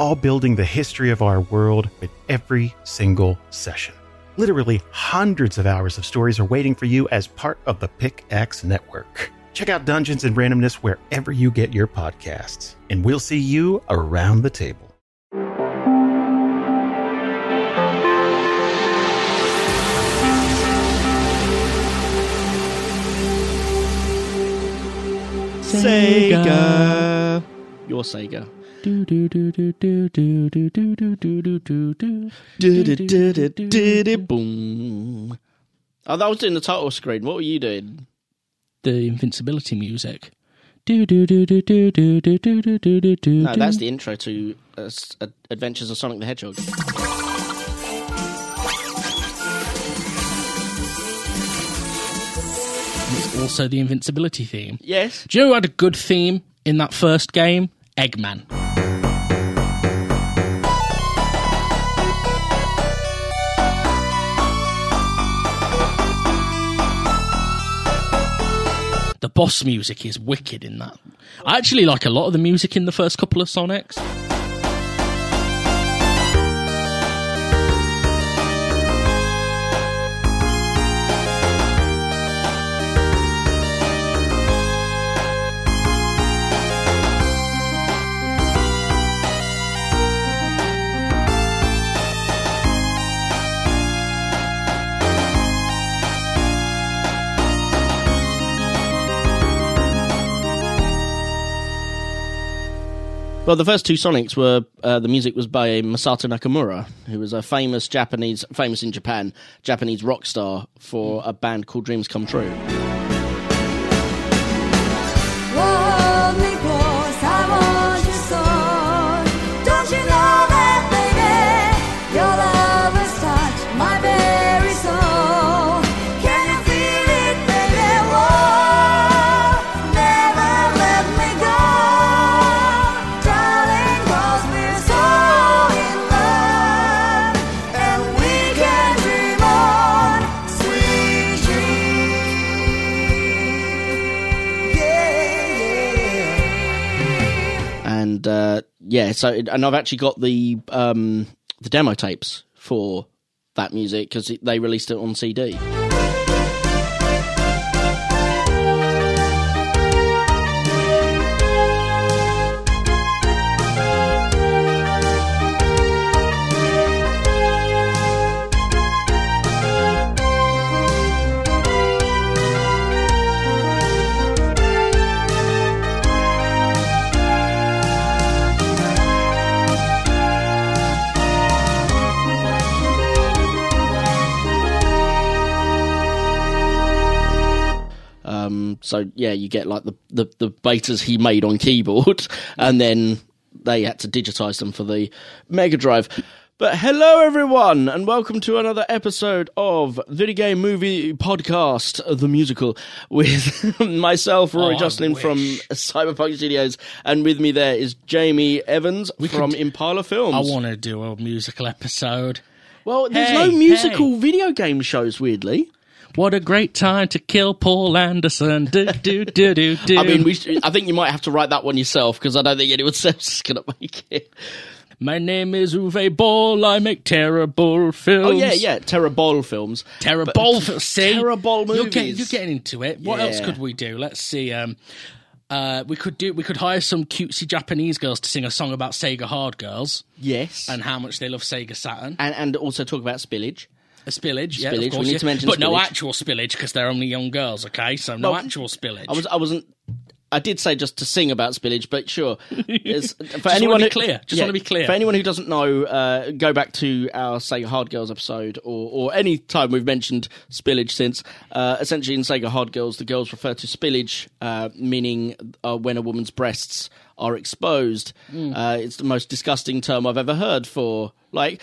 all building the history of our world with every single session. Literally hundreds of hours of stories are waiting for you as part of the Pickaxe Network. Check out Dungeons and Randomness wherever you get your podcasts, and we'll see you around the table. Sega. Your Sega. Do do do do do do do do do do do do Du-du-du-du-du-du, Boom. Oh, that was doing the title screen. What were you doing? the invincibility music. Do do do do do do do do do do do do. No, that's the intro to Adventures of Sonic the Hedgehog. It's also the invincibility theme. Yes. Do who had a good theme in that first game? Eggman. The boss music is wicked in that. I actually like a lot of the music in the first couple of Sonics. Well, the first two Sonics were uh, the music was by Masato Nakamura, who was a famous Japanese, famous in Japan, Japanese rock star for a band called Dreams Come True. Yeah, so and I've actually got the um, the demo tapes for that music because they released it on CD. So yeah, you get like the, the the betas he made on keyboard, and then they had to digitize them for the Mega Drive. But hello everyone, and welcome to another episode of Video Game Movie Podcast, the musical, with myself, Rory Oh, Jocelyn from. Cyberpunk Studios, and with me there is Jamie Evans from could- Impala Films. I want to do a musical episode. well, there's Hey, no musical hey. video game shows, weirdly. What a great time to kill Paul Anderson. Do, do, do, do, do. I mean, we sh- I think you might have to write that one yourself because I don't think anyone else is going to make it. My name is Uwe Boll. I make terrible films. Oh yeah, yeah, Terrabol films. Terrible But- films. See? Terrible You're, movies. you're getting into it. What else could we do? Let's see. Um, uh, we could do. We could hire some cutesy Japanese girls to sing a song about Sega Hard Girls Yes, and how much they love Sega Saturn. and and also talk about spillage. A spillage, yeah, Spillage, we of course, need yeah. to mention but no actual spillage because they're only young girls. Okay, so no Well, actual spillage. I was I wasn't I did say just to sing about spillage, but sure. For anyone be who- clear. Just wanna be clear. For anyone who doesn't know, uh, go back to our Sega Hard Girls episode, or, or any time we've mentioned spillage since. Uh, essentially, in Sega Hard Girls, the girls refer to spillage, uh, meaning uh, when a woman's breasts are exposed. Uh, it's the most disgusting term I've ever heard for like.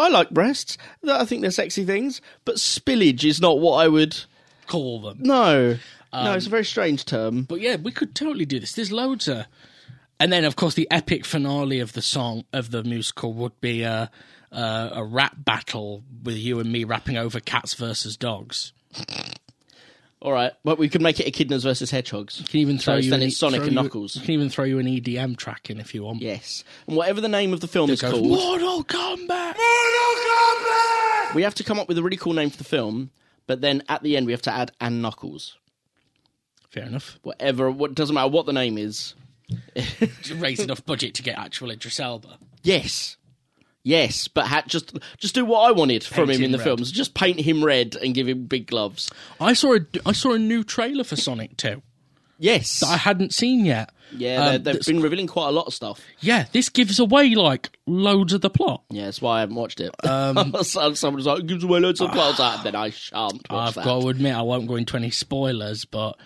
I like breasts. I think they're sexy things, but spillage is not what I would. Call them. No, Um, no, it's a very strange term. But yeah, we could totally do this. There's loads of, and then of course the epic finale of the song of the musical would be a a, a rap battle with you and me rapping over cats versus dogs. All right, but we could make it Echidnas versus Hedgehogs. You Can even throw So you then an, it's Sonic throw and you- Knuckles. We can even throw you an EDM track in if you want. Yes, and whatever the name of the film is Goes, called, Mortal Kombat. Mortal Kombat. we have to come up with a really cool name for the film. But then at the end, we have to add and Knuckles. Fair enough. Whatever, what doesn't matter what the name is. Raise enough budget to get actual Idris Elba. Yes, yes, but just just do what I wanted from Paint him in the red. films. Just paint him red and give him big gloves. I saw a I saw a new trailer for Sonic 2 Yes, that I hadn't seen yet. yeah, Um, they- they've been revealing quite a lot of stuff. Yeah, this gives away like loads of the plot. Yeah, that's why I haven't watched it. So- Someone's like, gives away loads of plots. Ah, then I shan't watch I've that. got to admit, I won't go into any spoilers, but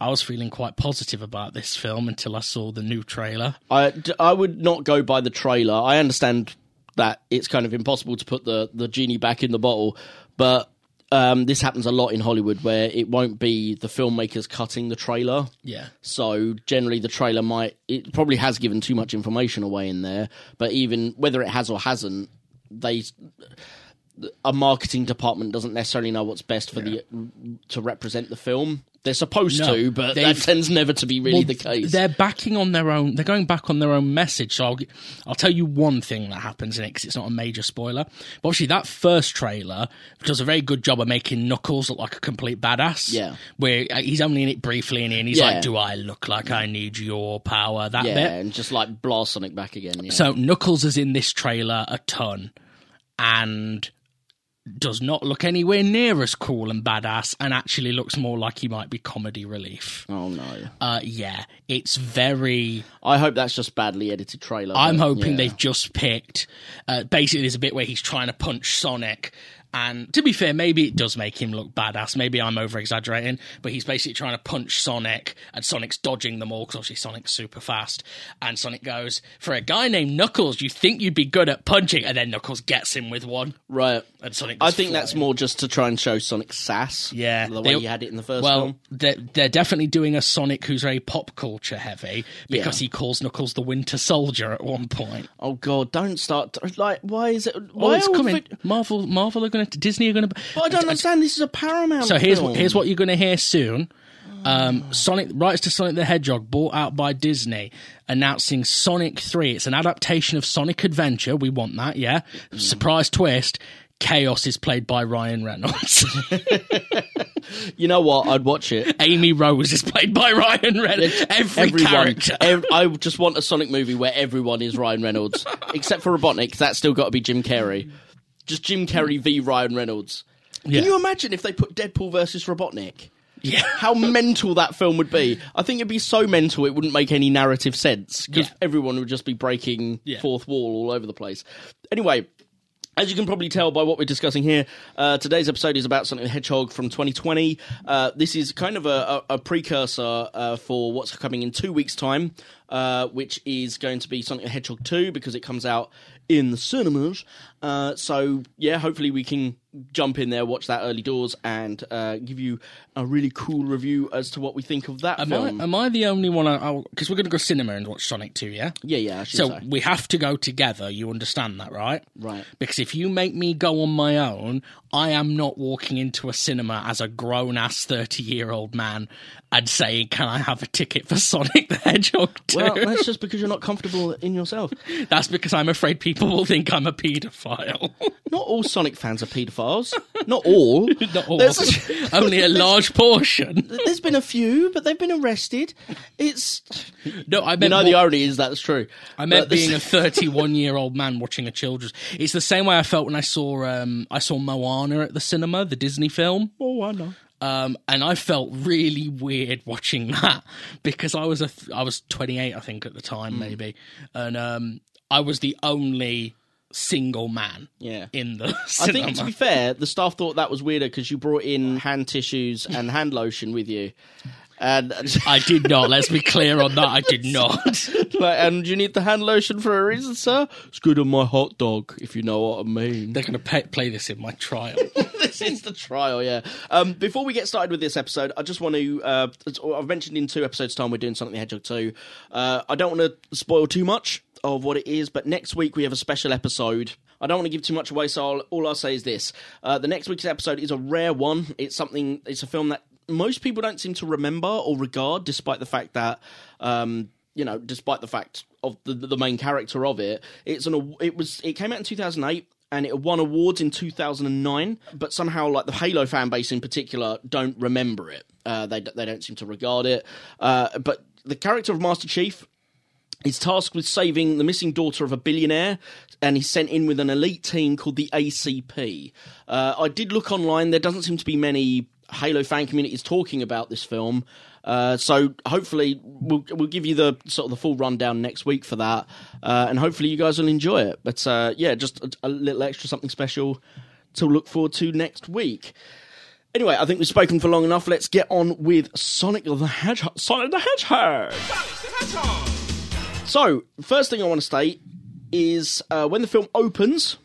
I was feeling quite positive about this film until I saw the new trailer. I, I would not go by the trailer. I understand that it's kind of impossible to put the, the genie back in the bottle, but um, this happens a lot in Hollywood where it won't be the filmmakers cutting the trailer. Yeah. So generally, the trailer might it probably has given too much information away in there. But even whether it has or hasn't, they a marketing department doesn't necessarily know what's best for the to represent the film. They're supposed No, to, but that tends never to be really Well, the case. They're backing on their own. They're going back on their own message. So I'll, I'll tell you one thing that happens in it because it's not a major spoiler. But obviously, that first trailer does a very good job of making Knuckles look like a complete badass. Yeah. where uh, he's only in it briefly, and he's Yeah. like, "Do I look like I need your power?" That yeah, bit. and just like blast Sonic back again. Yeah. So Knuckles is in this trailer a ton and does not look anywhere near as cool and badass and actually looks more like he might be comedy relief. oh no. Uh yeah, it's very I hope that's just badly edited trailer. I'm hoping yeah. they've just picked uh, basically there's a bit where he's trying to punch Sonic and to be fair, maybe it does make him look badass. Maybe I'm over exaggerating, but he's basically trying to punch Sonic, and Sonic's dodging them all because obviously Sonic's super fast. And Sonic goes, "For a guy named Knuckles, you think you'd be good at punching?" And then Knuckles gets him with one, right. and Sonic. I think that's more just to try and show Sonic's sass. Yeah, the way they- he had it in the first Well, film. they're, they're definitely doing a Sonic who's very pop culture heavy because Yeah. he calls Knuckles the Winter Soldier at one point. Oh god, don't start. Like, why is it? Oh, Why it's coming. Marvel, Marvel are going to Disney are going to. But I don't understand. This is a Paramount. So here's film. what here's what you're going to hear soon. Um, Sonic rights to Sonic the Hedgehog bought out by Disney, announcing Sonic Three. It's an adaptation of Sonic Adventure. We want that, yeah. Surprise twist: Chaos is played by Ryan Reynolds. You know what? I'd watch it. Amy Rose is played by Ryan Reynolds. Every Everyone. character. ev- I just want a Sonic movie where everyone is Ryan Reynolds, except for Robotnik. That's still got to be Jim Carrey. Just Jim Carrey v Ryan Reynolds. Yeah. Can you imagine if they put Deadpool versus Robotnik? yeah. How mental that film would be. I think it'd be so mental it wouldn't make any narrative sense because Yeah. everyone would just be breaking Yeah. fourth wall all over the place. Anyway, as you can probably tell by what we're discussing here, uh, today's episode is about something the Hedgehog from 2020. Uh, this is kind of a, a, a precursor uh, for what's coming in two weeks' time, uh, which is going to be something the Hedgehog 2 because it comes out in the cinemas. Uh, so, yeah, hopefully we can jump in there, watch that early doors, and uh, give you a really cool review as to what we think of that Am I, am I the only one? Because we're going to go cinema and watch Sonic 2, yeah? yeah, yeah, should So we have to go together. You understand that, right? Right. Because if you make me go on my own, I am not walking into a cinema as a grown ass 30 year old man and saying, Can I have a ticket for Sonic the Hedgehog 2? Well, that's just because you're not comfortable in yourself. That's because I'm afraid people will think I'm a paedophile. Not all Sonic fans are paedophiles. Not all. Not all. There's, Only a large portion. there's been a few, but they've been arrested. It's No, I you meant know more- the irony is that's true. I meant being a 31 year old man watching a children's. It's the same way I felt when I saw um, I saw Moana at the cinema, the Disney film. Oh, I know. Um, and I felt really weird watching that because I was a th- I was 28, I think, at the time, Hmm. maybe, and um, I was the only single man Yeah. in the I think to be fair, the staff thought that was weirder because you brought in hand tissues and hand lotion with you, and I did not. Let's be clear on that. I did not. like, and you need the hand lotion for a reason, sir. It's good on my hot dog, if you know what I mean. They're going to play this in my trial. this is the trial, yeah. Um, before we get started with this episode, I just want to. Uh, I've mentioned in two episodes' time, we're doing something the Hedgehog 2. Uh, I don't want to spoil too much of what it is, but next week we have a special episode. I don't want to give too much away, so I'll, all I'll say is this: uh, the next week's episode is a rare one. It's something. It's a film that most people don't seem to remember or regard, despite the fact that. Um, you know, despite the fact of the the main character of it, it's an it was it came out in 2008 and it won awards in 2009 but somehow like the halo fan base in particular don't remember it uh, they, they don't seem to regard it uh, but the character of master chief is tasked with saving the missing daughter of a billionaire and he's sent in with an elite team called the acp uh, i did look online there doesn't seem to be many halo fan communities talking about this film uh, so hopefully we'll we'll give you the sort of the full rundown next week for that, uh, and hopefully you guys will enjoy it. But uh, yeah, just a, a little extra something special to look forward to next week. Anyway, I think we've spoken for long enough. Let's get on with Sonic the Hedgehog. Sonic the Hedgehog. So, first thing I want to state is uh, when the film opens,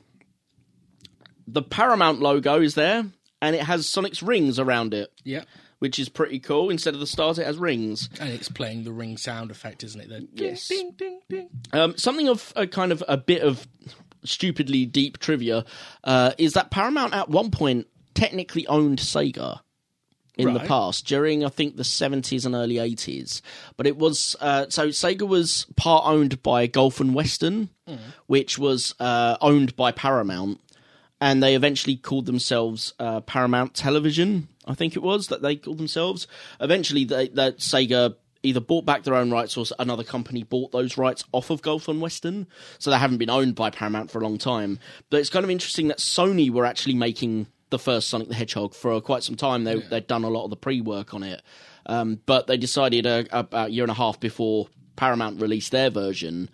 the Paramount logo is there, and it has Sonic's rings around it yeah. which is pretty cool. Instead of the stars, it has rings. And it's playing the ring sound effect, isn't it? The Yes. Ding, ding, ding. Um, something of a kind of a bit of stupidly deep trivia uh, is that Paramount at one point technically owned Sega in the past during I think the 70s and early 80s. But it was uh, so Sega was part owned by Gulf and Western, which was uh, owned by Paramount, and they eventually called themselves uh, Paramount Television. I think it was that they called themselves. Eventually, they, that Sega either bought back their own rights or another company bought those rights off of Gulf and Western, so they haven't been owned by Paramount for a long time. But it's kind of interesting that Sony were actually making the first Sonic the Hedgehog for quite some time. They they'd done a lot of the pre work on it, um, but they decided uh, about a year and a half before Paramount released their version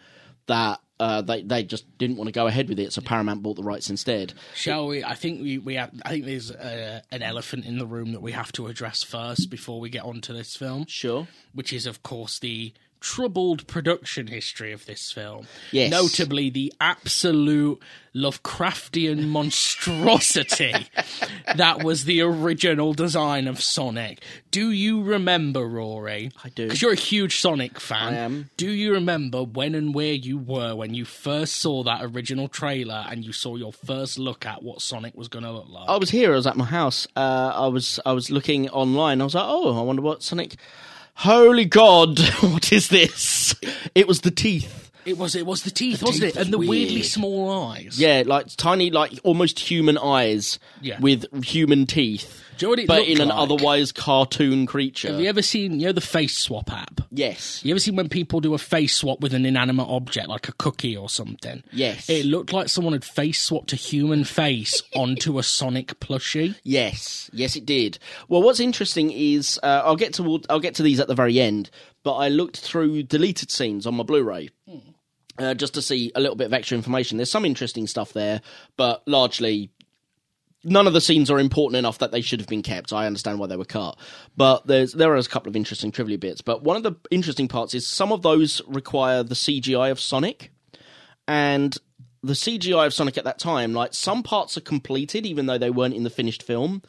that. Uh, they they just didn't want to go ahead with it, so Paramount bought the rights instead. Shall we? I think we, we have, I think there's uh, an elephant in the room that we have to address first before we get on to this film, Sure. which is, of course, the troubled production history of this film. Yes. Notably, the absolute Lovecraftian monstrosity that was the original design of Sonic. Do you remember, Rory? I do. Because you're a huge Sonic fan. I am. Do you remember when and where you were when you first saw that original trailer and you saw your first look at what Sonic was going to look like? I was here. I was at my house. Uh, I was I was looking online. I was like, oh, I wonder what Sonic. Holy God, what is this? It was the teeth. It was it was the teeth, wasn't teeth it? And the was weirdly small eyes. Yeah, like tiny, like almost human eyes Yeah. with human teeth, Do you know what it but looked in an like? otherwise cartoon creature. Have you ever seen you know the face swap app? yes. You ever seen when people do a face swap with an inanimate object like a cookie or something? Yes. It looked like someone had face swapped a human face onto a Sonic plushie. Yes, yes, it did. Well, what's interesting is uh, I'll get to I'll get to these at the very end, but I looked through deleted scenes on my Blu-ray uh, just to see a little bit of extra information. There's some interesting stuff there, but largely none of the scenes are important enough that they should have been kept. I understand why they were cut, but there's there are a couple of interesting trivia bits. But one of the interesting parts is some of those require the CGI of Sonic, and the CGI of Sonic at that time, like some parts are completed even though they weren't in the finished film,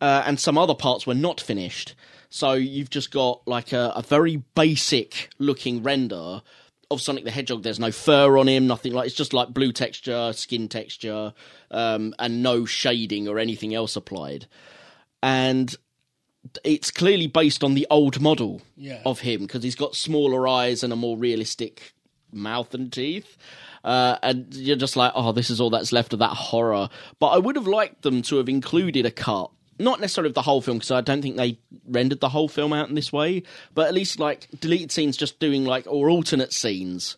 uh, and some other parts were not finished. So you've just got like a, a very basic looking render of Sonic the Hedgehog. There's no fur on him, nothing like. It's just like blue texture, skin texture, um, and no shading or anything else applied. And it's clearly based on the old model Yeah. of him because he's got smaller eyes and a more realistic mouth and teeth. Uh, and you're just like, oh, this is all that's left of that horror. But I would have liked them to have included a cut, not necessarily of the whole film, because I don't think they rendered the whole film out in this way, but at least like deleted scenes, just doing like or alternate scenes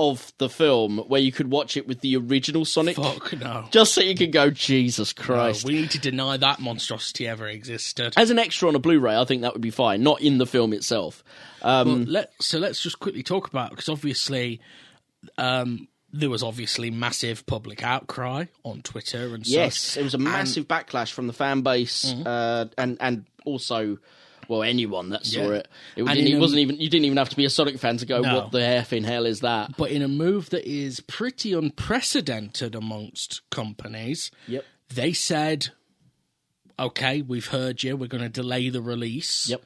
of the film where you could watch it with the original Sonic? Fuck no. Just so you could go, Jesus No, Christ. we need to deny that monstrosity ever existed. As an extra on a Blu-ray, I think that would be fine. Not in the film itself. Um, let, so let's just quickly talk about because obviously, um, there was obviously massive public outcry on Twitter and yes, such. it was a massive backlash from the fan base, uh, and and also. Well, anyone that saw Mm-hmm. Yeah. it, it, And didn't, it a- wasn't even. You didn't even have to be a Sonic fan to go. No. What the f in hell is that? But in a move that is pretty unprecedented amongst companies, Yep. they said, "Okay, we've heard you. We're going to delay the release, Yep.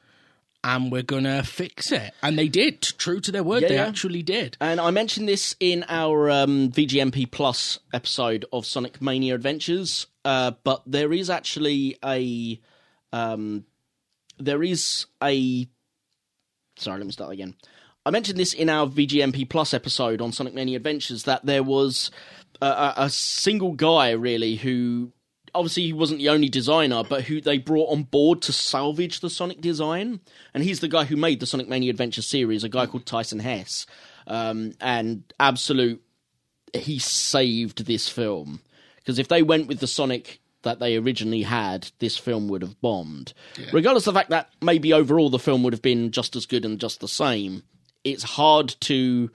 And we're going to fix it." And they did. True to their word, Yeah, they yeah. actually did. And I mentioned this in our um, VGMP Plus episode of Sonic Mania Adventures, uh, but there is actually a um, there is a sorry, let me start again. I mentioned this in our VGMP Plus episode on Sonic Mania Adventures that there was a, a, a single guy really who obviously he wasn't the only designer, but who they brought on board to salvage the Sonic design, and he's the guy who made the Sonic Mania Adventure series, a guy called Tyson Hess, um, and absolute he saved this film. Because if they went with the Sonic that they originally had, this film would have bombed. Regardless of the fact that maybe overall the film would have been just as good and just the same, it's hard to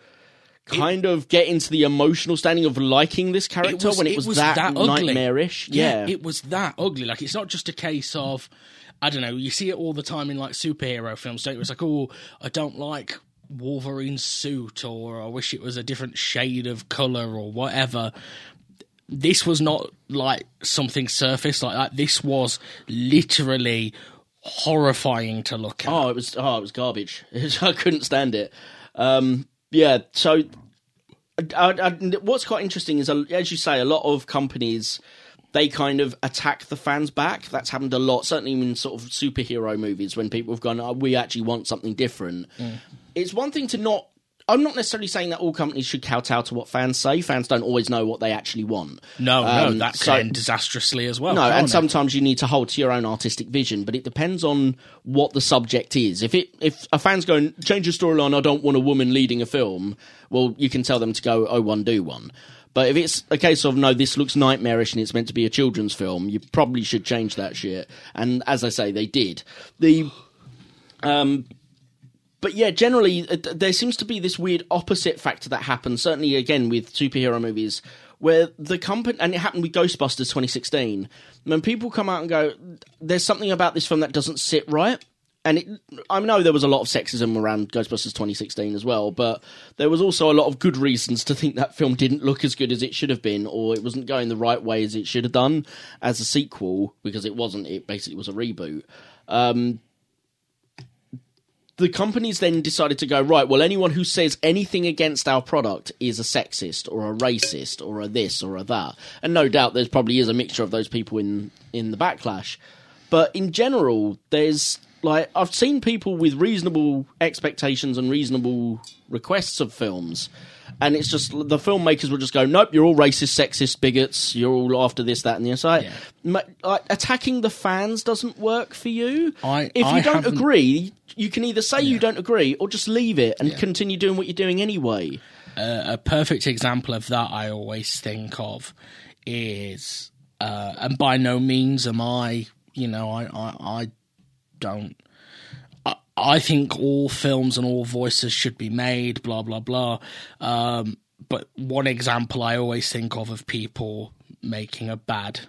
kind of get into the emotional standing of liking this character when it was, that, ugly. nightmarish. Yeah, it was that ugly. Like it's not just a case of I don't know. You see it all the time in like superhero films, don't you? It's like, oh, I don't like Wolverine's suit, or I wish it was a different shade of color, or whatever. This was not like something surface like that. This was literally horrifying to look at. Oh, it was oh, it was garbage. I couldn't stand it. Um, yeah, so I, I, what's quite interesting is, uh, as you say, a lot of companies they kind of attack the fans back. That's happened a lot, certainly in sort of superhero movies when people have gone, oh, "We actually want something different." It's one thing to not. I'm not necessarily saying that all companies should kowtow to what fans say. Fans don't always know what they actually want. no, no, Um, that so- can end disastrously as well. no, and it? sometimes you need to hold to your own artistic vision, but it depends on what the subject is. If it if a fan's going change your storyline, I don't want a woman leading a film. Well, you can tell them to go oh one do one. But if it's a case of no, this looks nightmarish and it's meant to be a children's film, you probably should change that shit. And as I say, they did. The um, but yeah, generally uh, there seems to be this weird opposite factor that happens. Certainly, again with superhero movies, where the company and it happened with Ghostbusters 2016. When people come out and go, "There's something about this film that doesn't sit right," and it, I know there was a lot of sexism around Ghostbusters 2016 as well, but there was also a lot of good reasons to think that film didn't look as good as it should have been, or it wasn't going the right way as it should have done as a sequel because it wasn't. It basically was a reboot. Um, the companies then decided to go right. Well, anyone who says anything against our product is a sexist or a racist or a this or a that, and no doubt there's probably is a mixture of those people in in the backlash. But in general, there's like I've seen people with reasonable expectations and reasonable requests of films, and it's just the filmmakers will just go, "Nope, you're all racist, sexist, bigots. You're all after this, that, and the other." Yeah. Like, attacking the fans doesn't work for you. I- if you I don't haven't- agree, you can either say you don't agree or just leave it and continue doing what you're doing anyway. a perfect example of that I always think of is, uh, and by no means am I, you know, I, I, I don't. I, think all films and all voices should be made, blah blah blah. Um, but one example I always think of of people making a bad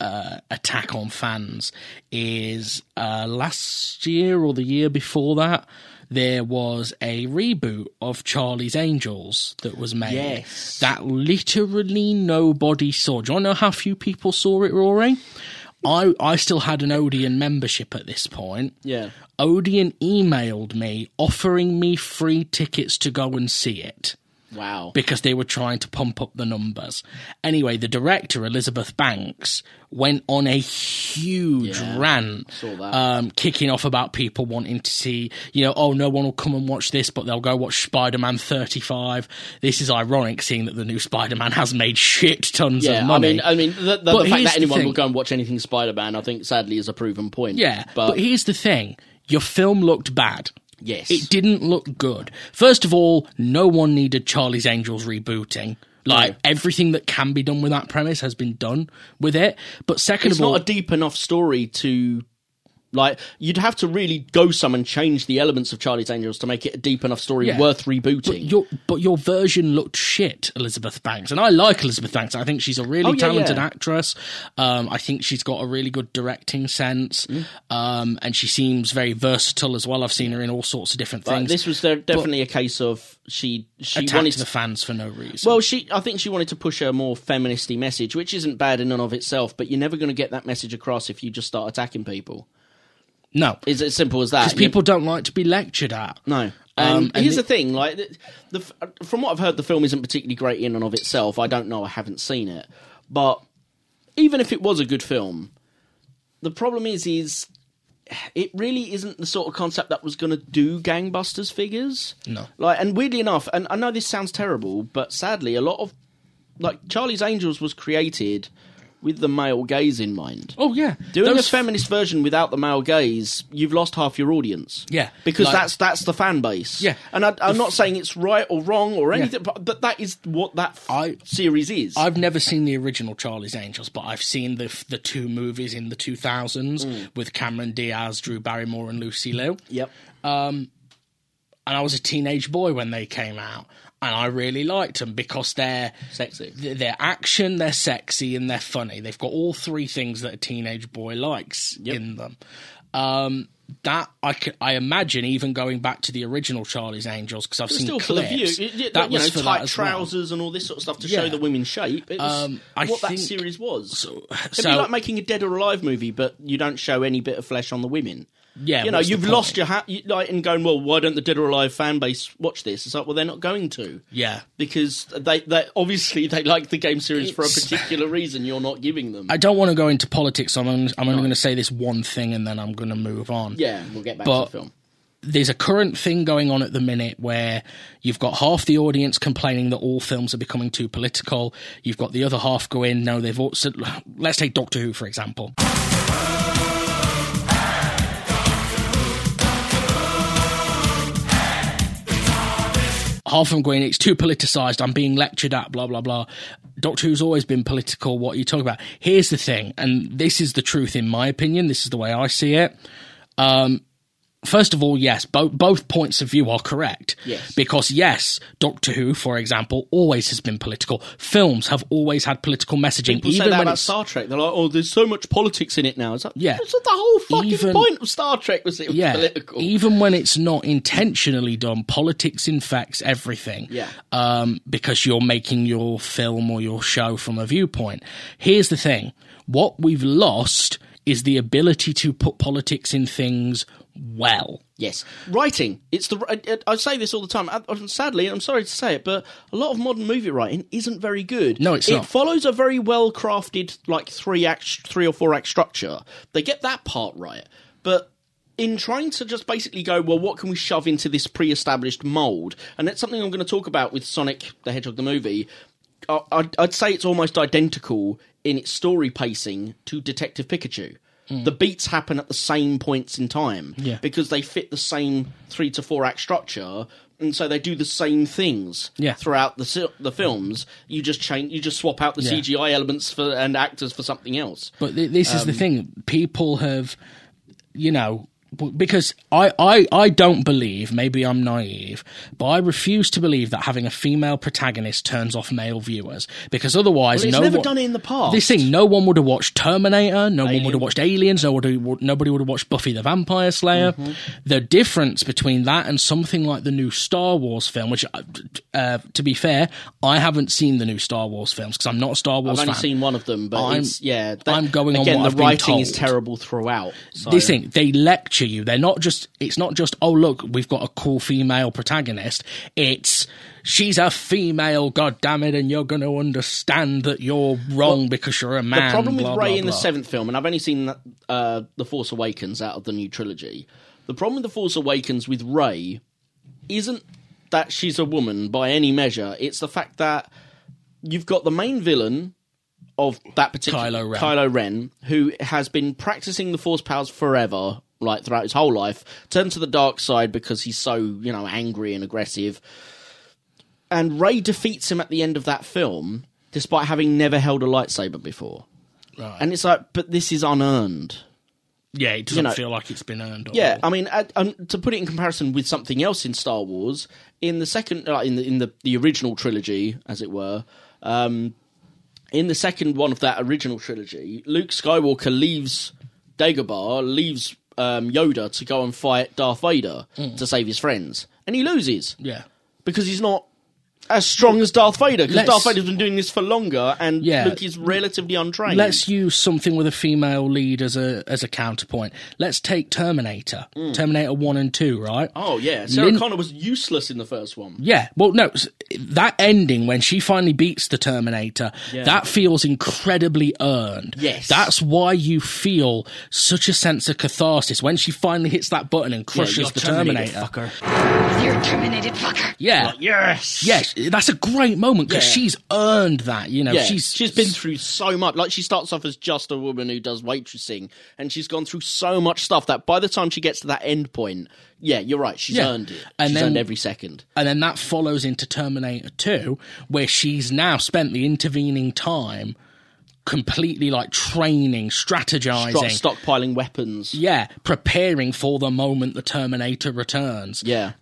uh, attack on fans is uh, last year or the year before that. There was a reboot of Charlie's Angels that was made. Yes. That literally nobody saw. Do you want to know how few people saw it, Rory? I, I still had an Odeon membership at this point. Yeah. Odeon emailed me offering me free tickets to go and see it Wow. because they were trying to pump up the numbers. Anyway, the director, Elizabeth Banks, went on a huge Yeah, rant, um, kicking off about people wanting to see, you know, oh, no one will come and watch this, but they'll go watch Spider Man 35. This is ironic, seeing that the new Spider Man has made shit tons yeah, of money. I mean, I mean, the, the, the fact that anyone thing. will go and watch anything Spider-Man, I think, sadly, is a proven point. yeah, but, but here's the thing your film looked bad. Yes. It didn't look good. First of all, no one needed Charlie's Angels rebooting. Like No. everything that can be done with that premise has been done with it. But second it's of all, not a deep enough story to like you'd have to really go some and change the elements of Charlie's Angels to make it a deep enough story Yeah. worth rebooting. your but your version looked shit, Elizabeth Banks, and I like Elizabeth Banks. I think she's a really Oh, yeah, talented yeah. actress. Um, I think she's got a really good directing sense, Mm. um, and she seems very versatile as well. I've seen her in all sorts of different But things. this was de- definitely a case of she she attacked wanted the fans for no reason. well she I think she wanted to push a more feministy message, which isn't bad in and of itself, but you're never going to get that message across if you just start attacking people. No, It's as simple as that. because people don't like to be lectured at. No. Um, and here's the- the, thing, like the, the from what I've heard, the film isn't particularly great in and of itself. I don't know, I haven't seen it, but even if it was a good film, the problem is, is it really isn't the sort of concept that was going to do gangbusters figures. No. like, and weirdly enough, and I know this sounds terrible, but sadly, a lot of like Charlie's Angels was created with the male gaze in mind. Oh yeah, Doing Those- a feminist version without the male gaze, you've lost half your audience. Yeah, because like- that's that's the fan base. Yeah. and I, I'm not saying it's right or wrong or anything, but, but that is what that f- I- series is. I've never seen the original Charlie's Angels, but I've seen the the two movies in the 2000s Mm. with Cameron Diaz, Drew Barrymore, and Lucy Liu. yep. and I was a teenage boy when they came out, and I really liked them because they're Sexy. th- They're action, they're sexy, and they're funny. They've got all three things that a teenage boy likes Yep. in them. Um, that I imagine even going back to the original Charlie's Angels because I've seen Still for the clips. view, It- it- that you was know, tight as well. trousers and all this sort of stuff to Yeah. show the women's shape. It was Um, I what that series was. So, It'd so be like making a Dead or Alive movie, but you don't show any bit of flesh on the women. Yeah, you know, you've lost your hat. Like, and going, well, why don't the Dead or Alive fan base watch this? It's like, well, they're not going to. Yeah, because they, they obviously they like the game series for a particular reason. You're not giving them. I don't want to go into politics. So I'm, only- I'm only going to say this one thing and then I'm going to move on. yeah, we'll get back But- to the film. there's a current thing going on at the minute where you've got half the audience complaining that all films are becoming too political. You've got the other half going, no, they've also. Let's take Doctor Who, for example. Half of them going, it's too politicized. I'm being lectured at, blah, blah, blah. Doctor Who's always been political. What are you talking about? Here's the thing, and this is the truth in my opinion. This is the way I see it um, first of all, yes, both both points of view are correct. Yes. Because yes, Doctor Who, for example, always has been political. Films have always had political messaging, People say even that when about Star Trek. They're like, oh, there's so much politics in it now. It's like, Yeah. that's the whole fucking Even- point of Star Trek was it was yeah, political. even when it's not intentionally done, politics infects everything. Yeah. Um, because you're making your film or your show from a viewpoint. Here's the thing: what we've lost is the ability to put politics in things well. Yes, writing. It's the. I, I say this all the time. I, I- sadly, I'm sorry to say it, but a lot of modern movie writing isn't very good. No, it's it not. follows a very well crafted, like three act, three or four act structure. They get that part right, but in trying to just basically go, well, what can we shove into this pre-established mold? And that's something I'm going to talk about with Sonic the Hedgehog the movie. I- I'd, I'd say it's almost identical in its story pacing to Detective Pikachu. The beats happen at the same points in time. Yeah. because they fit the same three to four act structure, and so they do the same things Yeah. throughout the the films. You just change, you just swap out the Yeah. CGI elements for and actors for something else. But th- this Um, is the thing: people have, you know, because I, I, I don't believe. Maybe I'm naive, but I refuse to believe that having a female protagonist turns off male viewers. Because otherwise, Well, it's no never one, done it in the past. This thing, no one would have watched Terminator. No one would have watched Aliens. Nobody, would- nobody would have watched Buffy the Vampire Slayer. Mm-hmm. The difference between that and something like the new Star Wars film, which, uh, uh, to be fair, I haven't seen the new Star Wars films because I'm not a Star Wars fan. I've only fan. seen one of them, but I'm- it's, yeah, I'm going on again. the I've writing is terrible throughout. So. this thing they lecture you they're not just it's not just oh look we've got a cool female protagonist it's she's a female god damn it and you're going to understand that you're wrong because you're a man the problem with blah, Rey blah, in the seventh film, and I've only seen uh, the Force Awakens out of the new trilogy. The problem with the Force Awakens with Rey isn't that she's a woman by any measure. It's the fact that you've got the main villain of that particular Kylo Ren. Kylo Ren, who has been practicing the Force powers forever, like throughout his whole life, turned to the dark side because he's so you know angry and aggressive. And Rey defeats him at the end of that film, despite having never held a lightsaber before. Right. And it's like, but this is unearned. yeah, it doesn't know- feel like it's been earned. At Yeah, all. I mean, um, to put it in comparison with something else in Star Wars, in the second, uh, in the in the, the original trilogy, as it were, um, in the second one of that original trilogy, Luke Skywalker leaves Dagobah, leaves um, Yoda to go and fight Darth Vader to save his friends, and he loses. Yeah. because he's not as strong as Darth Vader. Because Darth Vader's been doing this for longer, and Yeah. Luke is relatively untrained. Let's use something with a female lead as a as a counterpoint. Let's take Terminator, mm. Terminator One and Two, right? oh yeah, Sarah Lin- Connor was useless in the first one. Yeah, well, no, that ending when she finally beats the Terminator, that feels incredibly earned. Yes. that's why you feel such a sense of catharsis when she finally hits that button and Yeah, crushes you're the terminated, Terminator. fucker. You're a terminated fucker. Yeah, Yes. yes, that's a great moment because Yeah. she's earned that. You know, Yeah, she's she's been through so much. Like she starts off as just a woman who does waitressing, and she's gone through so much stuff that by the time she gets to that end point, yeah, you're right. She's Yeah. earned it. And she's then- earned every second. And then that follows into Terminator 2, where she's now spent the intervening time completely like training, strategizing. Stock, stockpiling weapons. Yeah, preparing for the moment the Terminator returns. Yeah,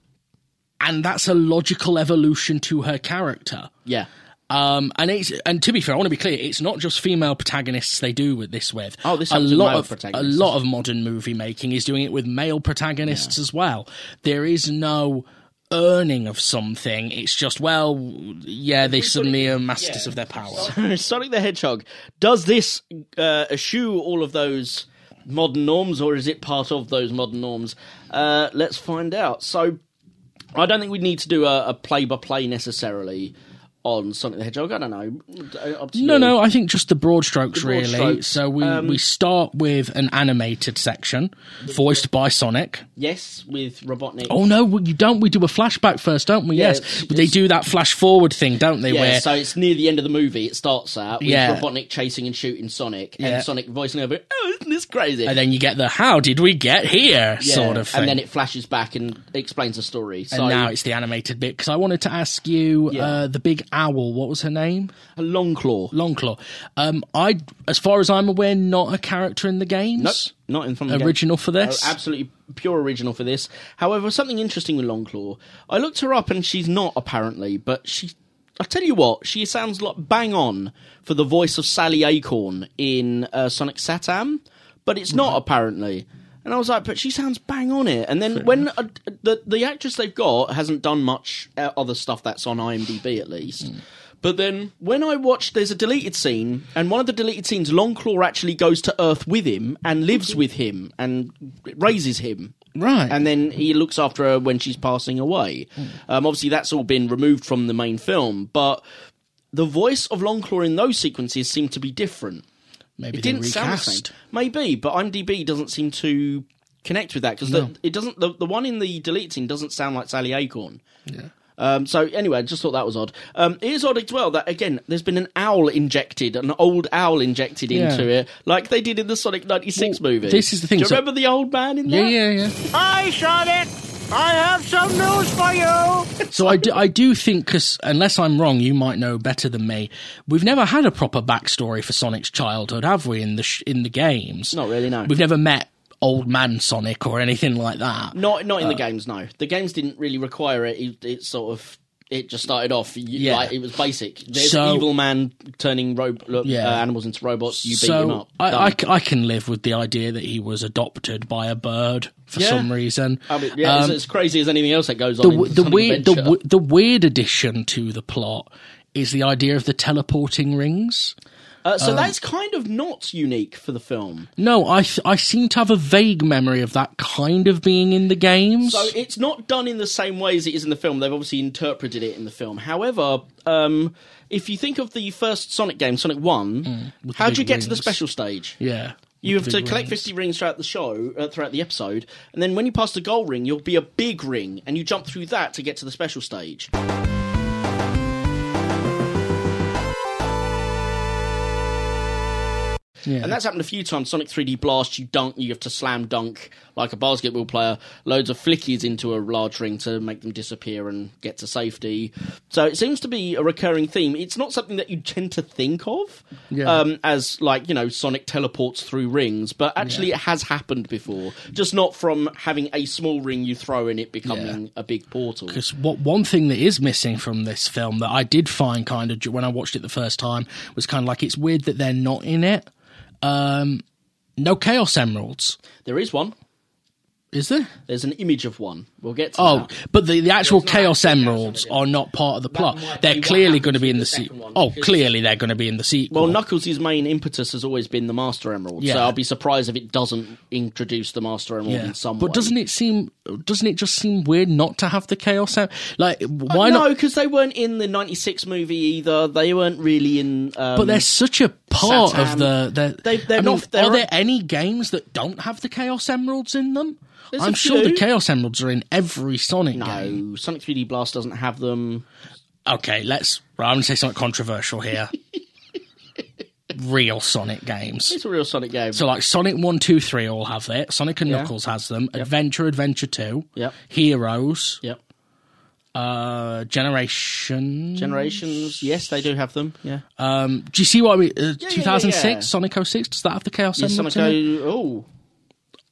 And that's a logical evolution to her character. yeah. Um, and it's and to be fair, I want to be clear. It's not just female protagonists they do with this with. Oh, this a lot male of a lot of modern movie making is doing it with male protagonists as well. There is no earning of something. It's just well, yeah, they suddenly are masters of their power. Sonic the Hedgehog. Does this uh, eschew all of those modern norms, or is it part of those modern norms? Uh, let's find out. So, I don't think we need to do a play by play necessarily on Sonic the Hedgehog. I don't know. To No, you. no, I think just the broad strokes The broad really. strokes. So we Um, we start with an animated section voiced by Sonic. Yes, with Robotnik. Oh no, well, you don't. We do a flashback first, don't we? Yeah, yes, it's- they do that flash forward thing, don't they? Yeah, where so it's near the end of the movie. It starts out with Yeah. Robotnik chasing and shooting Sonic, Yeah. and Sonic voicing over, "Oh, isn't this crazy?" and then you get the "How did we get here?" Yeah, sort of thing. and then it flashes back and explains the story. So and now it's the animated bit because I wanted to ask you Yeah. uh, the big owl. What was her name? a long claw. Longclaw. Um, I, as far as I'm aware, not a character in the games. Nope, not in from the game. Original for this. Oh, absolutely pure original for this. However, something interesting with Longclaw. I looked her up and she's not apparently, but she. I tell you what, she sounds like bang on for the voice of Sally Acorn in uh, Sonic Satam, but it's not apparently. And I was like, but she sounds bang on it. And then when uh, the the actress they've got hasn't done much uh, other stuff that's on IMDb at least. But then when I watched, there's a deleted scene, and one of the deleted scenes, Longclaw actually goes to Earth with him and lives with him and raises him. Right. And then he looks after her when she's passing away. Um, obviously, that's all been removed from the main film, but the voice of Longclaw in those sequences seemed to be different. Maybe It didn't sound the same. Maybe, but IMDb doesn't seem to connect with that because it doesn't. The, the one in the delete scene doesn't sound like Sally Acorn. Yeah. Um, so anyway, I just thought that was odd. Um, it is odd as well that again, there's been an owl injected, an old owl injected Yeah. into it, like they did in the Sonic '96 Well, movie. this is the thing, Do you so- remember the old man in there? Yeah, that? yeah, yeah. Hi, Sonic! I have some news for you! So I do, I do think, because unless I'm wrong, you might know better than me. We've never had a proper backstory for Sonic's childhood, have we? In the sh- in the games, Not really, no. We've never met old man Sonic or anything like that. Not not in Uh, the games. No, the games didn't really require it. It, it sort of it just started off. You, Yeah. like, it was basic. There's So- evil man turning ro- uh, Yeah. animals into robots. You beat him so up. I. I I can live with the idea that he was adopted by a bird for Yeah. some reason. I mean, yeah, it's Um, as crazy as anything else that goes on. the the weird the, the weird addition to the plot is the idea of the teleporting rings. Uh, um, so that's kind of not unique for the film. No, I I seem to have a vague memory of that kind of being in the games. So it's not done in the same way as it is in the film. They've obviously interpreted it in the film. However, um, if you think of the first Sonic game, Sonic One, Mm, how do you get to the special stage? yeah, You have to collect rings. 50 rings throughout the show, uh, throughout the episode, and then when you pass the goal ring, you'll be a big ring, and you jump through that to get to the special stage. Yeah. And that's happened a few times. Sonic 3D Blast, you dunk, you have to slam dunk like a basketball player, loads of flickies into a large ring to make them disappear and get to safety. So it seems to be a recurring theme. It's not something that you tend to think of Yeah. um, as like, you know, Sonic teleports through rings, but actually it has happened before. Just not from having a small ring you throw in it becoming a big portal. Because what one thing that is missing from this film that I did find kind of when I watched it the first time was kind of like it's weird that they're not in it. Um, no Chaos Emeralds, There is one. is there? There's an image of one. We'll get to Oh, that. but the, the actual There's Chaos Emeralds are not part of the plot. They're clearly going to be in the the sequel. Oh, clearly they're going to be in the sequel. Well, Knuckles' main impetus has always been the Master Emerald, Yeah. so I'll be surprised if it doesn't introduce the Master Emerald yeah. in some but way. doesn't it seem? Doesn't it just seem weird not to have the Chaos? Em- like, why no, not? because they weren't in the '96 movie either. They weren't really in. Um, But they're such a part Satan. of the. the They- they're I mean, not- they're- are there any games that don't have the Chaos Emeralds in them? There's I'm sure the. Chaos Emeralds are in every Sonic game. no Sonic 3D Blast doesn't have them. Okay, let's. Right, I'm going to say something controversial here. Real Sonic games. It's a real Sonic game. So, like Sonic 1, 2, 3 all have it. Sonic and Yeah. Knuckles has them. Adventure, Adventure 2. Yep. Heroes. yep. Uh, Generation. Generations, yes, they do have them. Yeah. Um, do you see what I mean? Uh, yeah, 2006, yeah. Sonic 06, does that have the Chaos Emeralds Sonic. Oh,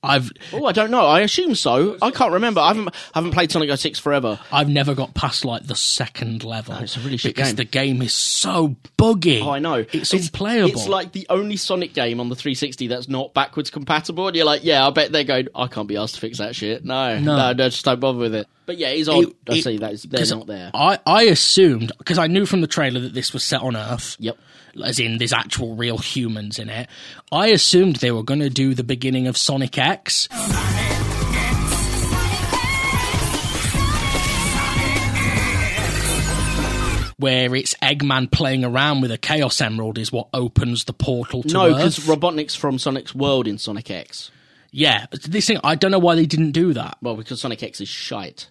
I've oh, I don't know. I assume so. I can't remember. I haven't haven't played Sonic 06 forever. I've never got past like the second level. Oh, it's a really shit because game. the game is so buggy. Oh, I know. It's, unplayable. It's like the only Sonic game on the 360 that's not backwards compatible. And you're like, yeah, I bet they're going, I can't be asked to fix that shit. No, No. no, no, just don't bother with it. But yeah, it's odd. It- I it- see that is- they're 'cause not there. I, I assumed because I knew from the trailer that this was set on Earth. Yep. As in, there's actual real humans in it. I assumed they were going to do the beginning of Sonic X. Where it's Eggman playing around with a Chaos Emerald is what opens the portal to No, because Robotnik's from Sonic's world in Sonic X. yeah, this thing I don't know why they didn't do that. Well, because Sonic X is shite.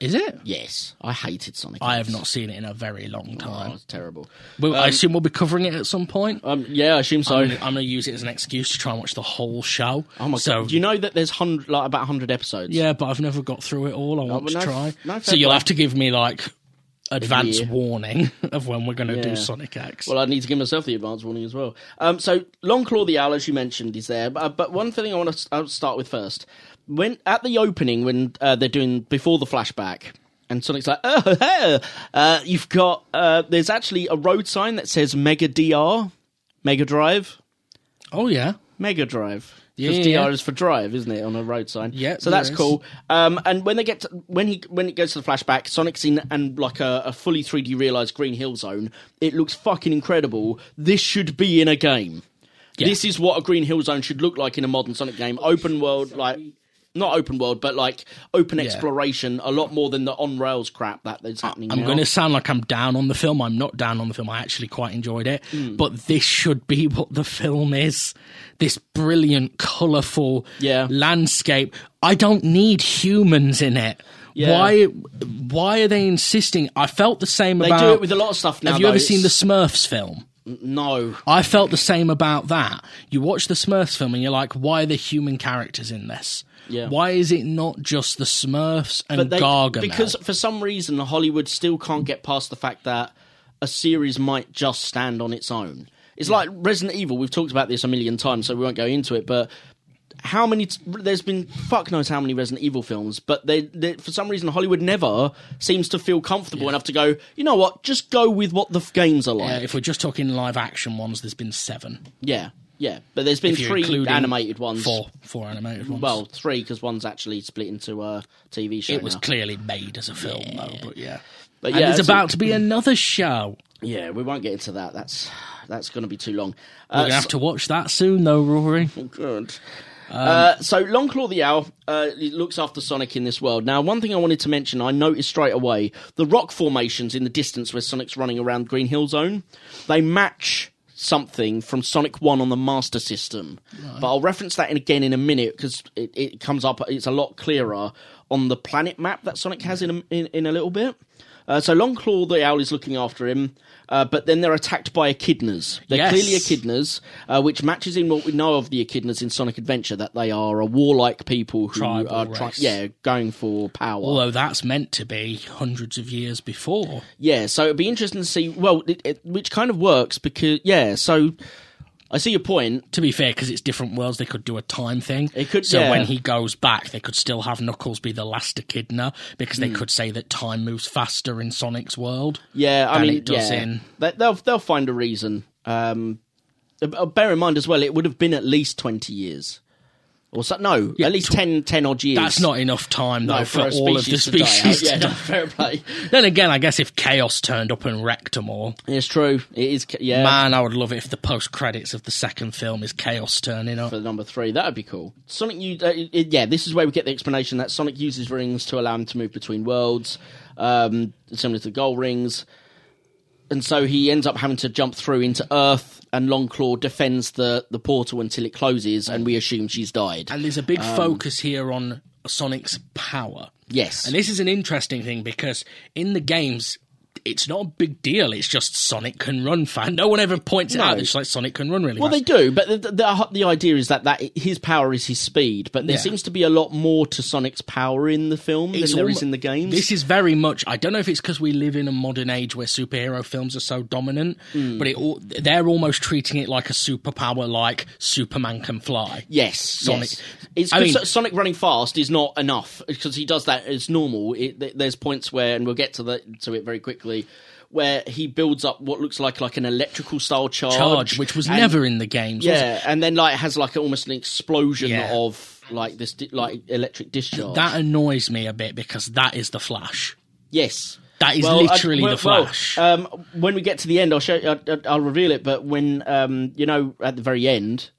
Is it? Yes, I hated Sonic I X. have not seen it in a very long Oh, time. it's terrible. Well, I assume we'll be covering it at some point. Um, yeah, I assume so. I'm, I'm going to use it as an excuse to try and watch the whole show. oh my so, god! Do you know that there's hundred, like about hundred episodes? Yeah, but I've never got through it all. I want but to no- try. no fair so you'll play. have to give me like advance year. warning of when we're going to Yeah. do Sonic X. Well, I need to give myself the advance warning as well. Um, so Longclaw the Owl, as you mentioned, is there. But, but one thing I want to start with first. When at the opening, when uh, they're doing before the flashback, and Sonic's like, "Oh, hey, uh, you've got." Uh, there's actually a road sign that says Mega DR, Mega Drive, oh yeah, Mega Drive. Because yeah, DR yeah. is for drive, isn't it, on a road sign? Yeah, So that's is. cool. Um, and when they get to, when he when it goes to the flashback, Sonic's in and like a, a fully 3D realized Green Hill Zone. It looks fucking incredible. This should be in a game. Yeah. This is what a Green Hill Zone should look like in a modern Sonic game. Open world, like not open world, but like open exploration. A lot more than the on rails crap that is happening. I'm going to sound like I'm down on the film. I'm not down on the film. I actually quite enjoyed it. Hmm. But this should be what the film is. This brilliant, colourful Yeah. landscape. I don't need humans in it. Yeah. Why? Why are they insisting? I felt the same They about. They do it with a lot of stuff now. Have you though. ever seen the Smurfs film? No. I felt the same about that. You watch the Smurfs film and you're like, why are the human characters in this? Yeah. Why is it not just the Smurfs and they, Gargamel? because for some reason Hollywood still can't get past the fact that a series might just stand on its own. It's like Resident Evil. We've talked about this a million times, so we won't go into it. But how many? T- there's been fuck knows how many Resident Evil films, but they, they for some reason Hollywood never seems to feel comfortable enough to go. You know what? Just go with what the f- games are like. if we're just talking live action ones, there's been seven. yeah, yeah. But there's been If you're three including animated ones. Four, four animated ones. Well, three because one's actually split into a TV show. it was now. clearly made as a film, though. But yeah, But and yeah, there's about to be another show. Yeah, we won't get into that. That's that's going to be too long. We're Uh, gonna have to watch that soon, though, Rory. so, good. uh, so Longclaw the Owl uh, he looks after Sonic in this world. Now, one thing I wanted to mention, I noticed straight away the rock formations in the distance where Sonic's running around Green Hill Zone. They match something from Sonic One on the Master System, but I'll reference that in again in a minute because it, it comes up. It's a lot clearer on the planet map that Sonic has in a, in, in a little bit. Uh, so Longclaw the owl is looking after him, uh, but then they're attacked by echidnas. They're Yes. clearly echidnas, uh, which matches in what we know of the echidnas in Sonic Adventure that they are a warlike people who Tribal are yeah going for power. Although that's meant to be hundreds of years before. Yeah, so it'd be interesting to see. Well, it, it, which kind of works because yeah. So I see your point. To be fair, because it's different worlds, they could do a time thing. It could- so yeah. when he goes back, they could still have Knuckles be the last echidna because they could say that time moves faster in Sonic's world. Yeah, I mean, it does yeah, in- They, they'll they'll find a reason. Um, uh, bear in mind as well, it would have been at least twenty years, or so, no, Yeah, at least tw- 10, 10 odd years. That's not enough time though no, for, a all of the species. Yeah, no, fair play. Then again, I guess if Chaos turned up and wrecked them all, It's true. It is. Yeah, man, I would love it if the post credits of the second film is Chaos turning up. for number three. That would be cool. Sonic, you, uh, yeah, this is where we get the explanation that Sonic uses rings to allow him to move between worlds, um, similar to the Gold Rings. And so he ends up having to jump through into Earth, and Longclaw defends the, the portal until it closes, and we assume she's died. And there's a big Um, focus here on Sonic's power. yes. And this is an interesting thing because in the games, it's not a big deal. It's just Sonic can run fast. No one ever points it No. out. It's like Sonic can run really well, they do, but the, the, the idea is that, that his power is his speed. But there Yeah. seems to be a lot more to Sonic's power in the film It's than there is in the games. This is very much. I don't know if it's because we live in a modern age where superhero films are so dominant, Hmm. but it all, they're almost treating it like a superpower, like Superman can fly. Yes, Sonic- Yes. It's I mean- Sonic running fast is not enough because he does that as normal. It, there's points where, and we'll get to the, to it very quickly, where he builds up what looks like like an electrical style charge, Charge, which was and- never in the games. yeah, and then like has like almost an explosion Yeah. of like this di- like electric discharge. That annoys me a bit because that is the Flash. yes. That is Well, I- literally well- the Flash. well, um, when we get to the end, I'll show. I'll, I'll reveal it. But when um, you know, at the very end,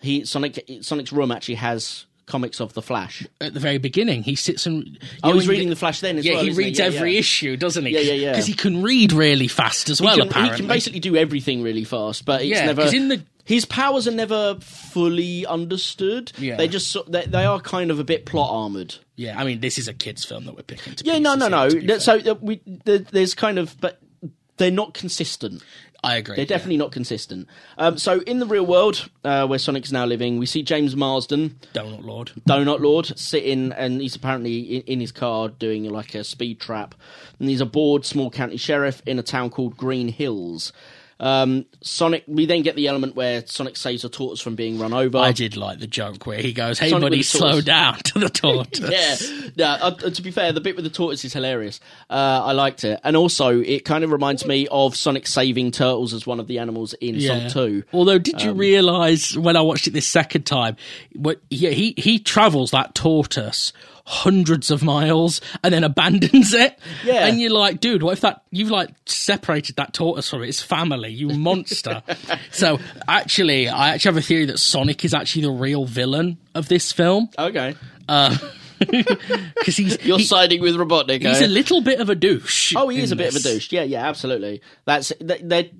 he Sonic Sonic's room actually has comics of the Flash. At the very beginning, he sits and. I you was reading he- the Flash then as Yeah, well. he reads Yeah, every yeah. issue, doesn't he? Yeah, yeah, yeah. Because he can read really fast as well. he, can, apparently, he can basically do everything really fast, but it's Yeah, never. in the- his powers are never fully understood. Yeah. they just they, they are kind of a bit plot armored. Yeah, I mean, this is a kids' film that we're picking. To Yeah, no, no, here, no. fair. So uh, we there, there's kind of, but they're not consistent. I agree. They're definitely not consistent. Um, so in the real world, uh, where Sonic's now living, we see James Marsden. Donut Lord. Donut Lord, sitting, and he's apparently in, in his car doing like a speed trap. And he's a bored small county sheriff in a town called Green Hills. Um, Sonic. We then get the element where Sonic saves a tortoise from being run over. I did like the joke where he goes, "Hey, Sonic buddy, slow down" to the tortoise. yeah, yeah. Uh, to be fair, the bit with the tortoise is hilarious. Uh, I liked it, and also it kind of reminds me of Sonic saving turtles as one of the animals in Sonic Two. Although, did Um, you realise when I watched it this second time, what yeah, he he travels that tortoise hundreds of miles and then abandons it. Yeah. and you're like, dude, what if that you've like separated that tortoise from its family? You monster. so actually, I actually have a theory that Sonic is actually the real villain of this film Okay, uh, because he's you're he- siding with Robotnik. he's eh? a little bit of a douche. Oh, he is in a bit of a douche. Yeah, yeah, absolutely. That's that. that-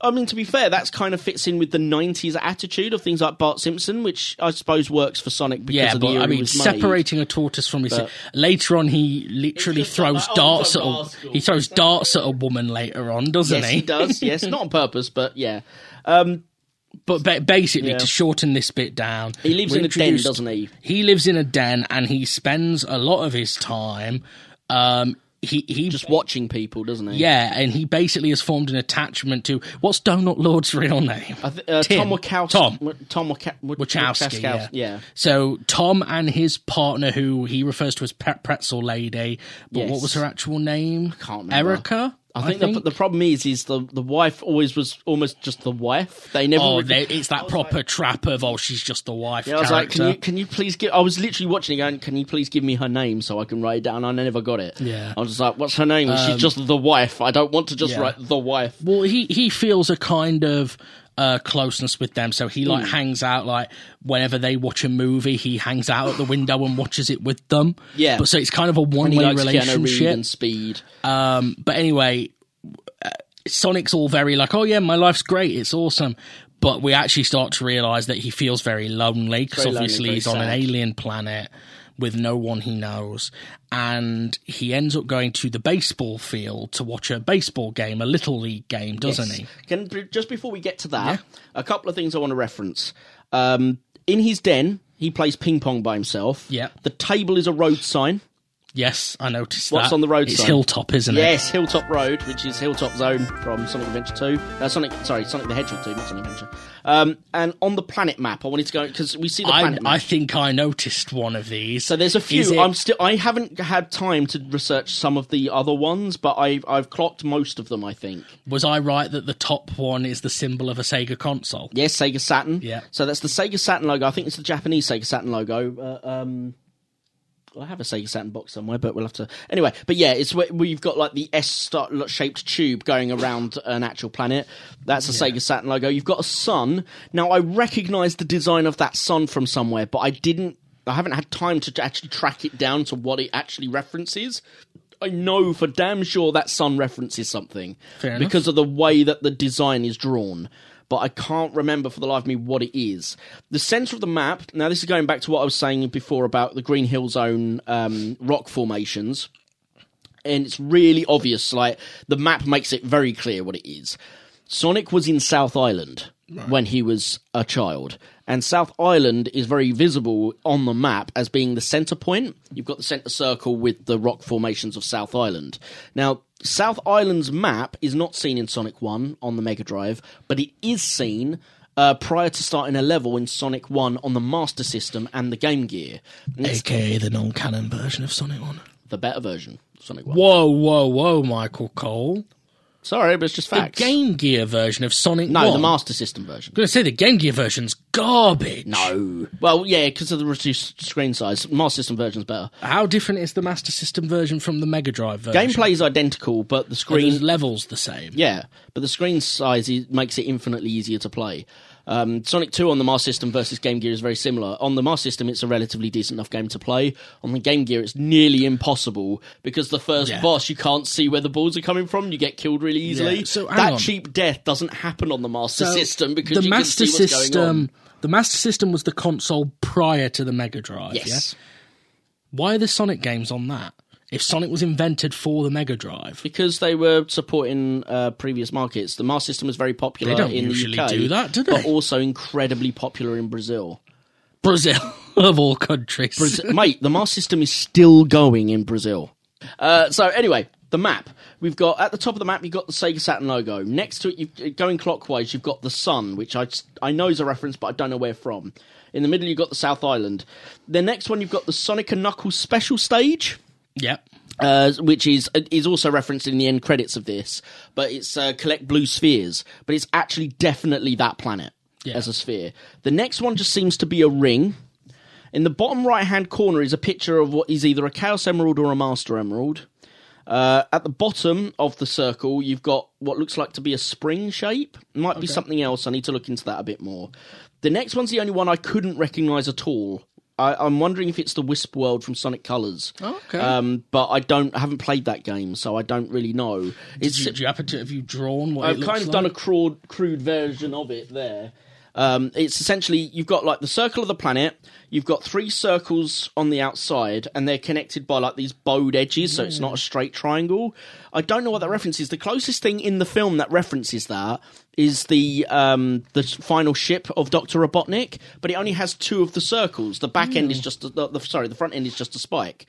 I mean, to be fair, that's kind of fits in with the '90s attitude of things like Bart Simpson, which I suppose works for Sonic because Yeah, of the but year I he mean, was made. separating a tortoise from his But- later on, he literally It's just like throws oh, darts at a he throws darts at a woman later on, doesn't Yes, he? he does. Yes, not on purpose, but yeah. Um, But ba- basically, Yeah. to shorten this bit down, He lives in a den, doesn't he? He lives in a den, and he spends a lot of his time. Um, he he just watching people, doesn't he? yeah, and he basically has formed an attachment to what's Donut Lord's real name? I th- uh. Tom Wachowski. Tom. Tom Wachowski. Wachowski, yeah. yeah. So Tom and his partner, who he refers to as Pet Pretzel Lady, but what was her actual name? Can't remember. Erica. I think, The, the problem is, is the the wife always was almost just the wife. They never. oh, re- they, it's that proper trap of oh, she's just the wife. Yeah, I was like, can you can you please give? I was literally watching it, going, can you please give me her name so I can write it down? I never got it. Yeah. I was just like, what's her name? She's um, just the wife. I don't want to just yeah. write the wife. Well, he he feels a kind of uh, closeness with them, so he like Hmm. hangs out like whenever they watch a movie, he hangs out at the window and watches it with them. Yeah. but so it's kind of a one way likes Keanu Reeves relationship. and Speed. Um, but anyway, uh, Sonic's all very like, oh yeah, my life's great, it's awesome. But we actually start to realize that he feels very lonely because lonely, obviously very he's on an alien planet with no one he knows, and he ends up going to the baseball field to watch a baseball game, a little league game, doesn't he? Can just before we get to that, a couple of things I want to reference. Um, in his den, he plays ping pong by himself. Yeah. The table is a road sign. Yes, I noticed What's that. on the road It's sign? Hilltop, isn't it? Yes, Hilltop Road, which is Hilltop Zone from Sonic Adventure 2. Uh, Sonic, sorry, Sonic the Hedgehog 2, not Sonic Adventure. Um, and on the planet map, I wanted to go because we see the I, planet map. I think I noticed one of these. so there's a few. It- I'm still. I haven't had time to research some of the other ones, but I've I've clocked most of them. I think. Was I right that the top one is the symbol of a Sega console? Yes, Sega Saturn. Yeah. So that's the Sega Saturn logo. I think it's the Japanese Sega Saturn logo. Uh, um, I have a Sega Saturn box somewhere, but we'll have to. Anyway, but yeah, it's where we've got like the S shaped tube going around an actual planet. That's a Sega Saturn logo. You've got a sun. Now, I recognise the design of that sun from somewhere, but I didn't. I haven't had time to actually track it down to what it actually references. I know for damn sure that sun references something Fair enough. because of the way that the design is drawn. But I can't remember for the life of me what it is. The centre of the map. Now, this is going back to what I was saying before about the Green Hill Zone um, rock formations, and it's really obvious. Like the map makes it very clear what it is. Sonic was in South Island when he was a child, and South Island is very visible on the map as being the center point. You've got the center circle with the rock formations of South Island. Now, South Island's map is not seen in Sonic 1 on the Mega Drive, but it is seen uh, prior to starting a level in Sonic 1 on the Master System and the Game Gear. And it's AKA the non canon version of Sonic 1. the better version of Sonic 1. Whoa, whoa, whoa, Michael Cole. Sorry, but it's just facts. The. Game Gear version of Sonic no, 1. the Master System version. I'm to say the Game Gear version's garbage. No. Well, yeah, because of the reduced screen size. Master System version's better. How different is the Master System version from the Mega Drive version? Gameplay is identical, but the screen. levels the same? Yeah, but the screen size is, makes it infinitely easier to play. Um, Sonic 2 on the Master System versus Game Gear is very similar. On the Master System, it's a relatively decent enough game to play. On the Game Gear, it's nearly impossible because the first Yeah. boss, you can't see where the balls are coming from. You get killed really easily. Yeah, so that on. cheap death doesn't happen on the Master So, System because the you Master can see what's going System. on. The Master System was the console prior to the Mega Drive. Yes. Yeah? Why are the Sonic games on that? If Sonic was invented for the Mega Drive, because they were supporting uh, previous markets. The Master System was very popular They don't in usually the UK, do that, do but also incredibly popular in Brazil. Brazil of all countries. Brazil mate, the Master System is still going in Brazil. Uh, so anyway, the map we've got at the top of the map. You've got the Sega Saturn logo. Next to it, you've, going clockwise, you've got the sun, which I I know is a reference, but I don't know where from. In the middle, you've got the South Island. The next one, you've got the Sonic and Knuckles special stage. Yep. uh, which is is also referenced in the end credits of this, but it's uh, collect blue spheres, but it's actually definitely that planet Yeah. as a sphere. The next one just seems to be a ring. In the bottom right hand corner is a picture of what is either a Chaos Emerald or a Master Emerald. Uh, at the bottom of the circle, you've got what looks like to be a spring shape. Might be something else. I need to look into that a bit more. The next one's the only one I couldn't recognise at all. I, I'm wondering if it's the Wisp World from Sonic Colors. Okay. Um, but I don't I haven't played that game, so I don't really know. Did It's you, do you happen to have you drawn what I've looks kind of like? done a crude, crude version of it there. Um, it's essentially you've got like the circle of the planet. You've got three circles on the outside, and they're connected by like these bowed edges, so it's not a straight triangle. I don't know what that reference is. The closest thing in the film that references that is the um, the final ship of Doctor Robotnik, but it only has two of the circles. The back end is just a, the, the sorry, the front end is just a spike.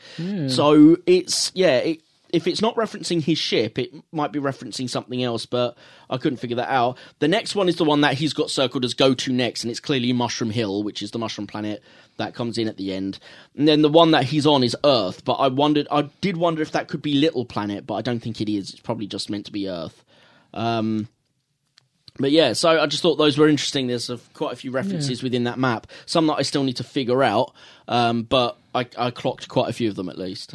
So it's yeah. It, if it's not referencing his ship, it might be referencing something else, but I couldn't figure that out. The next one is the one that he's got circled as go to next, and it's clearly Mushroom Hill, which is the mushroom planet that comes in at the end. And then the one that he's on is Earth, but I wondered, I did wonder if that could be Little Planet, but I don't think it is. It's probably just meant to be Earth. Um, but yeah, so I just thought those were interesting. There's a, quite a few references within that map. Some that I still need to figure out, um, but I, I clocked quite a few of them at least.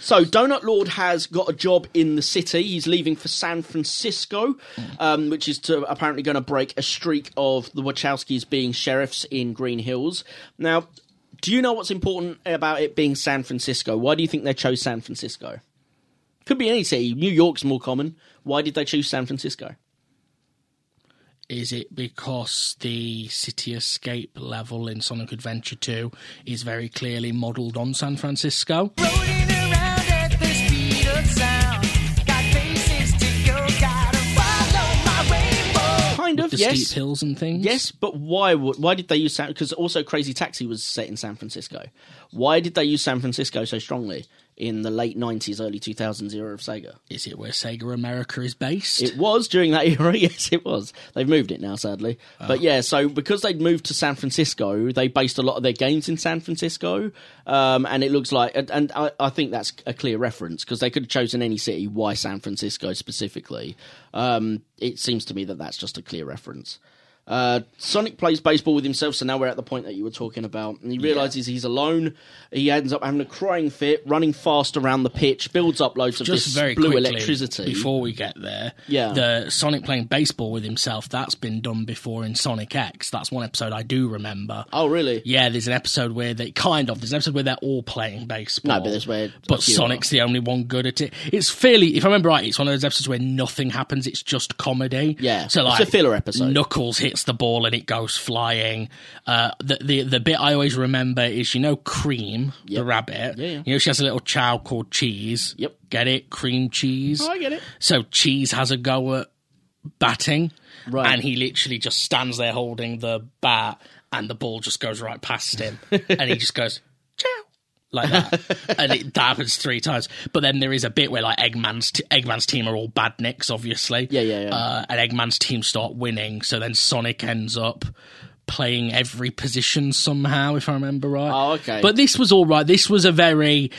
So Donut Lord has got a job in the city. He's leaving for San Francisco, um, which is to apparently going to break a streak of the Wachowskis being sheriffs in Green Hills. Now, do you know what's important about it being San Francisco? Why do you think they chose San Francisco? Could be any city. New York's more common. Why did they choose San Francisco? Is it because the city escape level in Sonic Adventure 2 is very clearly modelled on San Francisco? Rolling Kind of, The yes. steep hills and things? Yes, but why would why did they use San? Because also Crazy Taxi was set in San Francisco. Why did they use San Francisco so strongly in the late nineties, early two thousands era of Sega? Is it where Sega America is based? It was during that era. Yes, it was. They've moved it now, sadly. But yeah, so because they'd moved to San Francisco, they based a lot of their games in San Francisco, um, and it looks like, and, and I, I think that's a clear reference because they could have chosen any city. Why San Francisco specifically? Um, it seems to me that that's just a clear reference. Uh, Sonic plays baseball with himself, so now we're at the point that you were talking about, and he realizes he's alone. He ends up having a crying fit, running fast around the pitch, builds up loads of Just this very blue quickly, electricity. before we get there, Yeah. the Sonic playing baseball with himself, that's been done before in Sonic X. That's one episode I do remember. oh, really? Yeah, there's an episode where they kind of there's an episode where they're all playing baseball. No, but there's where but Sonic's the only one good at it. It's fairly, if I remember right, it's one of those episodes where nothing happens. It's just comedy. Yeah, so it's a filler episode. Knuckles hits the ball and it goes flying. Uh, the the the bit I always remember is you know Cream the rabbit. Yeah, yeah. You know she has a little child called Cheese. Yep. Get it? Cream cheese. Oh, I get it. So Cheese has a go at batting, Right. and he literally just stands there holding the bat, and the ball just goes right past him, and he just goes ciao like that, and it that happens three times. But then there is a bit where like Eggman's t- Eggman's team are all badniks, obviously. Yeah, yeah, yeah. Uh, and Eggman's team start winning, so then Sonic ends up playing every position somehow, if I remember right. Oh, okay. But this was all right. This was a very,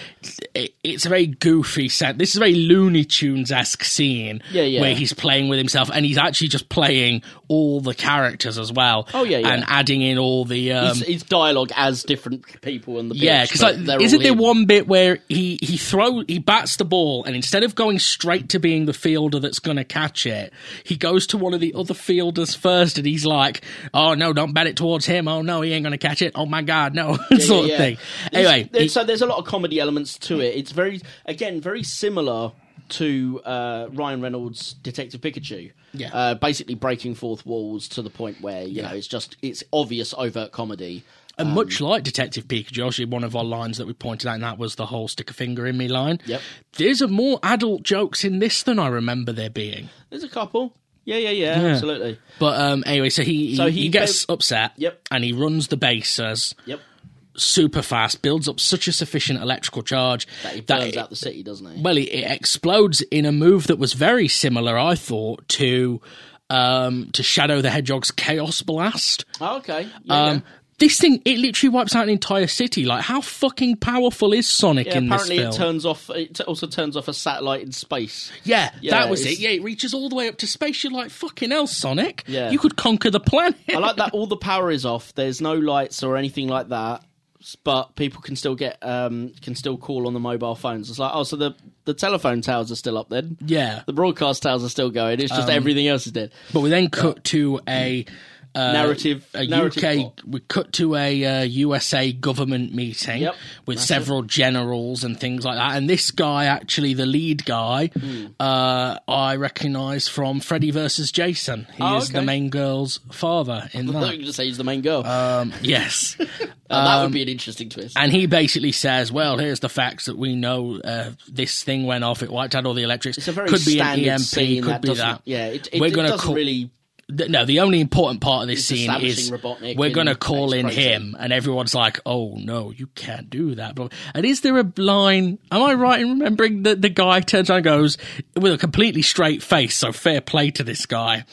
it- it's a very goofy set. This is a very Looney Tunes esque scene. Yeah, yeah. Where he's playing with himself, and he's actually just playing all the characters as well. Oh, yeah, yeah. and adding in all the. Um, it's, it's dialogue as different people in the pitch. yeah, because like, isn't there one bit where he he throw he bats the ball and instead of going straight to being the fielder that's going to catch it, he goes to one of the other fielders first and he's like, "Oh no, don't bat it towards him. Oh no, he ain't going to catch it. Oh my god, no," sort Yeah, of thing. Anyway, there's- he- so there's a lot of comedy elements to it. It's very, again, very similar to uh, Ryan Reynolds' Detective Pikachu. Yeah. uh, basically breaking fourth walls to the point where you know it's just it's obvious overt comedy. And much like Detective Pikachu, actually, one of our lines that we pointed out, and that was the whole stick a finger in me line. Yep. There's a more adult jokes in this than I remember there being. There's a couple. Yeah, yeah, yeah, Yeah. absolutely. But um, anyway, so he, So he, he gets upset. Yep. And he runs the bases Yep. Super fast, builds up such a sufficient electrical charge That he burns it- out the city, doesn't he? well, it, it explodes in a move that was very similar, I thought, to um, to Shadow the Hedgehog's Chaos Blast. Oh, okay. Yeah, Um, This thing, it literally wipes out an entire city. Like, how fucking powerful is Sonic yeah. in this apparently, it turns off. It also turns off a satellite in space. yeah, Yeah, that was it's- it. Yeah, it reaches all the way up to space. You're like, fucking hell, Sonic. Yeah. You could conquer the planet. I like that all the power is off. There's no lights or anything like that. But people can still get um, can still call on the mobile phones. It's like oh, so the the telephone towers are still up then. Yeah. The broadcast towers are still going. It's just Um, everything else is dead. But we then cut to a uh, Narrative- a narrative UK. plot. We cut to a uh, USA government meeting Yep, with several generals and things like that. And this guy, actually, the lead guy, Hmm. uh, I recognise from Freddy versus Jason. He Oh, is the main girl's father in I you that. could just say he's the main girl. Um, yes. Uh, that would be an interesting twist. And he basically says, "Well, here's the facts that we know. Uh, this thing went off. It wiped out all the electrics. it's a very could be an EMP. could that be that. Yeah, it, it, We're it doesn't call- really. Th- No, the only important part of this It's scene is Robotnik we're going to call in him, and everyone's like, "Oh no, you can't do that." Blah- And is there a line? Am I right in remembering that the guy turns around and goes with a completely straight face? So fair play to this guy.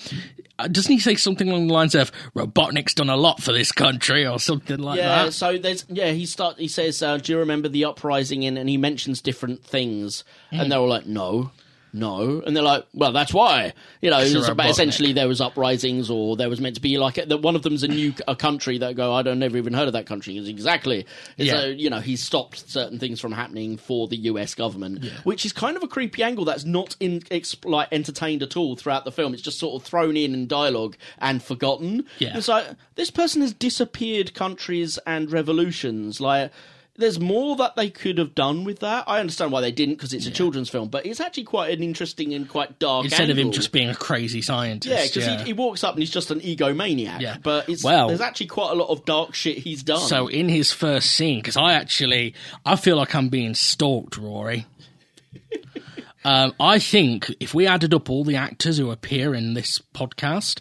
Uh, Doesn't he say something along the lines of "Robotnik's done a lot for this country" or something like Yeah, that? so there's yeah. He start he says, uh, "Do you remember the uprising?" In and he mentions different things, Hmm. and they're all like, "No." No, and they're like, well, that's why. You know, a about- essentially there was uprisings, or there was meant to be like that. One of them's a new a country that go, I don't never even heard of that country. Is exactly. Yeah. So you know, he stopped certain things from happening for the U.S. government, which is kind of a creepy angle that's not in exp- like entertained at all throughout the film. It's just sort of thrown in in dialogue and forgotten. Yeah. It's like this person has disappeared countries and revolutions. Like there's more that they could have done with that. I understand why they didn't because it's a children's film, but it's actually quite an interesting and quite dark. Instead of him just being a crazy scientist. yeah, because he, he walks up and he's just an egomaniac. Yeah. but it's, Well- there's actually quite a lot of dark shit he's done. So in his first scene, because I actually I feel like I'm being stalked, Rory. um, I think if we added up all the actors who appear in this podcast,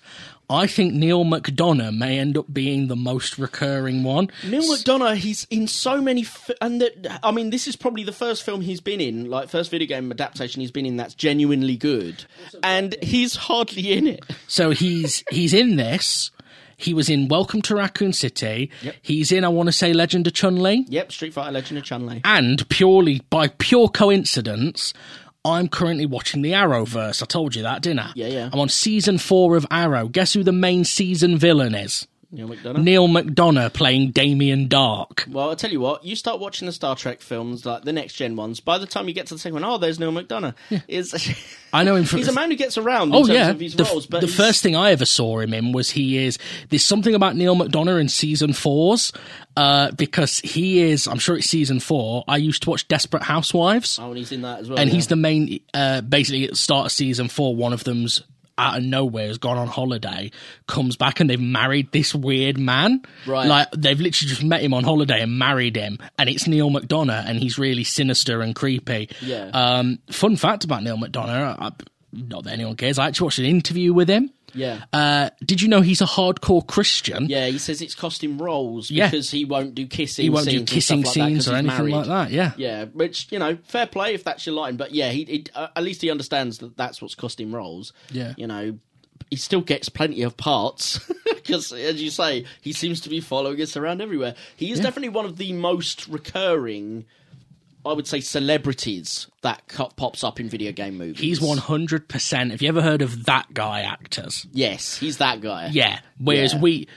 I think Neal McDonough may end up being the most recurring one. Neal McDonough, he's in so many, fi- and that, I mean, this is probably the first film he's been in, like first video game adaptation he's been in that's genuinely good, and he's hardly in it. So he's he's in this. He was in Welcome to Raccoon City. Yep. He's in I want to say Legend of Chun Li. Yep, Street Fighter Legend of Chun Li. And purely by pure coincidence, I'm currently watching the Arrowverse. I told you that, didn't I? Yeah, yeah. I'm on season four of Arrow. Guess who the main season villain is? Neal McDonough. Neal McDonough playing Damien Darhk. Well, I'll tell you what, you start watching the Star Trek films, like the next gen ones, by the time you get to the second one, oh, there's Neal McDonough. Is I know him from. He's a man who gets around in Oh terms yeah, of his the, roles, but the first thing I ever saw him in was he is. There's something about Neal McDonough in season fours, uh, because he is. I'm sure it's season four. I used to watch Desperate Housewives. Oh, and he's in that as well. and yeah. he's the main uh basically at the start of season four one of them's out of nowhere has gone on holiday comes back and they've married this weird man Right. like they've literally just met him on holiday and married him and it's neal mcdonough and he's really sinister and creepy Yeah. um fun fact about neal mcdonough I, not that anyone cares i actually watched an interview with him Yeah. uh did you know he's a hardcore christian Yeah, he says it's cost him roles Yeah. because he won't do kissing. he won't do kissing like scenes or anything married. like that yeah Yeah, which you know, fair play if that's your line. But yeah, he, he uh, at least he understands that that's what's cost him roles. Yeah. you know, he still gets plenty of parts because, as you say, he seems to be following us around everywhere. He is definitely one of the most recurring. I would say celebrities that pops up in video game movies. he's 100% have you ever heard of that guy actors Yes, he's that guy. Yeah. Whereas Yeah. we,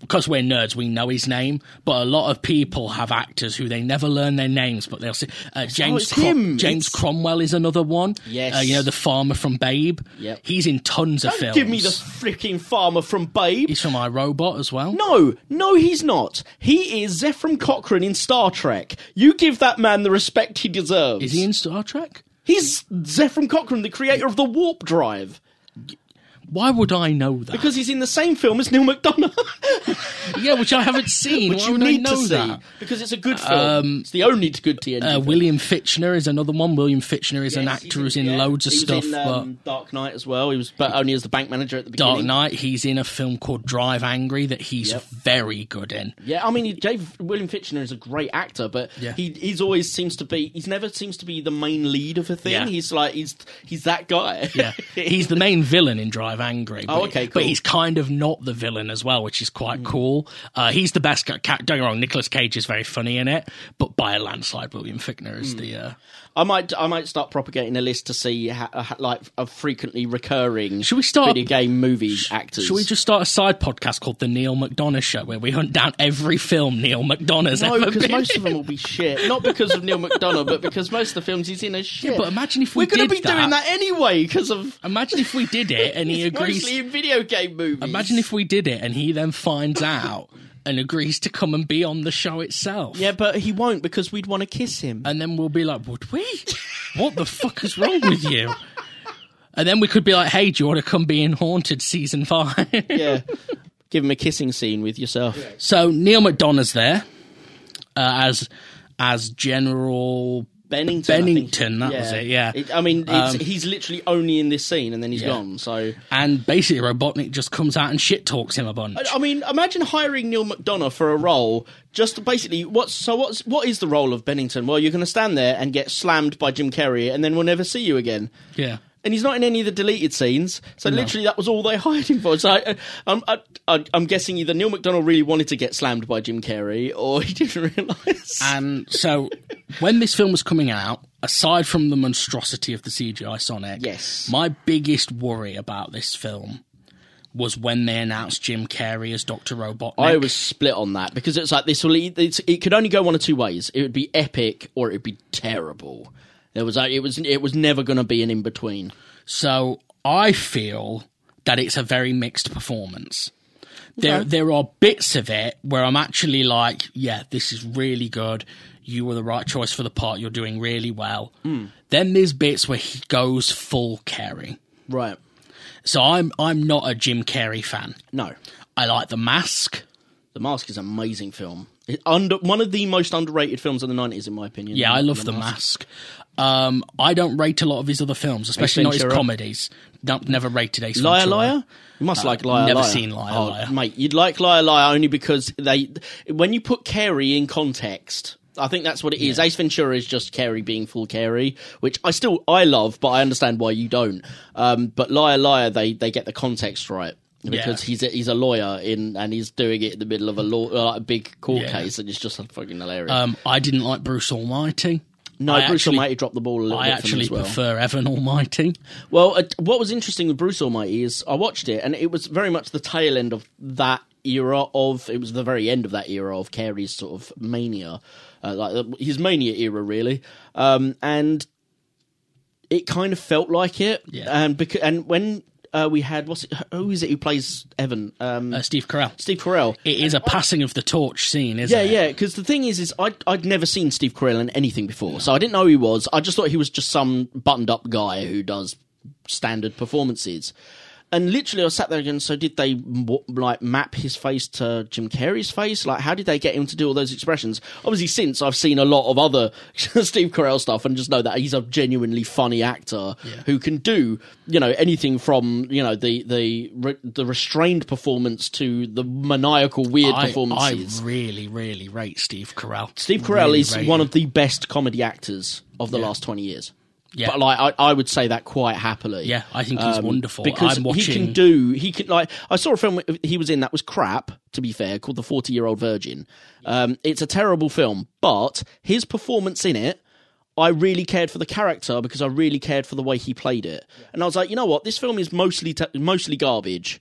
because we're nerds, we know his name. But a lot of people have actors who they never learn their names, but they'll see. Uh, James it's Crom- him. James It's- Cromwell is another one. Yes. Uh, you know the farmer from Babe. Yep. He's in tons of Don't films. give me the freaking farmer from Babe. He's from I, Robot as well. No, no, he's not. He is Zefram Cochrane in Star Trek. You give that man the respect he deserves. Is he in Star Trek? He's Zefram Cochrane, the creator of the warp drive, Why would I know that? because he's in the same film as Neal McDonough, yeah, which I haven't seen. which Why you need know to see that? because it's a good film. it's the only good TNG. Uh, film. William Fichtner is another one. William Fichtner is an actor who's in yeah, loads of he stuff, in, but um, Dark Knight as well. He was, but only as the bank manager at the beginning. Dark. Knight. He's in a film called Drive Angry that he's Yep. very good in. Yeah, I mean, he- Dave William Fichtner is a great actor, but Yeah. he he's always seems to be. He's never seems to be the main lead of a thing. Yeah. He's like he's he's that guy. Yeah, he's the main villain in Drive Angry. But, Oh, okay, cool. Hmm. he's kind of not the villain as well, which is quite cool. Uh, he's the best. Don't get me wrong, Nicolas Cage is very funny in it, but by a landslide, William Fichtner is Hmm. the. Uh, I might I might start propagating a list to see ha, uh, ha, like of frequently recurring Should we start- video game movie actors. should we just start a side podcast called the Neal McDonough Show, where we hunt down every film Neal McDonough's No, ever because been most of them will be shit. Not because of Neal McDonough, but because most of the films he's in are shit. but imagine if we we're going to be doing that. that anyway because of Imagine if we did it and he agrees. mostly in video game movies. Imagine if we did it and he then finds out and agrees to come and be on the show itself. yeah, but he won't because we'd want to kiss him. and then we'll be like, "Would we? What the fuck is wrong with you?" And then we could be like, "Hey, do you want to come be in Haunted season five? yeah, give him a kissing scene with yourself. so Neal McDonough's there uh, as as General. Bennington. Bennington, that was it, yeah. I mean, it's, Um, he's literally only in this scene, and then he's Yeah. gone. So, And basically, Robotnik just comes out and shit talks him a bunch. I, I mean, imagine hiring Neal McDonough for a role. Just basically, what's so? What's what is the role of Bennington? Well, you're going to stand there and get slammed by Jim Carrey, and then we'll never see you again. yeah. And he's not in any of the deleted scenes, so literally that was all they hired him for. So I, uh, I'm, I, I, I'm guessing either Neal McDonough really wanted to get slammed by Jim Carrey, or he didn't realise. And so, when this film was coming out, aside from the monstrosity of the CGI Sonic, Yes. my biggest worry about this film was when they announced Jim Carrey as Doctor Robotnik. I was split on that because it's like this will it could only go one of two ways. It would be epic or it would be terrible. There was it was it was never going to be an in between. so I feel that it's a very mixed performance. There, there are bits of it where I'm actually like, yeah, this is really good. You were the right choice for the part. You're doing really well. Hmm. Then there's bits where he goes full Carrey. Right. So I'm I'm not a Jim Carrey fan. No. I like The Mask. The Mask is an amazing film. It, under one of the most underrated films of the nineties, in my opinion. Yeah, I love The Mask. Um, I don't rate a lot of his other films, especially not his comedies. No, never rated Ace Liar Ventura. Liar. You must like Liar Liar. never Liar. seen Liar oh, Liar. mate. You'd like Liar Liar only because they when you put Carrey in context. I think that's what it is. Ace Ventura is just Carrey being full Carrey, which I still I love, but I understand why you don't. Um, but Liar Liar, they they get the context right. Because Yeah. he's a, he's a lawyer in and he's doing it in the middle of a law like a big court Yeah. case and it's just fucking hilarious. Um, I didn't like Bruce Almighty. No, I Bruce actually- Almighty dropped the ball a little I bit me actually well. prefer Evan Almighty. Well, uh, what was interesting with Bruce Almighty is I watched it, and it was very much the tail end of that era of. It was the very end of that era of Carrey's sort of mania, uh, like uh, his mania era, really. Um, and it kind of felt like it. Yeah. And because and when uh, we had what's it, who is it who plays Evan? Um, Uh, Steve Carell. Steve Carell. It is a passing of the torch scene, isn't Yeah, it? yeah. Yeah. Because the thing is, is I'd, I'd never seen Steve Carell in anything before, so I didn't know who he was. I just thought he was just some buttoned up guy who does standard performances. And literally, I sat there again. So, did they like map his face to Jim Carrey's face? Like, how did they get him to do all those expressions? Obviously, since I've seen a lot of other Steve Carell stuff, and just know that he's a genuinely funny actor who can do, you know, anything from you know the the re- the restrained performance to the maniacal weird I, I really, really rate Steve Carell. Steve Carell Really is one him. of the best comedy actors of the last 20 years. Yeah. But like I, I would say that quite happily. Yeah, I think he's Um, wonderful. because I'm he can do he can like I saw a film he was in that was crap to be fair called The 40 Year Old Virgin. Um, it's a terrible film, but his performance in it I really cared for the character because I really cared for the way he played it. And I was like, you know what? This film is mostly t- mostly garbage.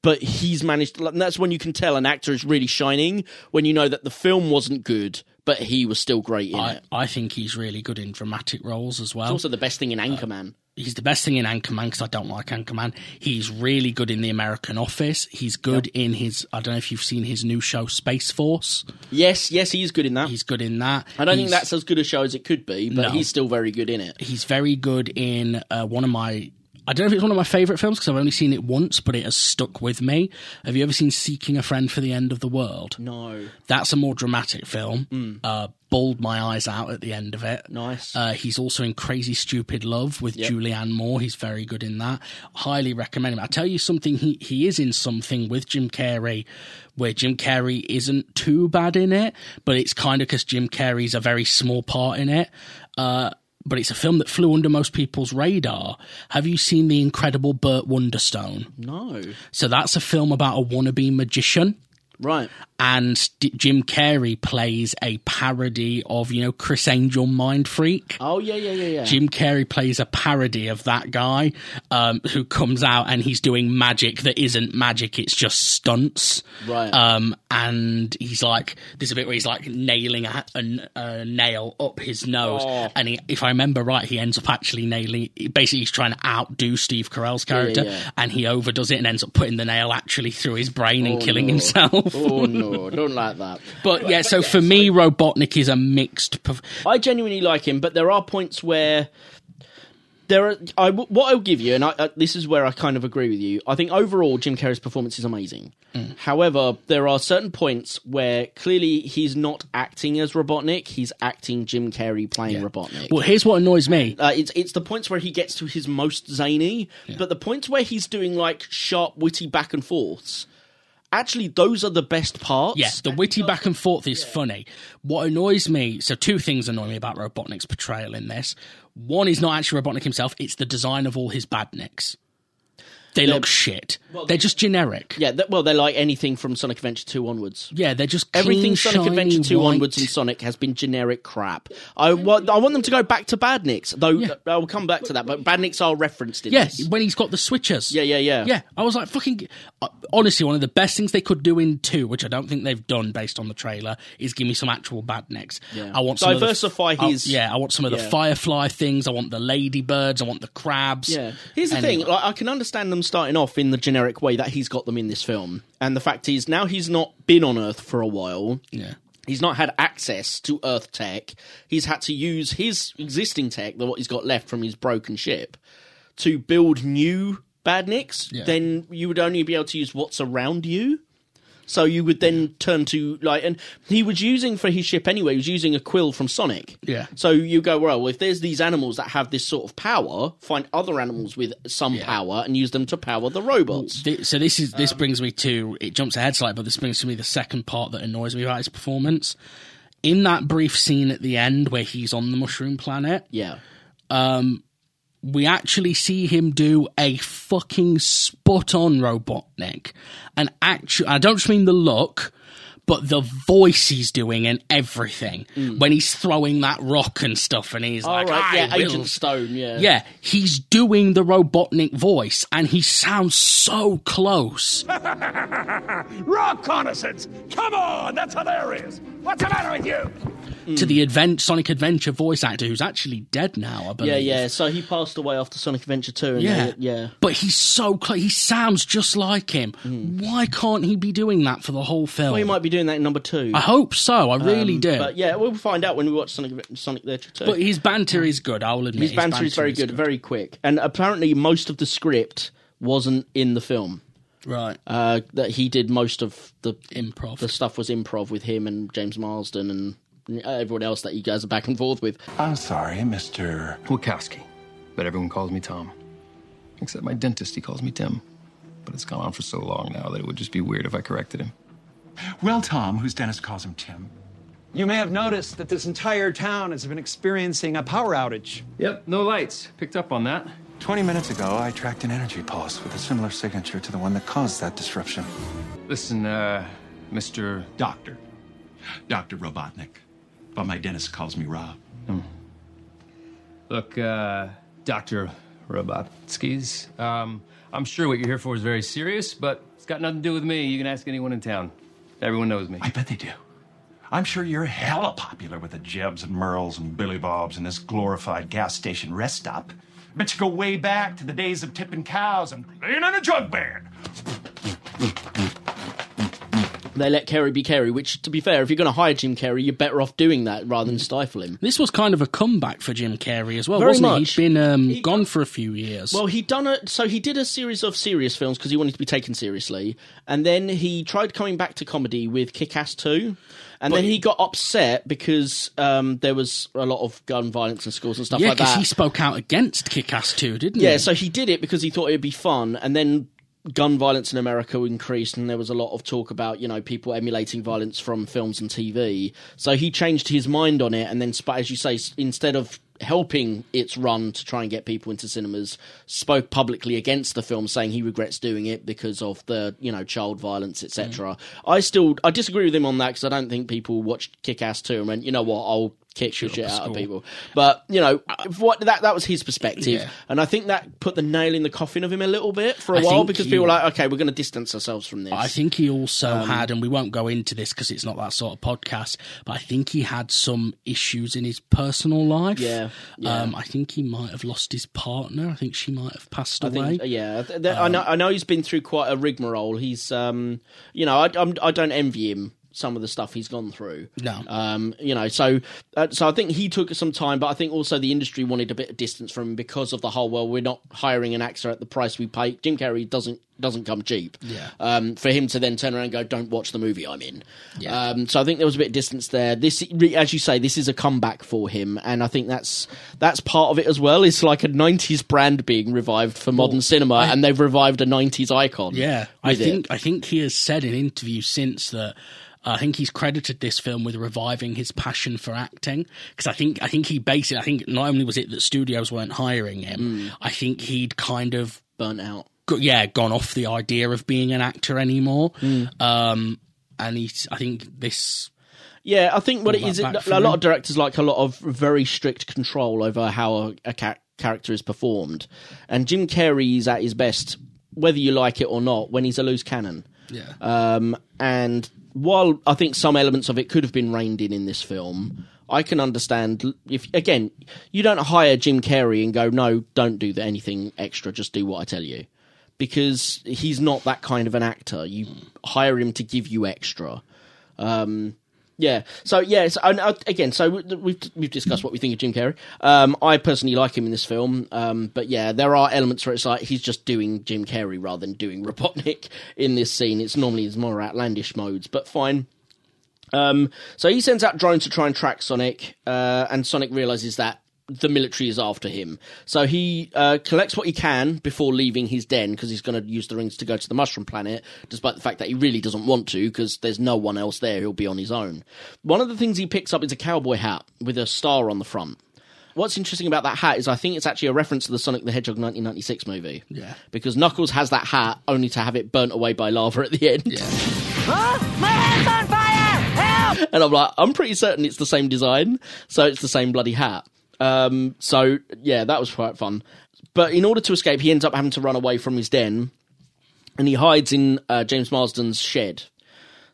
But he's managed, and that's when you can tell an actor is really shining when you know that the film wasn't good, but he was still great in I, it. I think he's really good in dramatic roles as well. It's also the best thing in Anchorman. he's the best thing in Anchorman because I don't like Anchorman. He's really good in The American Office. He's good in his. I don't know if you've seen his new show Space Force. Yes, yes, he's good in that. He's good in that. I don't think that's as good a show as it could be, but No. he's still very good in it. He's very good in uh, one of my. I don't know if it's one of my favourite films because I've only seen it once, but it has stuck with me. Have you ever seen Seeking a Friend for the End of the World? No, That's a more dramatic film. Uh, bawled my eyes out at the end of it. Nice. Uh, he's also in Crazy Stupid Love with Julianne Moore. He's very good in that. Highly recommend him. I tell you something. He he is in something with Jim Carrey, where Jim Carrey isn't too bad in it, but it's kind of because Jim Carrey's a very small part in it. Uh, but it's a film that flew under most people's radar. Have you seen the incredible Burt Wonderstone? no, So that's a film about a wannabe magician right. and D- Jim Carrey plays a parody of you know Criss Angel Mind Freak. Oh yeah, yeah, yeah, yeah. Jim Carrey plays a parody of that guy um, who comes out and he's doing magic that isn't magic; it's just stunts. Right. Um, and he's like, there's a bit where he's like nailing a, a, a nail up his nose, Oh. and he, if I remember right, he ends up actually nailing. Basically, he's trying to outdo Steve Carell's character, yeah. and he overdoes it and ends up putting the nail actually through his brain and Oh, killing no. himself. Oh no, don't like that. But yeah, so for me, Robotnik is a mixed. perf- I genuinely like him, but there are points where there are. I what I'll give you, and I, uh, this is where I kind of agree with you. I think overall Jim Carrey's performance is amazing. However, there are certain points where clearly he's not acting as Robotnik; he's acting Jim Carrey playing Robotnik. Well, here's what annoys me. Uh, it's it's the points where he gets to his most zany, but the points where he's doing like sharp, witty back and forths. Actually, those are the best parts. Yeah, the witty back and forth is funny. What annoys me, so two things annoy me about Robotnik's portrayal in this. One is not actually Robotnik himself; it's the design of all his badniks. They look shit. They're just generic. yeah. th- well, they're like anything from Sonic Adventure Two onwards. Yeah, they're just Everything clean, Sonic shiny, Adventure 2 white. onwards and Sonic has been generic crap. I want, I want them to go back to Badniks, though Yeah. I'll come back to that, but Badniks are referenced in Yes, this. when he's got the switchers. Yeah, yeah, yeah. Yeah, I was like, fucking. Uh, honestly, one of the best things they could do in two, which I don't think they've done based on the trailer, is give me some actual badniks. Yeah. I want some of the- Diversify I- his- yeah, I want some of the Yeah. firefly things. I want the ladybirds. I want the crabs. Yeah. Here's the thing, like, I can understand them starting off in the generic way that he's got them in this film. And the fact is, now he's not been on Earth for a while. Yeah. he's not had access to Earth tech. He's had to use his existing tech, the what he's got left from his broken ship, to build new badniks. Yeah. Then you would only be able to use what's around you. So you would then turn to like, and he was using for his ship anyway. He was using a quill from Sonic. Yeah. So you go well. If there's these animals that have this sort of power, find other animals with some Yeah. power and use them to power the robots. So this is Um, this brings me to it jumps ahead slightly, but this brings to me the second part that annoys me about his performance. In that brief scene at the end where he's on the mushroom planet, Yeah. We actually see him do a fucking spot on Robotnik. And actually, I don't just mean the look, but the voice he's doing and everything. When he's throwing that rock and stuff, and he's All like, Mm. right. "I Yeah. will Agent Stone. Yeah. Yeah, he's doing the Robotnik voice, and he sounds so close. Rock reconnaissance! Come on, that's hilarious! What's the matter with you? to the advent Sonic Adventure voice actor who's actually dead now, I believe. Yeah, yeah. So he passed away after Sonic Adventure 2. And Yeah, they- yeah. But he's so close. He sounds just like him. Why can't he be doing that for the whole film? Well, he might be doing that in number two. I hope so. I really Um, do. But yeah, we'll find out when we watch Sonic, Sonic the Hedgehog 2. But his banter is good. I will admit his banter is very good, very quick. And apparently, most of the script wasn't in the film. Right, Uh, that he did most of the improv. the stuff was improv with him and James Marsden and everyone else that you guys are back and forth with. I'm sorry, Mr. Wachowski, but everyone calls me Tom. Except my dentist, he calls me Tim. But it's gone on for so long now that it would just be weird if I corrected him. Well, Tom, whose dentist calls him Tim. You may have noticed that this entire town has been experiencing a power outage. Yep, no lights. Picked up on that. 20 minutes ago, I tracked an energy pulse with a similar signature to the one that caused that disruption. Listen, uh, Mr. Doctor. Dr. Robotnik. But my dentist calls me Rob. Look, uh, Dr. Robotskis, um, I'm sure what you're here for is very serious, but it's got nothing to do with me. You can ask anyone in town. Everyone knows me. I bet they do. I'm sure you're hella popular with the Jebs and Merles and Billy Bobs and this glorified gas station rest stop. Bet you go way back to the days of tipping cows and playing in a jug band. They let Carrey be Carrey, which, to be fair, if you're going to hire Jim Carrey, you're better off doing that rather than stifle him. this was kind of a comeback for Jim Carrey as well, Very wasn't much. it? He'd been um, He- gone for a few years. Well, he done a so he did a series of serious films because he wanted to be taken seriously, and then he tried coming back to comedy with Kick-Ass 2. And then he got upset because um, there was a lot of gun violence in schools and stuff yeah, like because that. he spoke out against Kick-Ass 2, didn't Yeah, he? Yeah, so he did it because he thought it'd be fun, and then gun violence in America increased, and there was a lot of talk about you know people emulating violence from films and TV. So he changed his mind on it, and then, as you say, instead of helping its run to try and get people into cinemas, spoke publicly against the film, saying he regrets doing it because of the you know child violence, etc. Mm. I still I disagree with him on that because I don't think people watched Kick Ass 2 and went, you know what, I'll kick the shit out of people. But you know, what that that was his perspective, Yeah. and I think that put the nail in the coffin of him a little bit for a I while because he- people were like, okay, we're going to distance ourselves from this. I think he also Um, had, and we won't go into this because it's not that sort of podcast, but I think he had some issues in his personal life. Yeah, yeah. Um, I think he might have lost his partner. I think she might have passed I away. think, yeah, th- th- I know. I know he's been through quite a rigmarole. He's, um, you know, I, I'm, I don't envy him some of the stuff he's gone through. No. um, you know, so uh, so I think he took some time, but I think also the industry wanted a bit of distance from him because of the whole. Well, we're not hiring an actor at the price we pay. Jim Carrey doesn't doesn't come cheap. Yeah. Um, for him to then turn around and go, "Don't watch the movie I'm in." Yeah. Um, so I think there was a bit of distance there. This, as you say, this is a comeback for him, and I think that's that's part of it as well. It's like a '90s brand being revived for modern cinema, I- and they've revived a '90s icon. Yeah, I with it. think I think he has said in interviews since that. I think he's credited this film with reviving his passion for acting because I think I think he basically I think not only was it that studios weren't hiring him, Mm. I think he'd kind of burnt out. yeah gone off the idea of being an actor anymore. Mm. Um, and he's I think this Yeah, I think what it is, a lot him. of directors like a lot of very strict control over how a, a ca- character is performed, and Jim Carrey is at his best, whether you like it or not, when he's a loose cannon. yeah Um, and while I think some elements of it could have been reined in in this film, I can understand if again you don't hire Jim Carrey and go, no, don't do anything extra, just do what I tell you, because he's not that kind of an actor. You hire him to give you extra. Um, Yeah. So yeah. So, and, uh, again, so we- we've we've discussed what we think of Jim Carrey. Um, I personally like him in this film. Um, but yeah, there are elements where it's like he's just doing Jim Carrey rather than doing Robotnik in this scene. It's normally his more outlandish modes, but fine. Um, so he sends out drones to try and track Sonic, uh, and Sonic realizes that the military is after him. So he uh, collects what he can before leaving his den because he's going to use the rings to go to the Mushroom Planet, despite the fact that he really doesn't want to because there's no one else there. He'll be on his own. One of the things he picks up is a cowboy hat with a star on the front. What's interesting about that hat is I think it's actually a reference to the Sonic the Hedgehog 1996 movie. Yeah. Because Knuckles has that hat only to have it burnt away by lava at the end. Yeah. Huh? My hat's on fire! Help! and I'm like, I'm pretty certain it's the same design, so it's the same bloody hat. Um, so yeah, that was quite fun. But in order to escape, he ends up having to run away from his den, and he hides in uh, James Marsden's shed.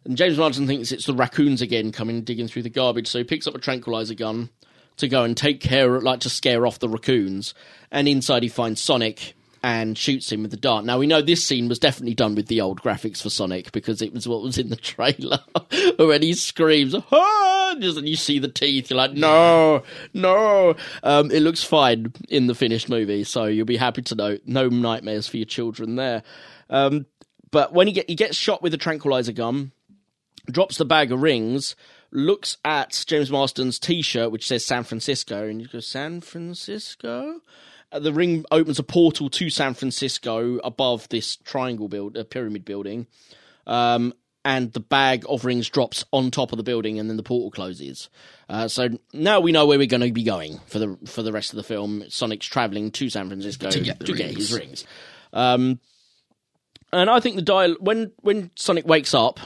And James Marsden thinks it's the raccoons again coming digging through the garbage, so he picks up a tranquilizer gun to go and take care, like to scare off the raccoons. And inside, he finds Sonic and shoots him with the dart. Now we know this scene was definitely done with the old graphics for Sonic because it was what was in the trailer. when he screams, ah! And you see the teeth, you're like, no, no. Um, it looks fine in the finished movie, so you'll be happy to know no nightmares for your children there. Um, but when he get he gets shot with a tranquilizer gun, drops the bag of rings, looks at James Marsden's T-shirt which says San Francisco, and he goes, "San Francisco." Uh, The ring opens a portal to San Francisco above this triangle build, uh, pyramid building, um, and the bag of rings drops on top of the building, and then the portal closes. Uh, so now we know where we're going to be going for the for the rest of the film. Sonic's traveling to San Francisco To get his rings. rings. Um, and I think the dial when when Sonic wakes up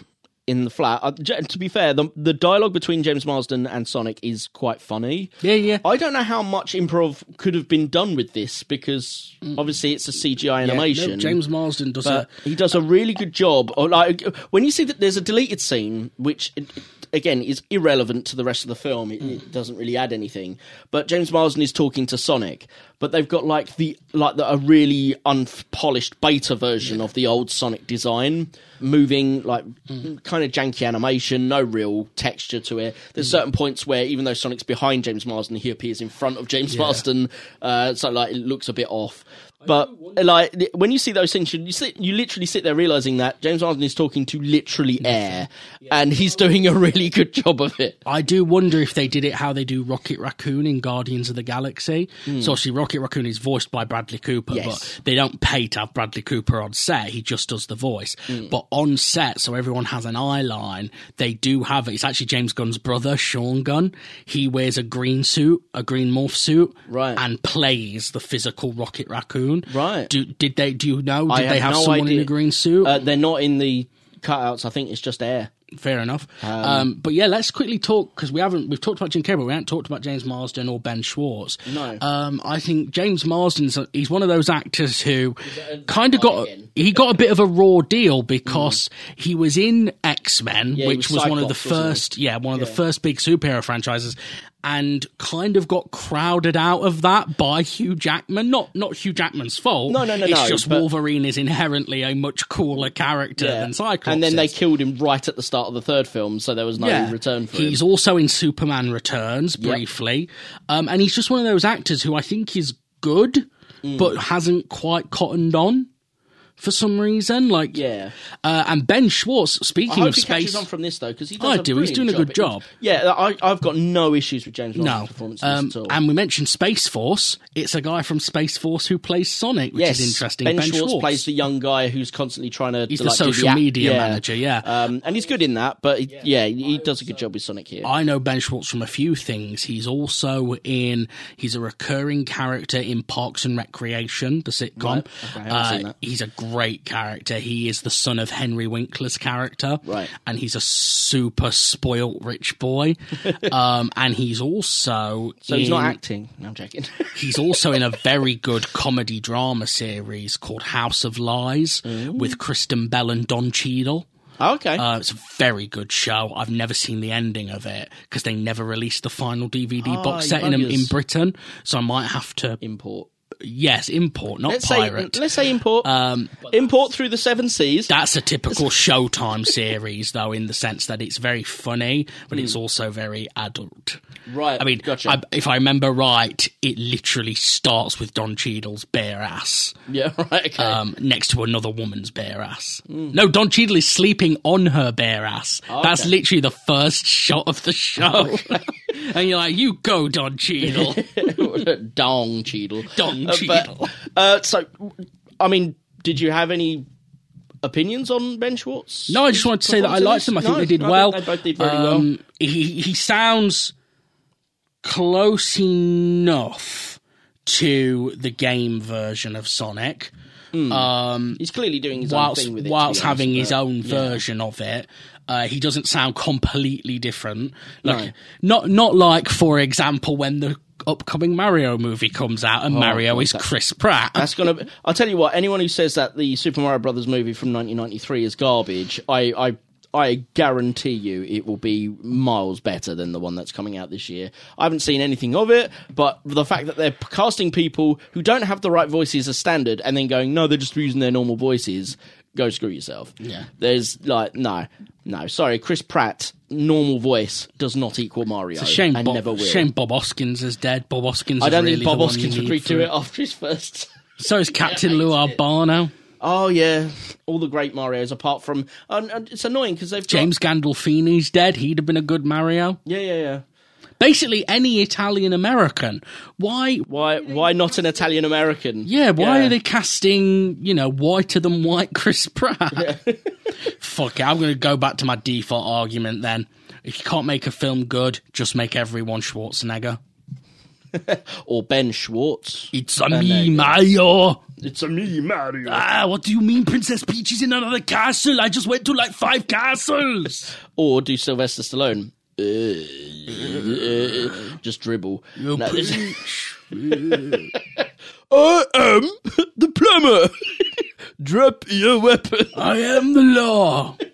in the flat. Uh, to be fair, the the dialogue between James Marsden and Sonic is quite funny. Yeah, yeah. I don't know how much improv could have been done with this because obviously it's a CGI Yeah, no, animation. James Marsden does a he does a really good job. Or like when you see that there's a deleted scene, which it- it- again is irrelevant to the rest of the film. It, it doesn't really add anything. But James Marsden is talking to Sonic, but they've got like the like the, a really unpolished beta version of the old Sonic design, moving like kind of janky animation, no real texture to it. There's certain points where even though Sonic's behind James Marsden, he appears in front of James Yeah. Marsden, uh, so like it looks a bit off. But like when you see those things, you sit, you literally sit there realizing that James Marsden is talking to literally air, and he's doing a really good job of it. I do wonder if they did it how they do Rocket Raccoon in Guardians of the Galaxy. Hmm. So obviously Rocket Raccoon is voiced by Bradley Cooper, Yes. but they don't pay to have Bradley Cooper on set. He just does the voice. Hmm. But on set, so everyone has an eye line, they do have it. It's actually James Gunn's brother, Sean Gunn. He wears a green suit, a green morph suit, Right. and plays the physical Rocket Raccoon. Right. Do, did they? Do you know? Did I they have no someone in idea. a green suit? Uh, they're not in the cutouts. I think it's just air. Fair enough. Um, but yeah, let's quickly talk because we haven't we've talked about Jim Carrey, but we haven't talked about James Marsden or Ben Schwartz. No. Um, I think James Marsden's he's one of those actors who kind of got again? he got a bit of a raw deal because he was in X Men, Yeah, which was was, one of the Cyclops, wasn't he? first yeah one of the first big superhero franchises. And kind of got crowded out of that by Hugh Jackman. Not not Hugh Jackman's fault. No, no, no, It's no, just but- Wolverine is inherently a much cooler character than Cyclops. and then they killed him right at the start of the third film, so there was no return for he's him. He's also in Superman Returns briefly, um, and he's just one of those actors who I think is good, Mm. but hasn't quite cottoned on for some reason. Like, Yeah. uh, and Ben Schwartz. I Speaking hope of he space, on from this though, because he I does. a do, he's brilliant doing a good job. Yeah, I, I've got no issues with James Marsden's no, performance um, at all. and we mentioned Space Force. It's a guy from Space Force who plays Sonic, which yes, is interesting. Ben, Ben, Schwartz, plays the young guy who's constantly trying to. He's to, the like, social app- media yeah. manager, yeah. um, and he's good in that. But he, yeah, he does a good job with Sonic here. I know Ben Schwartz from a few things. He's also in. He's a recurring character in Parks and Recreation, the sitcom. Right. Okay, I haven't seen Uh, that. he's a great character. He is the son of Henry Winkler's character, Right. And he's a super spoilt rich boy. um, and he's also so he's not in- acting. No, I'm joking. He's also in a very good comedy drama series called House of Lies with Kristen Bell and Don Cheadle. Oh, okay. Uh, it's a very good show. I've never seen the ending of it because they never released the final DVD Ah, box set in, in. Britain. So I might have to, Import. Yes, import, not Let's pirate. say let's say import. um, import through the seven seas. That's a typical Showtime series, though, in the sense that it's very funny, but it's Hmm. also very adult. Right. I mean, gotcha. I, if I remember right, it literally starts with Don Cheadle's bare ass yeah, right. Okay. um, next to another woman's bare ass. No, Don Cheadle is sleeping on her bare ass. That's literally the first shot of the show. and you're like, you go, Don Cheadle. Dong Cheadle. Dong. But, uh, so, I mean, did you have any opinions on Ben Schwartz? No, I just wanted to say that I liked them. I think No, they did I well. they both did very Um, He he sounds close enough to the game version of Sonic. Um, He's clearly doing his whilst own thing with it. whilst having honest, his own yeah. version of it. Uh, he doesn't sound completely different. No. Like not not like for example when the upcoming Mario movie comes out and Oh, Mario God, is that- Chris Pratt. That's gonna. Be, I'll tell you what. Anyone who says that the Super Mario Brothers movie from 1993 is garbage, I, I, I guarantee you it will be miles better than the one that's coming out this year. I haven't seen anything of it, but the fact that they're casting people who don't have the right voices as standard, and then going, no, they're just using their normal voices. Go screw yourself. Yeah. There's like no, no. Sorry, Chris Pratt normal voice does not equal Mario. It's a shame, and Bob, never will. shame Bob Hoskins is dead. Bob Hoskins. I don't really think Bob the one Hoskins you would need redo it after his first. So is Captain Lou Albano. Oh yeah, all the great Mario's apart from. And, it's annoying because they've got, James Gandolfini's dead. He'd have been a good Mario. Yeah, yeah, yeah. Basically, any Italian American. Why? Why? Why not an Italian American? Yeah, why are they casting, you know, whiter than white Chris Pratt? Fuck it, I'm going to go back to my default argument then. If you can't make a film good, just make everyone Schwarzenegger. or Ben Schwartz? It's a Ben me, Mario. It's a me, Mario. Ah, what do you mean Princess Peach is in another castle? I just went to like five castles. Or do Sylvester Stallone? Uh, just dribble. You No, there's- I am the plumber. Drop your weapon. I am the law.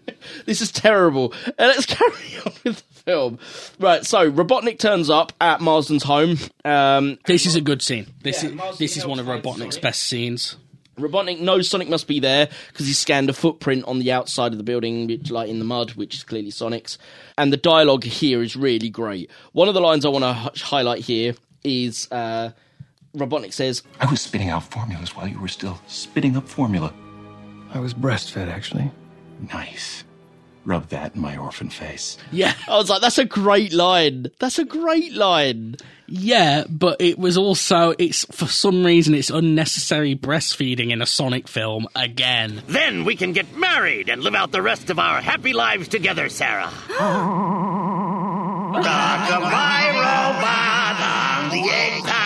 This is terrible. Uh, let's carry on with the film. Right, so Robotnik turns up at Marsden's home. Um, This is a good scene. This Yeah, is Marsden this is one of Robotnik's Sonic. best scenes. Robotnik knows Sonic must be there because he scanned a footprint on the outside of the building, which, like in the mud, which is clearly Sonic's. And the dialogue here is really great. One of the lines I want to h- highlight here is uh, Robotnik says, I was spitting out formulas while you were still spitting up formula. I was breastfed, actually. Nice. Rub that in my orphan face. Yeah, I was like, that's a great line. That's a great line. yeah, but it was also it's for some reason it's unnecessary breastfeeding in a Sonic film again. Then we can get married and live out the rest of our happy lives together, Sarah. Rock-a-bye robot on the egg top.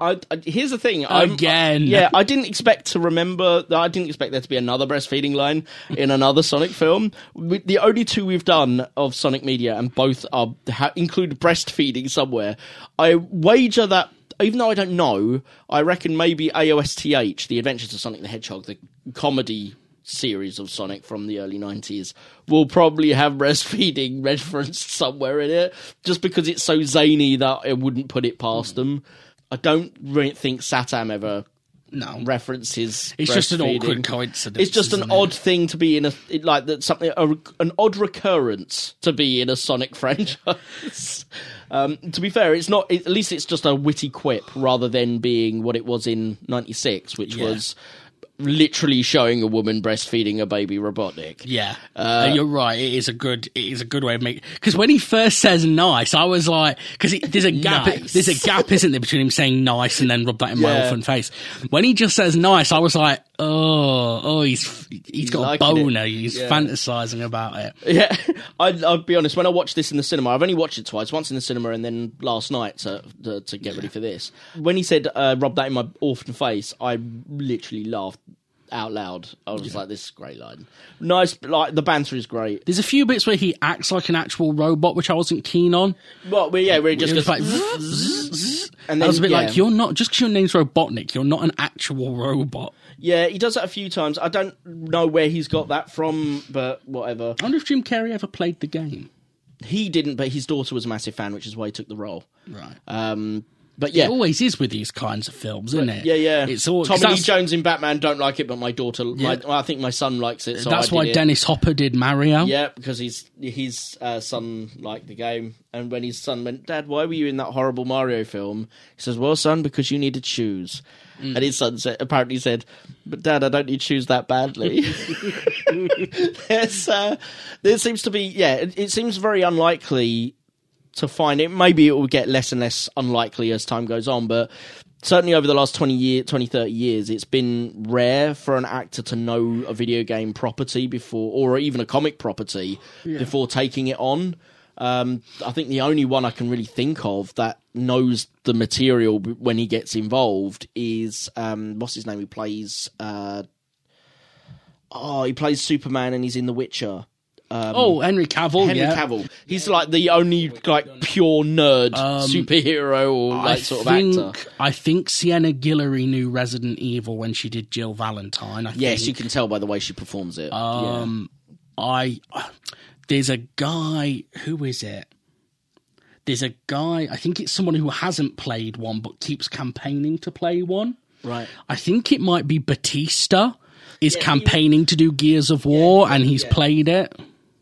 I, I, here's the thing. I'm- Again. yeah, I didn't expect to remember. I didn't expect there to be another breastfeeding line in another Sonic film. We, the only two we've done of Sonic media, and both are ha, include breastfeeding somewhere. I wager that. Even though I don't know, I reckon maybe AOSTH, The Adventures of Sonic the Hedgehog, the comedy series of Sonic from the early 90s, will probably have breastfeeding referenced somewhere in it, just because it's so zany that I wouldn't put it past hmm. them. I don't really think Satam ever No, references. It's just an awkward coincidence, It's just an it? odd thing to be in a it- like that something a, an odd recurrence to be in a Sonic franchise. um, to be fair, it's not. At least it's just a witty quip rather than being what it was in '96, which Yeah. was literally showing a woman breastfeeding a baby robotic. Yeah, uh, you're right. It is a good. It is a good way of making. Because when he first says "nice," I was like, because there's a gap. Nice. There's a gap, isn't there, between him saying "nice" and then rub that in my Yeah. orphan face. When he just says "nice," I was like, oh, oh, he's he's got a liking it. boner. He's Yeah. fantasizing about it. Yeah, I, I'll be honest. When I watched this in the cinema, I've only watched it twice. Once in the cinema, and then last night to to, to get ready for this. When he said uh, "rub that in my orphan face," I literally laughed out loud. I was like, "This is a great line. Nice, like the banter is great." There's a few bits where he acts like an actual robot, which I wasn't keen on. Well, yeah, where it just goes like, and I was a bit yeah. like, you're not just because your name's Robotnik, you're not an actual robot. Yeah, he does that a few times. I don't know where he's got that from, but whatever. I wonder if Jim Carrey ever played the game. He didn't, but his daughter was a massive fan, which is why he took the role. Right. Um, but yeah, It always is with these kinds of films, isn't it? yeah, yeah. It's all Tommy Lee Jones in Batman. Don't like it, but my daughter. My, well, I think my son likes it. So that's why it. Dennis Hopper did Mario. Yeah, because his his uh, son liked the game, and when his son went, "Dad, why were you in that horrible Mario film?" He says, "Well, son, because you needed shoes." Mm. And his son said, apparently said, "But Dad, I don't need shoes that badly." There's, uh, there seems to be, yeah, it, it seems very unlikely to find it. Maybe it will get less and less unlikely as time goes on, but certainly over the last 20 year 20 30 years it's been rare for an actor to know a video game property before or even a comic property before taking it on um, I think the only one I can really think of that knows the material when he gets involved is um, what's his name? He plays? Uh, oh, he plays Superman and he's in The Witcher. Um, Oh, Henry Cavill. Henry yeah. Cavill. He's like the only like pure nerd Um, superhero or I like sort of think, actor. I think Sienna Guillory knew Resident Evil when she did Jill Valentine. I Yes, think. you can tell by the way she performs it. Um, I there's a guy. Who is it? There's a guy. I think it's someone who hasn't played one but keeps campaigning to play one. right. I think it might be Batista is campaigning to do Gears of War, and he's played it.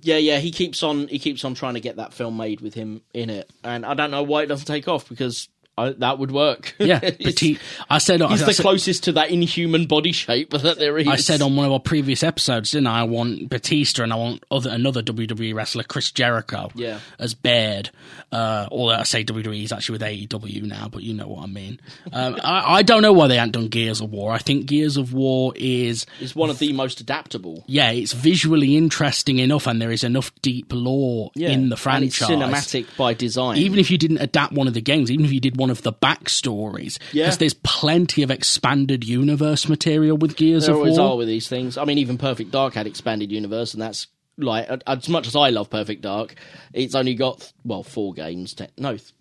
Yeah, yeah. He keeps on. He keeps on trying to get that film made with him in it, and I don't know why it doesn't take off because I, that would work. Yeah, Batista. I said He's I the said- closest to that inhuman body shape that there is. I said on one of our previous episodes, didn't I? I want Batista and I want other another WWE wrestler, Chris Jericho, Yeah. as Baird. Uh, or I say WWE, he's actually with AEW now, but you know what I mean. Um, I, I don't know why they haven't done Gears of War. I think Gears of War is It's one of the most adaptable. yeah, it's visually interesting enough, and there is enough deep lore Yeah. in the franchise. cinematic by design. Even if you didn't adapt one of the games, even if you did one of the backstories, Yeah. because there's plenty of expanded universe material with Gears there of always War. are with these things. I mean, even Perfect Dark had expanded universe, and that's like as much as I love Perfect Dark, it's only got well four games. Te- no, th-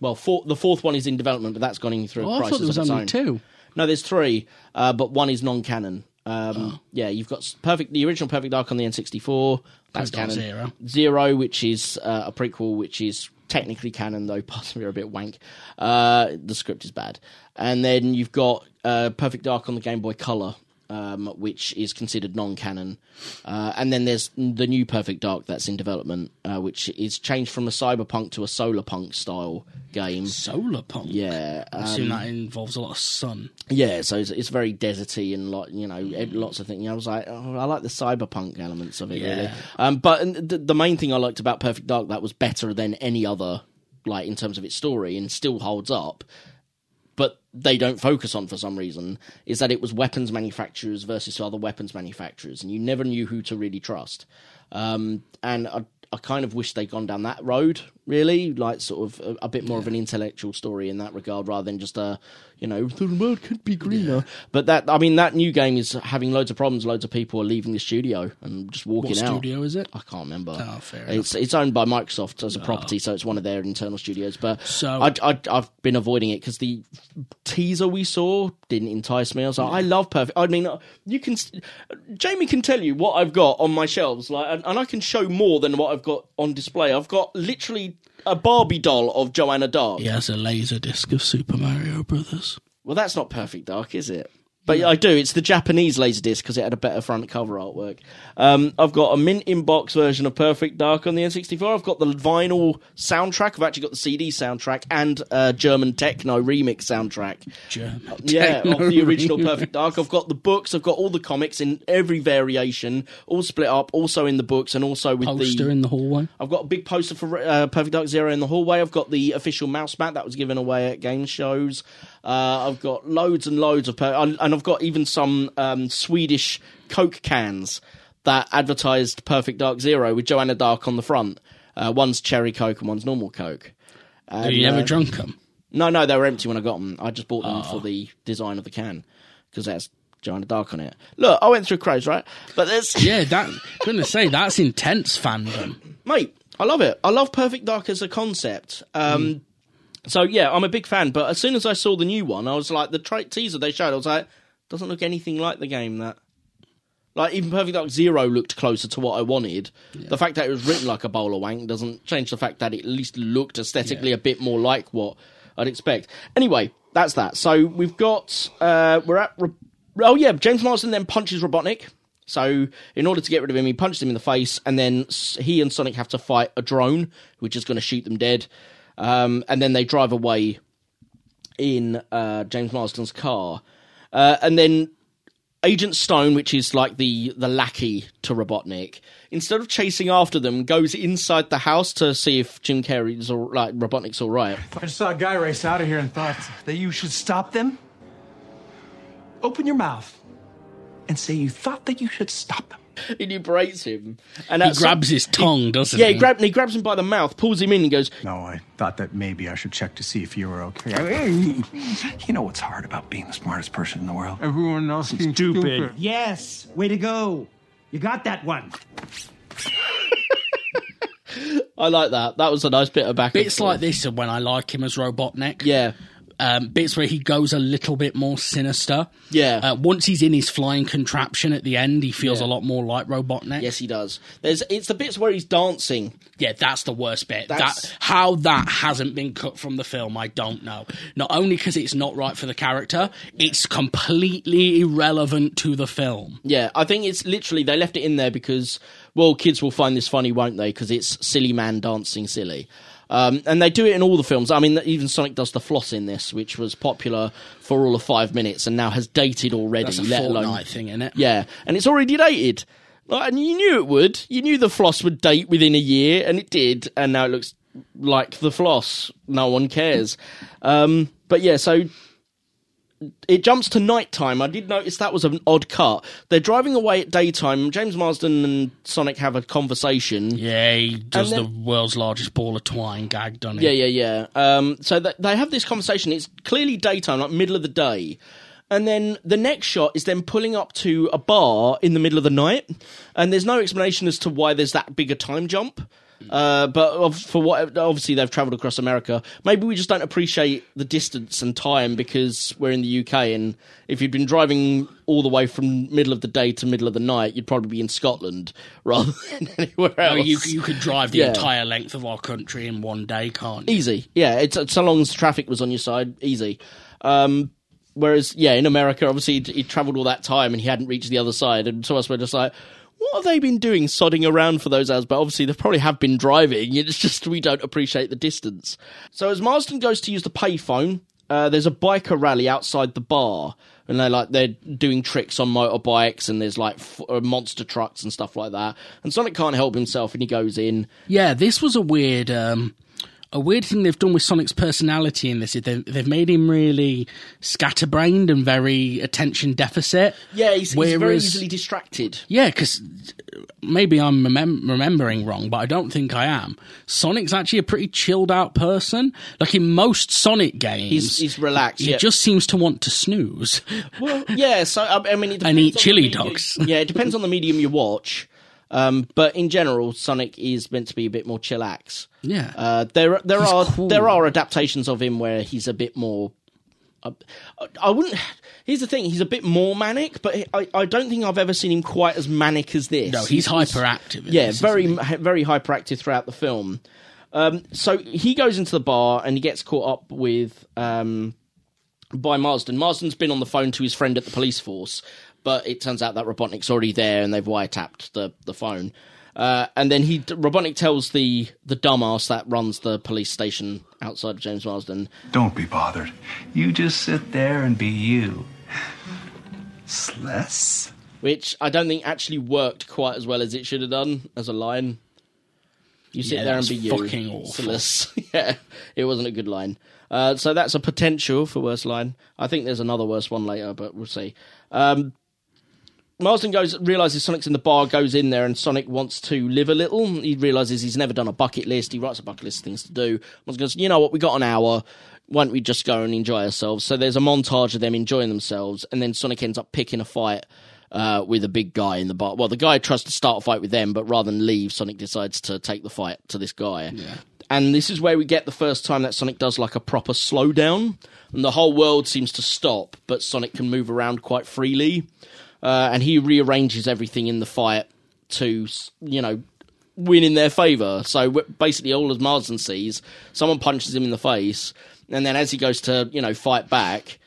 well four. The fourth one is in development, but that's gone through Oh, a I crisis thought there was only own. two. No, there's three, uh, but one is non-canon. Um, Oh. Yeah, you've got perfect the original Perfect Dark on the N64. That's Perfect canon. Zero. Zero, which is uh, a prequel, which is technically canon, though possibly are a bit wank. Uh, the script is bad. And then you've got uh, Perfect Dark on the Game Boy Color, um, which is considered non-canon. Uh, and then there's the new Perfect Dark that's in development, uh, which is changed from a cyberpunk to a solar punk style game. Solar punk. Yeah, I assume um, that involves a lot of sun. yeah, so it's, it's very deserty and like you know lots of things. I was like, oh, I like the cyberpunk elements of it really. Yeah. Um, but the, the main thing I liked about Perfect Dark that was better than any other, like in terms of its story and still holds up, they don't focus on for some reason is that it was weapons manufacturers versus other weapons manufacturers, and you never knew who to really trust. Um, and I, I kind of wish they'd gone down that road, really, like sort of a, a bit more of an intellectual story in that regard, rather than just a, you know, the world could be greener. But that, I mean, that new game is having loads of problems. Loads of people are leaving the studio and just walking What out. studio is it? I can't remember. Oh, fair it's it's owned by Microsoft as a ah. property, so it's one of their internal studios. But So- I, I, I've been avoiding it because the teaser we saw didn't entice me. I was like, I love Perfect. I mean, you can. Jamie can tell you what I've got on my shelves, like, and, and I can show more than what I've got on display. I've got literally a Barbie doll of Joanna Dark. He has a laser disc of Super Mario Brothers. Well, that's not Perfect Dark, is it? But I do. It's the Japanese Laserdisc because it had a better front cover artwork. Um, I've got a mint in box version of Perfect Dark on the N64. I've got the vinyl soundtrack. I've actually got the CD soundtrack and uh, German techno remix soundtrack. German Yeah, techno of the original remix. Perfect Dark. I've got the books. I've got all the comics in every variation, all split up. Also in the books and also with the. Poster the in the hallway. I've got a big poster for uh, Perfect Dark Zero in the hallway. I've got the official mouse mat that was given away at game shows. Uh, I've got loads and loads of, per- and I've got even some um, Swedish Coke cans that advertised Perfect Dark Zero with Joanna Dark on the front. Uh, one's cherry Coke and one's normal Coke. Have you And, never uh, drunk them? No, no, they were empty when I got them. I just bought them for the design of the can because that's Joanna Dark on it. Look, I went through crows, right? But there's Yeah, that. Gonna say that's intense fandom. mate, I love it. I love Perfect Dark as a concept. Um, So yeah, I'm a big fan. But as soon as I saw the new one, I was like, the tra- teaser they showed, I was like, doesn't look anything like the game that. Like even Perfect Dark Zero looked closer to what I wanted. The fact that it was written like a bowl of wank doesn't change the fact that it at least looked aesthetically a bit more like what I'd expect. Anyway, that's that. So we've got uh, we're at. Ro- Oh yeah, James Marsden then punches Robotnik. So in order to get rid of him, he punches him in the face, and then he and Sonic have to fight a drone, which is going to shoot them dead. Um, and then they drive away in uh, James Marsden's car, uh, and then Agent Stone, which is like the the lackey to Robotnik, instead of chasing after them, goes inside the house to see if Jim Carrey's all like Robotnik's all right. I just saw a guy race out of here and thought that you should stop them. Open your mouth and say you thought that you should stop them. and he berates him. And He that's- grabs his tongue, doesn't yeah, he? he, grab, he grabs him by the mouth, pulls him in, and goes, No, I thought that maybe I should check to see if you were okay. You know what's hard about being the smartest person in the world? Everyone else is Stupid. Yes, way to go. You got that one. "I like that. That was a nice bit of back." and Bits like this are when I like him as Robotnik. Yeah, Um, bits where he goes a little bit more sinister. Yeah. Uh, once he's in his flying contraption at the end, he feels Yeah. a lot more like Robotnik. yes, he does. There's it's the bits where he's dancing. Yeah, that's the worst bit. That's- That how that hasn't been cut from the film, I don't know. Not only because it's not right for the character, it's completely irrelevant to the film. Yeah, I think it's literally they left it in there because well, kids will find this funny, won't they? Because it's silly man dancing silly. Um, and they do it in all the films. I mean, even Sonic does the floss in this, which was popular for all of five minutes and now has dated already. That's a let alone thing, isn't it? Yeah, and it's already dated. Like, And you knew it would. You knew the floss would date within a year, and it did. And now it looks like the floss. No one cares. Um, but yeah, so it jumps to nighttime. I did notice that was an odd cut. They're driving away at daytime. James Marsden and Sonic have a conversation. Yeah, he does And the world's largest ball of twine gag, doesn't he? Yeah, yeah, yeah. Um, so that they have this conversation. It's clearly daytime, like middle of the day. And then the next shot is them pulling up to a bar in the middle of the night, and there's no explanation as to why there's that big a time jump. Uh, but for what, obviously they've travelled across America. Maybe we just don't appreciate the distance and time because we're in the UK, and if you'd been driving all the way from middle of the day to middle of the night, you'd probably be in Scotland rather than anywhere No, else. you, you could drive the Yeah. entire length of our country in one day, can't you? Easy, yeah. It's so long as traffic was on your side, easy. Um, whereas, yeah, in America, obviously he, he travelled all that time and he hadn't reached the other side, and to us we're just like, what have they been doing, sodding around for those hours? But obviously they probably have been driving. It's just we don't appreciate the distance. So as Marsden goes to use the payphone, uh, there's a biker rally outside the bar. And they're like they're doing tricks on motorbikes, and there's like f- uh, monster trucks and stuff like that. And Sonic can't help himself, and he goes in. Yeah, this was a weird, um, a weird thing they've done with Sonic's personality in this. Is they've, they've made him really scatterbrained and very attention deficit. Yeah, he's, he's very easily distracted. Yeah, because maybe I'm remem- remembering wrong, but I don't think I am. Sonic's actually a pretty chilled out person. Like in most Sonic games, He's he's relaxed. he yeah. just seems to want to snooze. well, yeah. So I, I mean, it And eat on chili medium- dogs. Yeah, it depends on the medium you watch. Um, but in general, Sonic is meant to be a bit more chillax. Yeah. Uh, there there He's are cool. there are adaptations of him where he's a bit more. Uh, I wouldn't. Here's the thing: he's a bit more manic, but I, I don't think I've ever seen him quite as manic as this. no, he's hyperactive. Yeah, this, very very hyperactive throughout the film. Um, so he goes into the bar and he gets caught up with um, by Marsden. Marsden's been on the phone to his friend at the police force, but it turns out that Robotnik's already there and they've wiretapped the the phone. Uh, and then he Robotnik tells the the dumbass that runs the police station outside of James Marsden. Don't be bothered. You just sit there and be you. Sless. which I don't think actually worked quite as well as it should have done as a line. You sit Yeah, there and be you. fucking awful. Yeah, it wasn't a good line. Uh, so that's a potential for worse line. I think there's another worse one later, but we'll see. Um, Marsden goes realizes Sonic's in the bar, goes in there, and Sonic wants to live a little. He realizes he's never done a bucket list. He writes a bucket list of things to do. Marsden goes, you know what? We got an hour. Why don't we just go and enjoy ourselves? So there's a montage of them enjoying themselves, and then Sonic ends up picking a fight uh, with a big guy in the bar. Well, the guy tries to start a fight with them, but rather than leave, Sonic decides to take the fight to this guy. And this is where we get the first time that Sonic does like a proper slowdown, and the whole world seems to stop, but Sonic can move around quite freely. Uh, and he rearranges everything in the fight to, you know, win in their favour. So basically, all as Marsden sees, someone punches him in the face, and then as he goes to you know fight back,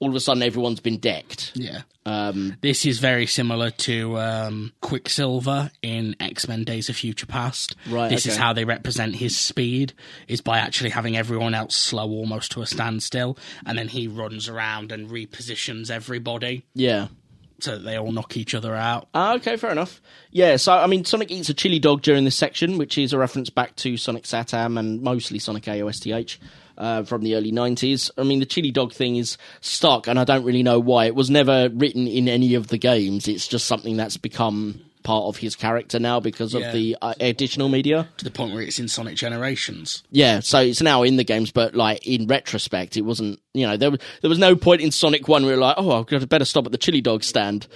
all of a sudden everyone's been decked. Yeah. Um, This is very similar to um, Quicksilver in X Men: Days of Future Past. Right, This is how they represent his speed: is by actually having everyone else slow almost to a standstill, and then he runs around and repositions everybody yeah. So they all knock each other out. Ah, okay, fair enough. Yeah, so I mean, Sonic eats a chili dog during this section, which is a reference back to Sonic Satam and mostly Sonic AOSTH uh, from the early 90s. I mean, the chili dog thing is stuck, and I don't really know why. It was never written in any of the games, it's just something that's become part of his character now because of Yeah. the uh, additional media. To the point where it's in Sonic Generations. Yeah, so it's now in the games, but like in retrospect, it wasn't. You know, there was there was no point in Sonic One where you're like, oh, I've better stop at the chili dog stand.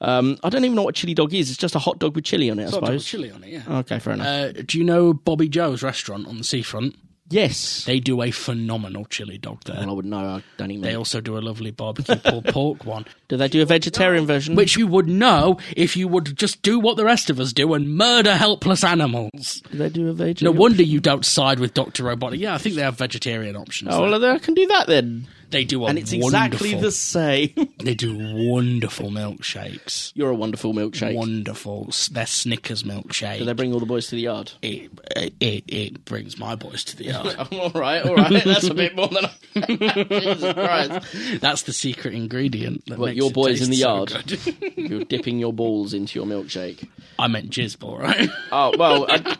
Um, I don't even know what chili dog is. It's just a hot dog with chili on it, I It's double suppose. chili on it, yeah. Okay, fair enough. Uh, do you know Bobby Joe's restaurant on the seafront? yes. They do a phenomenal chili dog there. Well, I would know. I don't even. They also do a lovely barbecue pulled pork one, do they do a vegetarian version? which you would know if you would just do what the rest of us do and murder helpless animals. do they do a vegetarian? No vegetarian? wonder you don't side with Doctor Robotnik. Yeah, I think they have vegetarian options. Oh, there. well, then I can do that then. they do, a And it's exactly the same. They do wonderful milkshakes. You're a wonderful milkshake. Wonderful. They're Snickers milkshake. Do they bring all the boys to the yard? it, it, it, it brings my boys to the yard. all right, all right. That's a bit more than. I... Jesus Christ! That's the secret ingredient. That What, makes your boys in the taste so yard? You're dipping your balls into your milkshake. I meant jizzball, right? Oh well. I,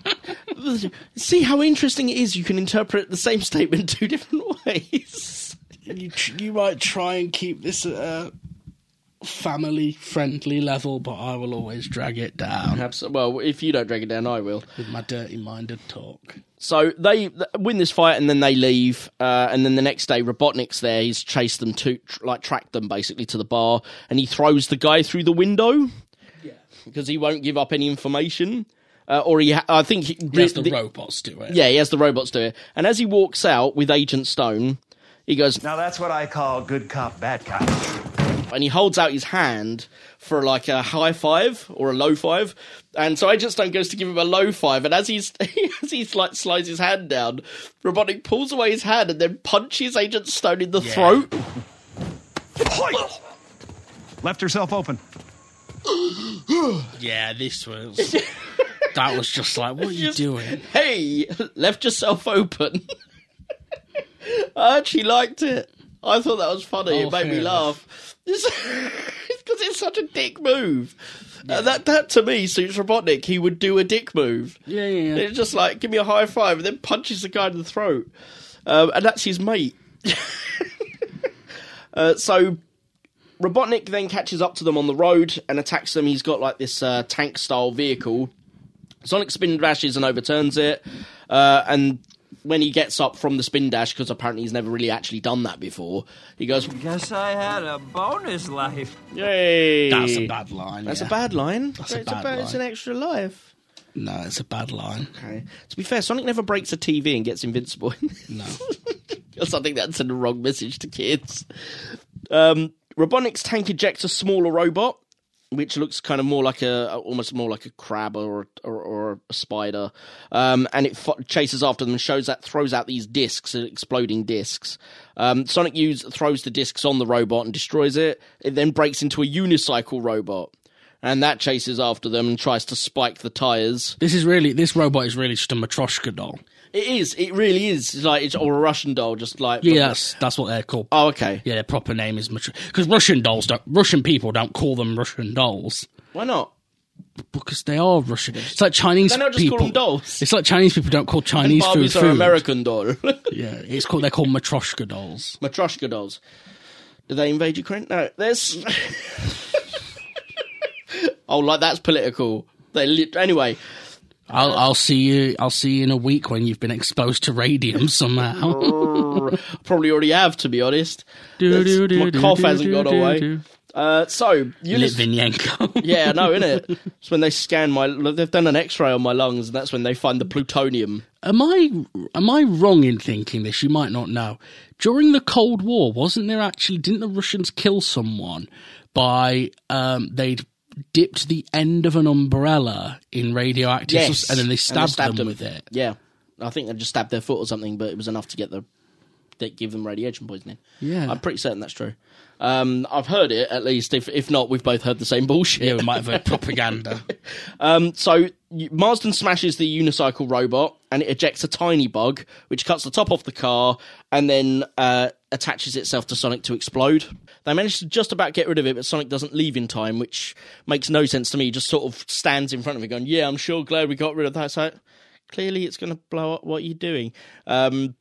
see how interesting it is. You can interpret the same statement two different ways. you, you might try and keep this at a family friendly level, but I will always drag it down Perhaps. Well, if you don't drag it down, I will. with my dirty minded talk. So they win this fight and then they leave. Uh, and then the next day, Robotnik's there. He's chased them to, tr- like, tracked them basically to the bar. And he throws the guy through the window. Yeah. Because he won't give up any information. Uh, or he, ha- I think he, Yes, the, the- robots do it. Yeah, he has the robots do it. And as he walks out with Agent Stone, he goes, Now that's what I call good cop, bad cop. And he holds out his hand for like a high five or a low five. And so Agent Stone goes to give him a low five, and as he's as he's like slides his hand down, Robotnik pulls away his hand and then punches Agent Stone in the throat. Left herself open. Yeah, this was. that was just like, what are you doing? Hey, left yourself open. I actually liked it. I thought that was funny. Oh, it made me laugh. Because it's such a dick move. Uh, that that to me suits Robotnik. He would do a dick move. Yeah, yeah, yeah. It's just like give me a high five and then punches the guy in the throat, um, and that's his mate. uh, so Robotnik then catches up to them on the road and attacks them. He's got like this uh, tank style vehicle. Sonic spin dashes and overturns it, uh, and when he gets up from the spin dash, because apparently he's never really actually done that before, he goes, Guess I had a bonus life. "Yay!" That's a bad line. That's yeah. a bad line. That's a it's, bad it's an extra life. No, it's a bad line. Okay. To be fair, Sonic never breaks a TV and gets invincible. No. Because I think that's a wrong message to kids. Um, Robotnik's tank ejects a smaller robot, which looks kind of more like a, almost more like a crab or or, or a spider, um, and it fo- chases after them and shows that throws out these discs, exploding discs. Um, Sonic use throws the discs on the robot and destroys it. It then breaks into a unicycle robot. And that chases after them and tries to spike the tires. This is really this robot is really just a Matryoshka doll. It is. It really is. It's like it's or a Russian doll, just like Yeah, that's that's what they're called. Oh, okay. Yeah, their proper name is because Russian dolls don't Russian people don't call them Russian dolls Why not? because they are Russian. It's like Chinese They don't just people. call them dolls. It's like Chinese people don't call Chinese food Barbies are food. American doll. Yeah, it's called they're called Matryoshka dolls. Matryoshka dolls. Do they invade Ukraine? No. There's. oh, like that's political. They lit anyway. I'll I'll see you I'll see you in a week when you've been exposed to radium somehow. Probably already have, to be honest. Do, do, do, my cough hasn't gone away. Uh, so, Unis- Litvinenko. yeah, no, in it. It's when they scan my. They've done an X-ray on my lungs, and that's when they find the plutonium. Am I am I wrong in thinking this? You might not know. During the Cold War, wasn't there actually? Didn't the Russians kill someone by um, they'd dipped the end of an umbrella in radioactive, Yes, and then they stabbed, them, with it. Yeah, I think they just stabbed their foot or something, but it was enough to get the that give them radiation poisoning. Yeah. I'm pretty certain that's true. Um, I've heard it at least. If if not, we've both heard the same bullshit. Yeah, we might have heard propaganda. Um, so Marsden smashes the unicycle robot and it ejects a tiny bug, which cuts the top off the car and then uh, attaches itself to Sonic to explode. They manage to just about get rid of it, but Sonic doesn't leave in time, which makes no sense to me. He just sort of stands in front of it, going, "Yeah, I'm sure glad we got rid of that." So clearly, it's going to blow up. What are you doing? Um,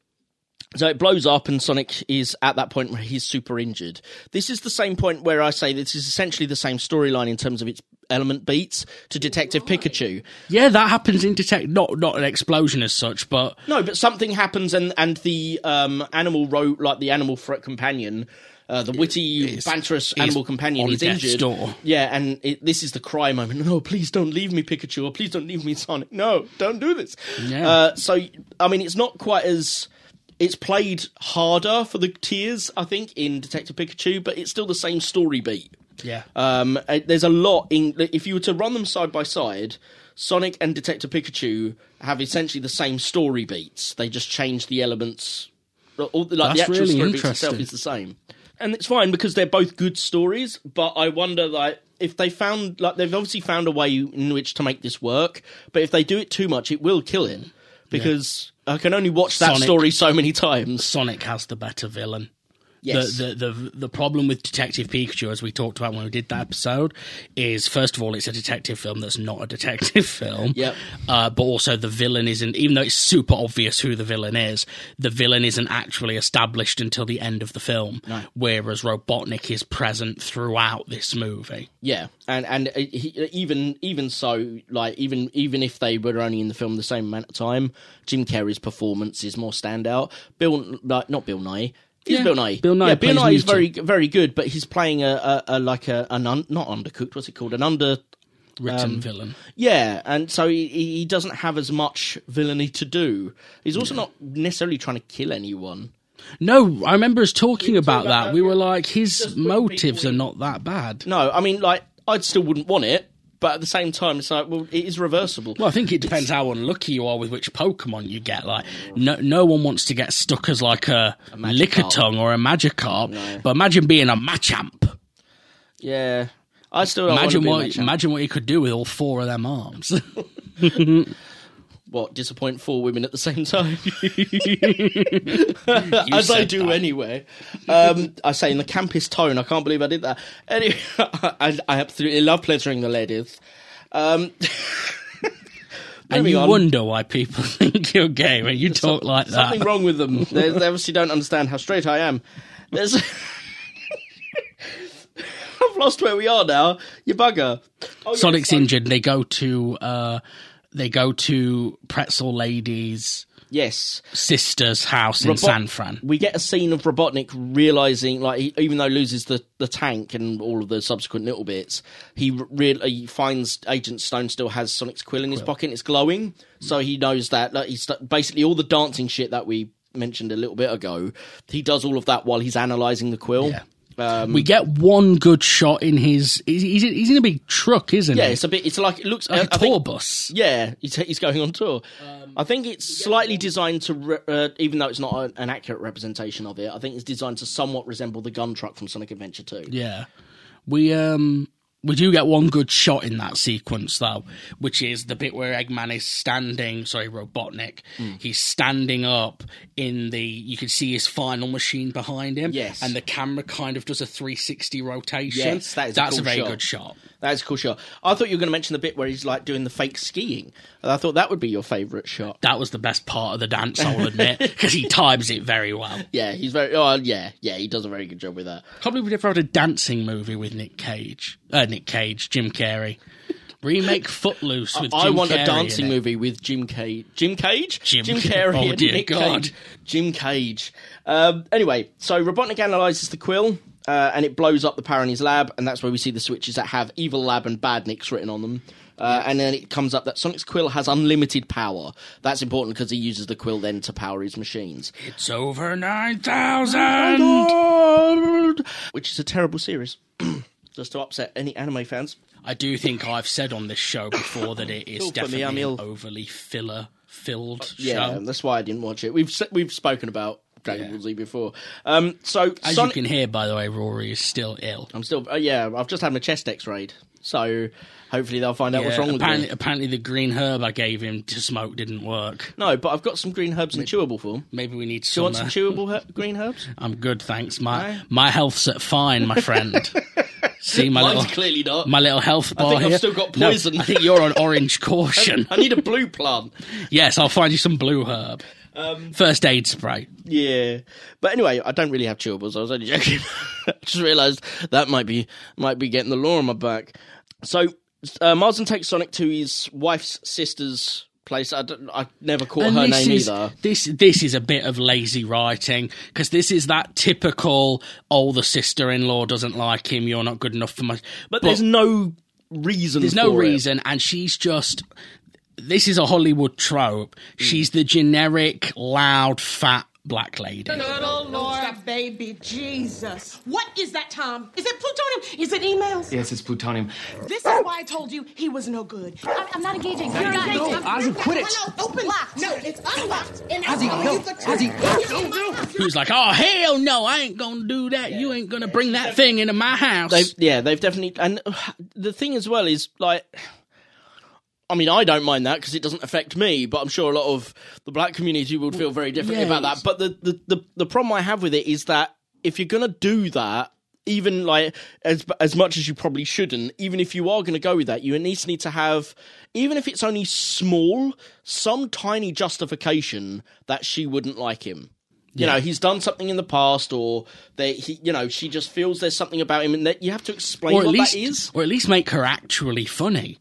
so it blows up, and Sonic is at that point where he's super injured. This is the same point where I say this is essentially the same storyline in terms of its element beats to Detective Pikachu. yeah, that happens in Detect. Not not an explosion as such, but No, but something happens, and and the um, animal ro like the animal fr- companion. Uh, the witty, banterous animal companion on is injured. door. Yeah, and it, this is the cry moment. No, please don't leave me, Pikachu, or please don't leave me, Sonic. No, don't do this. Yeah. Uh, so, I mean, it's not quite as. It's played harder for the tears, I think, in Detective Pikachu, but it's still the same story beat. yeah. Um, uh, there's a lot in. If you were to run them side by side, Sonic and Detective Pikachu have essentially the same story beats. They just change the elements. All, the- like the That's actual really story beats itself is the same, and it's fine because they're both good stories. But I wonder, like, if they found like they've obviously found a way in which to make this work. But if they do it too much, it will kill it because I can only watch that Sonic- story so many times. Sonic has the better villain. Yes. The, the the the problem with Detective Pikachu, as we talked about when we did that episode, is first of all it's a detective film that's not a detective film. Yep. Uh, but also the villain isn't, even though it's super obvious who the villain is, the villain isn't actually established until the end of the film. Whereas Robotnik is present throughout this movie. Yeah, and and uh, he, even even so, like even even if they were only in the film the same amount of time, Jim Carrey's performance is more standout. Bill, like not Bill Nighy. He's Yeah, Bill Nighy. Bill Nighy Yeah, Bill Nighy is very very good, but he's playing a, a, a like a an un, not undercooked. What's it called? An under. Written Um, villain. Yeah, and so he, he doesn't have as much villainy to do. He's also not necessarily trying to kill anyone. No, I remember us talking about about that. that. We were like, his motives are not that bad. No, I mean, like I still wouldn't want it, but at the same time, it's like, well, it is reversible. Well, I think it depends how unlucky you are with which Pokemon you get. Like, no, no one wants to get stuck as like a, Magikarp. Lickitung or a Magikarp. But imagine being a Machamp. yeah, I still don't Imagine want what to be a Machamp. imagine what you could do with all four of them arms. what disappoint four women at the same time as I do that. anyway. Um, I say in the campus tone. I can't believe I did that. Anyway, I, I absolutely love pleasuring the ladies. Um, and you on. wonder why people think you're gay when you talk like that. something wrong with them. They, they obviously don't understand how straight I am. There's. I've lost where we are now. You bugger. Oh, Sonic's so- injured. They go to uh, they go to Pretzel Lady's Yes. sister's house in San Fran. We get a scene of Robotnik realizing, like, he, even though he loses the, the tank and all of the subsequent little bits, he really finds Agent Stone still has Sonic's quill in his pocket. and It's glowing, so he knows that. Like, he's basically all the dancing shit that we mentioned a little bit ago. He does all of that while he's analyzing the quill. Yeah. Um, We get one good shot in his. He's, he's, in, a big truck, isn't yeah, he? Yeah, it's a bit. It's like it looks like I a think- tour bus. Yeah, he's, he's going on tour. I think it's slightly designed to, re- uh, even though it's not a, an accurate representation of it. I think it's designed to somewhat resemble the gun truck from Sonic Adventure 2. Yeah, we um we do get one good shot in that sequence though, which is the bit where Eggman is standing. Sorry, Robotnik. Hmm. He's standing up in the. You can see his final machine behind him. Yes. and the camera kind of does a 360 rotation. Yes, that is a that's cool very shot. good shot. That's a cool shot. I thought you were going to mention the bit where he's like doing the fake skiing. I thought that would be your favourite shot. That was the best part of the dance, I'll admit, because he times it very well. Yeah, he's very. Oh, yeah, yeah, he does a very good job with that. Can't believe we never had a dancing movie with Nick Cage. Uh, Nick Cage, Jim Carrey. Remake Footloose with Jim Carrey. I Jim want Carrey a dancing movie with Jim Cage. Jim Cage? Jim- Carrey Oh, dear Nick God. Cage. Jim Cage. Um, anyway, so Robotnik analyzes the quill. Uh, and it blows up the power in his lab, and that's where we see the switches that have Evil Lab and Badniks written on them. Uh, and then it comes up that Sonic's quill has unlimited power. That's important because he uses the quill then to power his machines. It's over 9,000! Which is a terrible series. Just to upset any anime fans. I do think I've said on this show before that it is definitely an overly filler filled Yeah, show. that's why I didn't watch it. We've we've spoken about Dragon Ball Z before. Um, so As Sonic, you can hear, by the way, Rory is still ill. I'm still, uh, yeah, I've just had my chest X-rayed, so hopefully they'll find out what's Yeah, wrong with apparently, me. apparently, the green herb I gave him to smoke didn't work. No, but I've got some green herbs in chewable form. Maybe we need Do you want some uh, chewable her- green herbs? I'm good, thanks. My No? my health's at fine, my friend. See my Mine's little clearly not. my little health I bar think I've here? still got No, poison. I think you're on orange caution. I need a blue plant. yes, I'll find you some blue herb. Um, First aid spray. Yeah, but anyway, I don't really have chewables. I was only joking. I just realised that might be might be getting the law on my back. So uh, Marsden takes Sonic to his wife's sister's place. I, don't- I never caught And her name is, either. This this is a bit of lazy writing because this is that typical. Oh, the sister-in-law doesn't like him. You're not good enough for my. But, there's no reason. There's no it. reason, and she's just. This is a Hollywood trope. Hmm. She's the generic, loud, fat black lady. Good oh Lord, baby Jesus. What is that, Tom? Is it plutonium? Is it emails? Yes, it's plutonium. This is why I told you he was no good. I'm, I'm not engaging. You're No, engaging. Ozzy, quit it. No, open. No, it's unlocked. And Ozzy, I'll no, use the Ozzy, Who's like, oh hell no, I ain't gonna do that. You ain't gonna bring that thing into my house. They've, yeah, they've definitely. And uh, the thing as well is like. I mean, I don't mind that because it doesn't affect me, but I'm sure a lot of the black community would feel very differently yeah, about that. But the, the, the, the problem I have with it is that if you're going to do that, even like as as much as you probably shouldn't, even if you are going to go with that, you at least need to have, even if it's only small, some tiny justification that she wouldn't like him. You Yeah. know, he's done something in the past, or they, he, you know, she just feels there's something about him, and that you have to explain or what least, that is. or at least make her actually funny.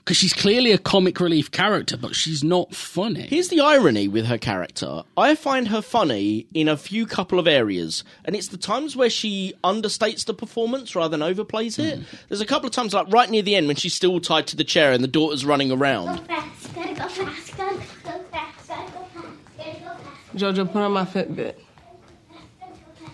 Because she's clearly a comic relief character, but she's not funny. Here's the irony with her character. I find her funny in a few couple of areas, and it's the times where she understates the performance rather than overplays it. Hmm. There's a couple of times, like right near the end, when she's still tied to the chair and the daughter's running around. fast, gotta go fast, gotta go fast, gotta go fast, gotta go fast. Jojo, put on my Fitbit.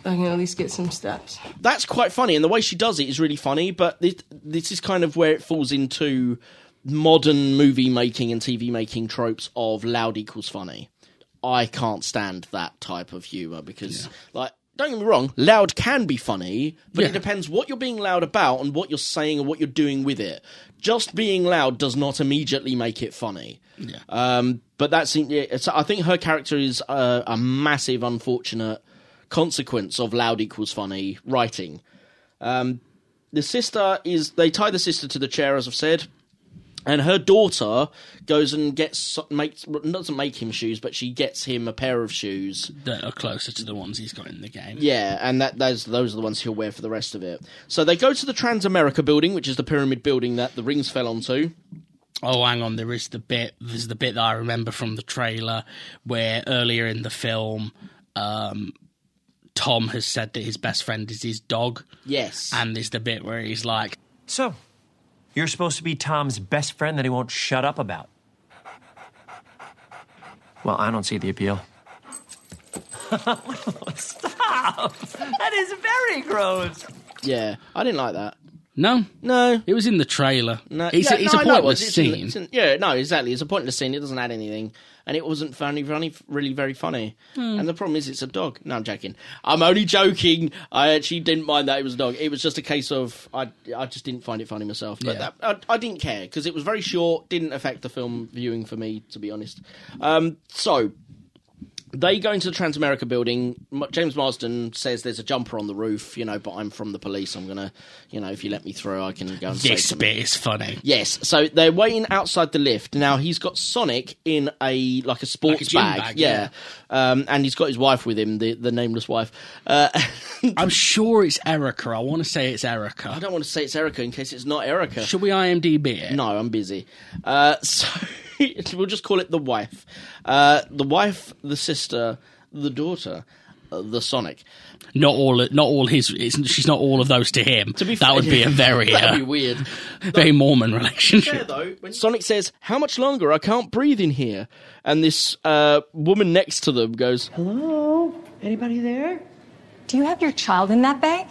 I can at least get some steps. That's quite funny, and the way she does it is really funny. But this, this is kind of where it falls into modern movie making and TV making tropes of loud equals funny. I can't stand that type of humor because, like, don't get me wrong, loud can be funny, but Yeah. it depends what you're being loud about and what you're saying and what you're doing with it. Just being loud does not immediately make it funny. Yeah. Um, but that's yeah, it's, I think her character is a, a massive, unfortunate consequence of loud equals funny writing. Um, the sister is they tie the sister to the chair, as I've said, and her daughter goes and gets makes doesn't make him shoes, but she gets him a pair of shoes. that are closer to the ones he's got in the game. Yeah, and that those those are the ones he'll wear for the rest of it. So they go to the Transamerica building, which is the pyramid building that the rings fell onto. Oh, hang on. There is the bit. There's the bit that I remember from the trailer where earlier in the film, um, Tom has said that his best friend is his dog, Yes, and there's the bit where he's like, So, you're supposed to be Tom's best friend that he won't shut up about. Well, I don't see the appeal. Stop! That is very gross. yeah, I didn't like that. "No, No, it was in the trailer. No, it's, yeah, a, it's no, a I know it pointless was. It's in- scene." it's in- yeah, no, exactly. It's a pointless scene. It doesn't add anything, and it wasn't funny, funny, really very funny. Hmm. And the problem is, it's a dog. No, I'm joking. I'm only joking. I actually didn't mind that it was a dog. It was just a case of I, I just didn't find it funny myself. But Yeah. that, I, I didn't care because it was very short. Didn't affect the film viewing for me, to be honest. Um, so they go into the Transamerica building. James Marsden says there's a jumper on the roof, you know, but I'm from the police. I'm gonna, you know, if you let me through, I can go and This bit is funny. Yes, so they're waiting outside the lift. Now he's got Sonic in a like a sports gym bag, bag, yeah, Um, and he's got his wife with him, the the nameless wife. Uh, I'm sure it's Erica. I want to say it's Erica. I don't want to say it's Erica in case it's not Erica. Should we IMDb it? No, I'm busy. Uh, so we'll just call it the wife. Uh, the wife, the sister, the daughter, uh, the Sonic. Not all. Not all his. It's, she's not all of those to him. To be that would be a very, That'd be uh, weird. very Mormon fair relationship. though, when Sonic says, "How much longer? I can't breathe in here," and this uh, woman next to them goes, Hello? Anybody there? Do you have your child in that bag?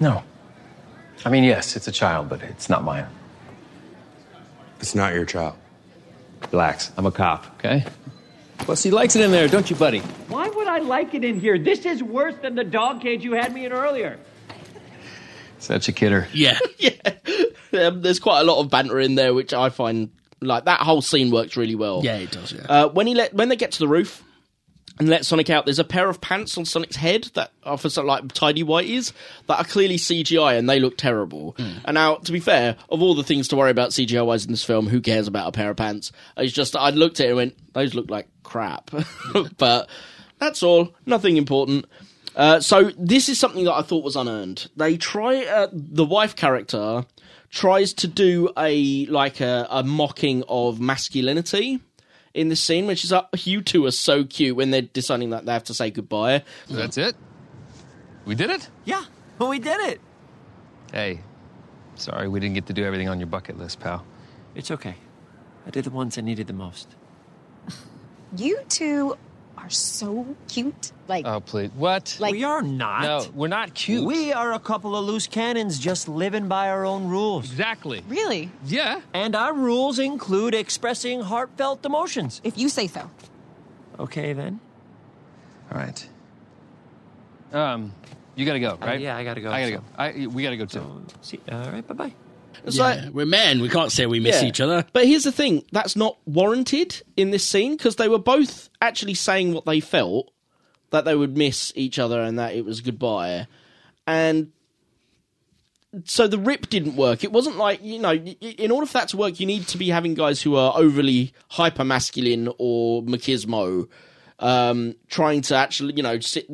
No. I mean, yes, it's a child, but it's not mine. It's not your child. Relax. I'm a cop, okay? Plus, he likes it in there, don't you, buddy? Why would I like it in here? This is worse than the dog cage you had me in earlier. Such a kidder. Yeah. Um, there's quite a lot of banter in there, which I find like that whole scene works really well. Yeah, it does, yeah. Uh, when he let when they get to the roof and let Sonic out, there's a pair of pants on Sonic's head that are for some, like tidy whities that are clearly CGI and they look terrible. Hmm. And now, to be fair, of all the things to worry about CGI wise in this film, who cares about a pair of pants? It's just I looked at it and went, those look like crap. but that's all. Nothing important. Uh, so this is something that I thought was unearned. They try uh, the wife character tries to do a like a, a mocking of masculinity in this scene, which is uh, you two are so cute when they're deciding that they have to say goodbye. That's it. We did it. Yeah, we did it. Hey, sorry we didn't get to do everything on your bucket list, pal. It's okay. I did the ones I needed the most. You two are so cute. Like, Oh please, what? Like- we are not. No, we're not cute. We are a couple of loose cannons just living by our own rules. Exactly. really? Yeah. And our rules include expressing heartfelt emotions. If you say so. Okay, then. All right. Um, you gotta go, Uh, right? yeah, I gotta go, I gotta so- go. I we gotta go too. See, all right, bye bye. It's Yeah, like we're men. We can't say we miss Yeah. each other. But here's the thing: that's not warranted in this scene because they were both actually saying what they felt that they would miss each other and that it was goodbye, and so the rip didn't work. It wasn't like you know, in order for that to work, you need to be having guys who are overly hyper masculine or machismo. Um, trying to actually, you know, sit,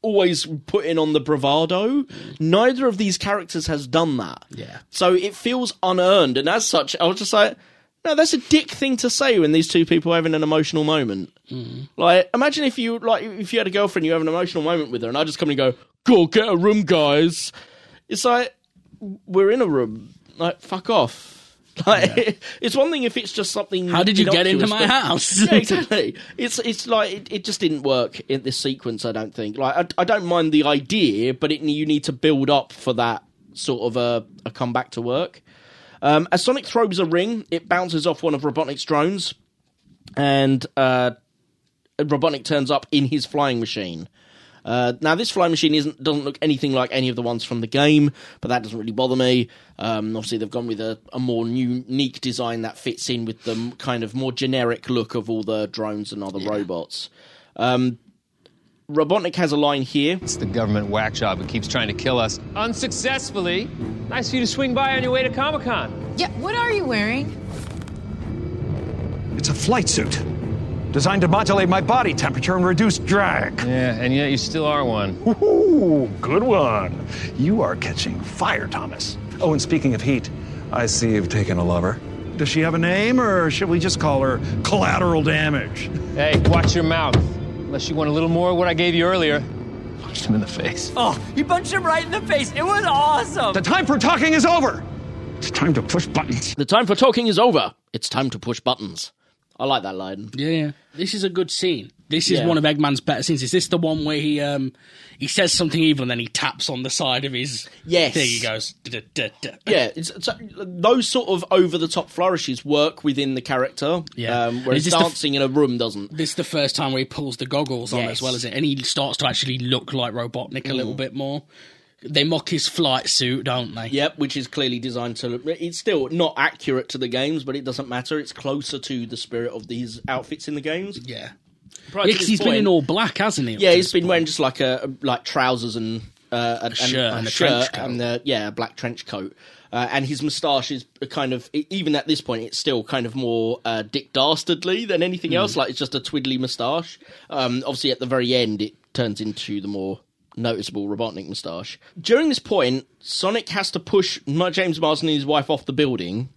always putting on the bravado. Neither of these characters has done that. Yeah. So it feels unearned, and as such, I was just like, no, that's a dick thing to say when these two people are having an emotional moment. Like, imagine if you like if you had a girlfriend, you have an emotional moment with her, and I just come and go, "Go get a room, guys." It's like we're in a room. Like, fuck off. Like, it's one thing if it's just something. How did you get into my but- house? yeah, exactly. It's it's like it, it just didn't work in this sequence. I don't think. Like, I, I don't mind the idea, but it you need to build up for that sort of a, a comeback to work. Um, as Sonic throws a ring, it bounces off one of Robotnik's drones, and uh, Robotnik turns up in his flying machine. Uh, now, this flying machine isn't doesn't look anything like any of the ones from the game, but that doesn't really bother me. Um, obviously, they've gone with a, a more unique design that fits in with the kind of more generic look of all the drones and other robots. Um, Robotnik has a line here. It's the government whack job who keeps trying to kill us unsuccessfully. Nice of you to swing by on your way to Comic Con. Yeah, what are you wearing? It's a flight suit designed to modulate my body temperature and reduce drag. Yeah, and yet you still are one. Ooh, good one. You are catching fire, Thomas. Oh, and speaking of heat, I see you've taken a lover. Does she have a name, or should we just call her collateral damage? Hey, watch your mouth. Unless you want a little more of what I gave you earlier. Punched him in the face. Oh, you punched him right in the face. It was awesome. The time for talking is over. It's time to push buttons. The time for talking is over. It's time to push buttons. I like that line. Yeah, yeah. This is a good scene. This is Yeah. one of Eggman's better scenes. Is this the one where he um he says something evil and then he taps on the side of his Yes. thing? He goes. Yeah, it's, it's, those sort of over the top flourishes work within the character. Yeah. um, whereas Is this the f- dancing in a room doesn't. This is the first time where he pulls the goggles on Yes. as well as it, and he starts to actually look like Robotnik a little bit more. They mock his flight suit, don't they? Yep, which is clearly designed to. It's still not accurate to the games, but it doesn't matter. It's closer to the spirit of these outfits in the games. Yeah. Prior Yeah, to 'cause this he's been in all black, hasn't he? Yeah, he's been point? wearing just like a like trousers and uh, a, shirt and a shirt trench coat. and uh, yeah, a black trench coat. Uh, and his moustache is kind of even at this point, it's still kind of more uh, Dick Dastardly than anything Hmm. else. Like it's just a twiddly moustache. Um, obviously, at the very end, it turns into the more noticeable Robotnik moustache. During this point, Sonic has to push James Marsden and his wife off the building.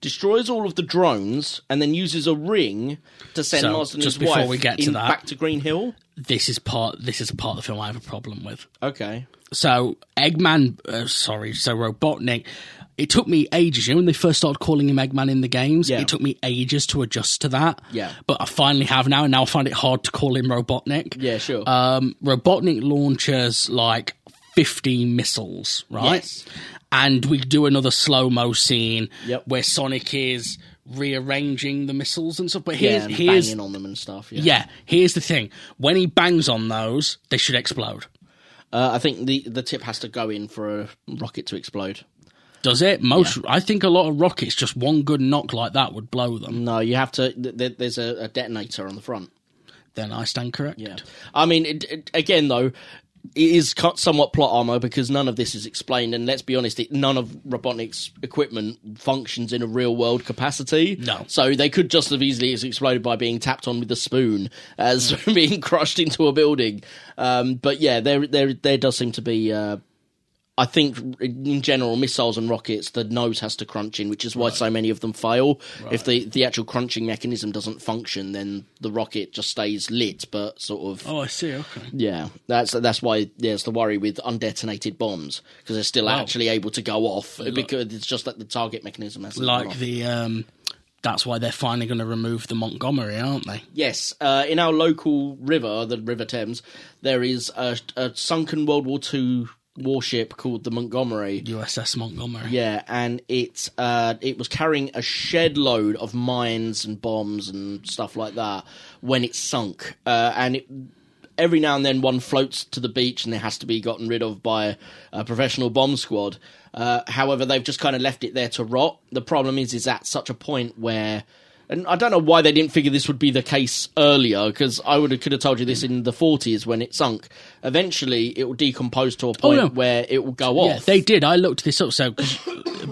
Destroys all of the drones and then uses a ring to send So, Marsden and his wife we get to that- back to Green Hill. This is part. This is a part of the film I have a problem with. Okay. So Eggman, uh, sorry, so Robotnik. It took me ages. You know, when they first started calling him Eggman in the games, Yeah. it took me ages to adjust to that. Yeah. But I finally have now, and now I find it hard to call him Robotnik. Yeah, sure. Um, Robotnik launches like 15 missiles, right? Yes. And we do another slow mo scene Yep. where Sonic is rearranging the missiles and stuff. But Yeah, here's and here's banging on them and stuff. Yeah. yeah. here's the thing: when he bangs on those, they should explode. Uh, I think the the tip has to go in for a rocket to explode. Does it? Most, I think a lot of rockets, just one good knock like that would blow them. No, you have to. Th- th- there's a, a detonator on the front. Then I stand correct. Yeah. I mean, it, it, again though, it is somewhat plot armor because none of this is explained, and let's be honest, it, none of Robotnik's equipment functions in a real world capacity. No. So they could just as easily as exploded by being tapped on with a spoon as being crushed into a building. Um, but yeah, there there there does seem to be. Uh, I think in general, missiles and rockets, the nose has to crunch in, which is why so many of them fail. If the, the actual crunching mechanism doesn't function, then the rocket just stays lit, but sort of Oh, I see. Okay. yeah, that's that's why there's the worry with undetonated bombs because they're still Wow. actually able to go off because it's just that the target mechanism has Like the, um, that's why they're finally going to remove the Montgomery, aren't they? Yes, uh, in our local river, the River Thames, there is a, a sunken World War II warship called the Montgomery. USS Montgomery. Yeah, and it uh, it was carrying a shed load of mines and bombs and stuff like that when it sunk, uh, and it, every now and then one floats to the beach and it has to be gotten rid of by a professional bomb squad. Uh, however, they've just kind of left it there to rot. The problem is, is at such a point where. And I don't know why they didn't figure this would be the case earlier, because I would have could have told you this in the 40s when it sunk. Eventually, it will decompose to a point no. where it will go off. Yeah, they did. I looked this up. So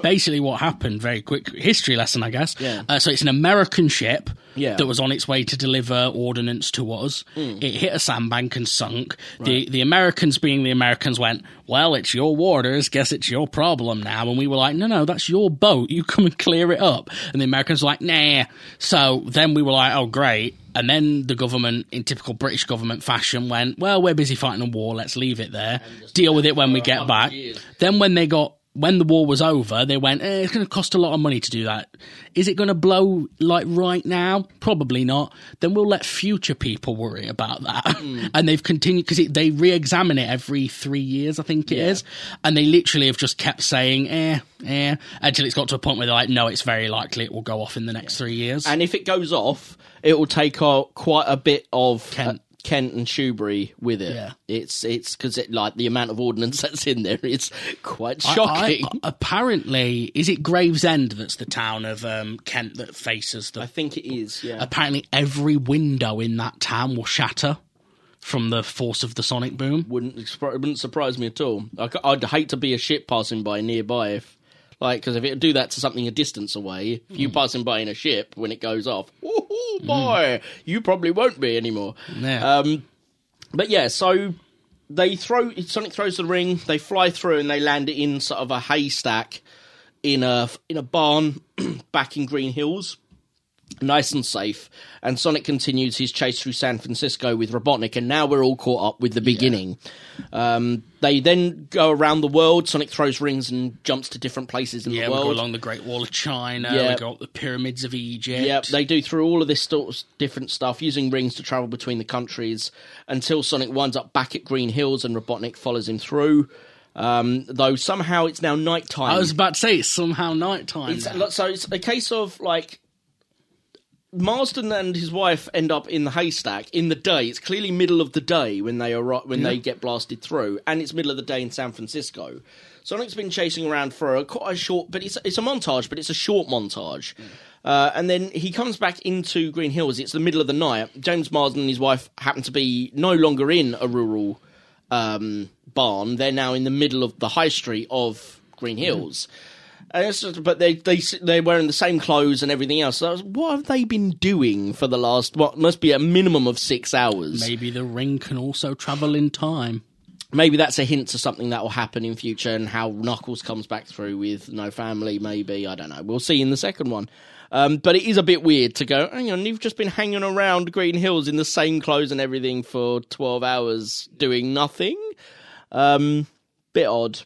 basically, what happened? Very quick history lesson, I guess. Yeah. Uh, so it's an American ship Yeah. that was on its way to deliver ordnance to us. Mm. It hit a sandbank and sunk. The the Americans, being the Americans, went, "Well, it's your waters. Guess it's your problem now." And we were like, "No, no, that's your boat. You come and clear it up." And the Americans were like, "Nah." So then we were like, "Oh, great." And then the government, in typical British government fashion, went, Well, we're busy fighting a war, let's leave it there. Deal with it when we get back. Then when they got when the war was over, they went, eh, it's gonna cost a lot of money to do that. Is it gonna blow like right now? Probably not. Then we'll let future people worry about that. And they've continued because they re examine it every three years, I think it is, And they literally have just kept saying, eh, eh, until it's got to a point where they're like, No, it's very likely it will go off in the next three years. And if it goes off, it will take uh, quite a bit of Kent, Kent and Shoebury with it. Yeah. It's it's because it like the amount of ordnance that's in there is quite shocking. I- apparently, is it Gravesend that's the town of um, Kent that faces the? I think it is. Yeah. Apparently, every window in that town will shatter from the force of the sonic boom. wouldn't wouldn't surprise me at all. I, would hate to be a ship passing by nearby if. Like, because if it do that to something a distance away, if you Mm. him by in a ship when it goes off, oh boy, you probably won't be anymore. Yeah. Um, but yeah, so they throw Sonic throws the ring, they fly through, and they land it in sort of a haystack in a in a barn back in Green Hills, nice and safe. And Sonic continues his chase through San Francisco with Robotnik, and now we're all caught up with the beginning. Um, they then go around the world. Sonic throws rings and jumps to different places in Yeah, the we go along the Great Wall of China. Yeah. We go up the pyramids of Egypt. Yep, they do through all of this sort of different stuff using rings to travel between the countries until Sonic winds up back at Green Hills and Robotnik follows him through. Um, though somehow it's now night time. I was about to say it's somehow night time. It's, so it's a case of like Marsden and his wife end up in the haystack in the day. It's clearly middle of the day when they are when Yeah. they get blasted through, and it's middle of the day in San Francisco. Sonic's been chasing around for a quite a short, but it's it's a montage, but it's a short montage. Uh, and then he comes back into Green Hills. It's the middle of the night. James Marsden and his wife happen to be no longer in a rural um, barn. They're now in the middle of the high street of Green Hills. And it's just- but they they they're wearing the same clothes and everything else. So was, what have they been doing for the last what must be a minimum of six hours? Maybe the ring can also travel in time. Maybe that's a hint to something that will happen in future and how Knuckles comes back through with no family. Maybe I don't know. We'll see in the second one. Um, but it is a bit weird to go. Hang on, you've just been hanging around Green Hills in the same clothes and everything for twelve hours doing nothing. Um, bit odd.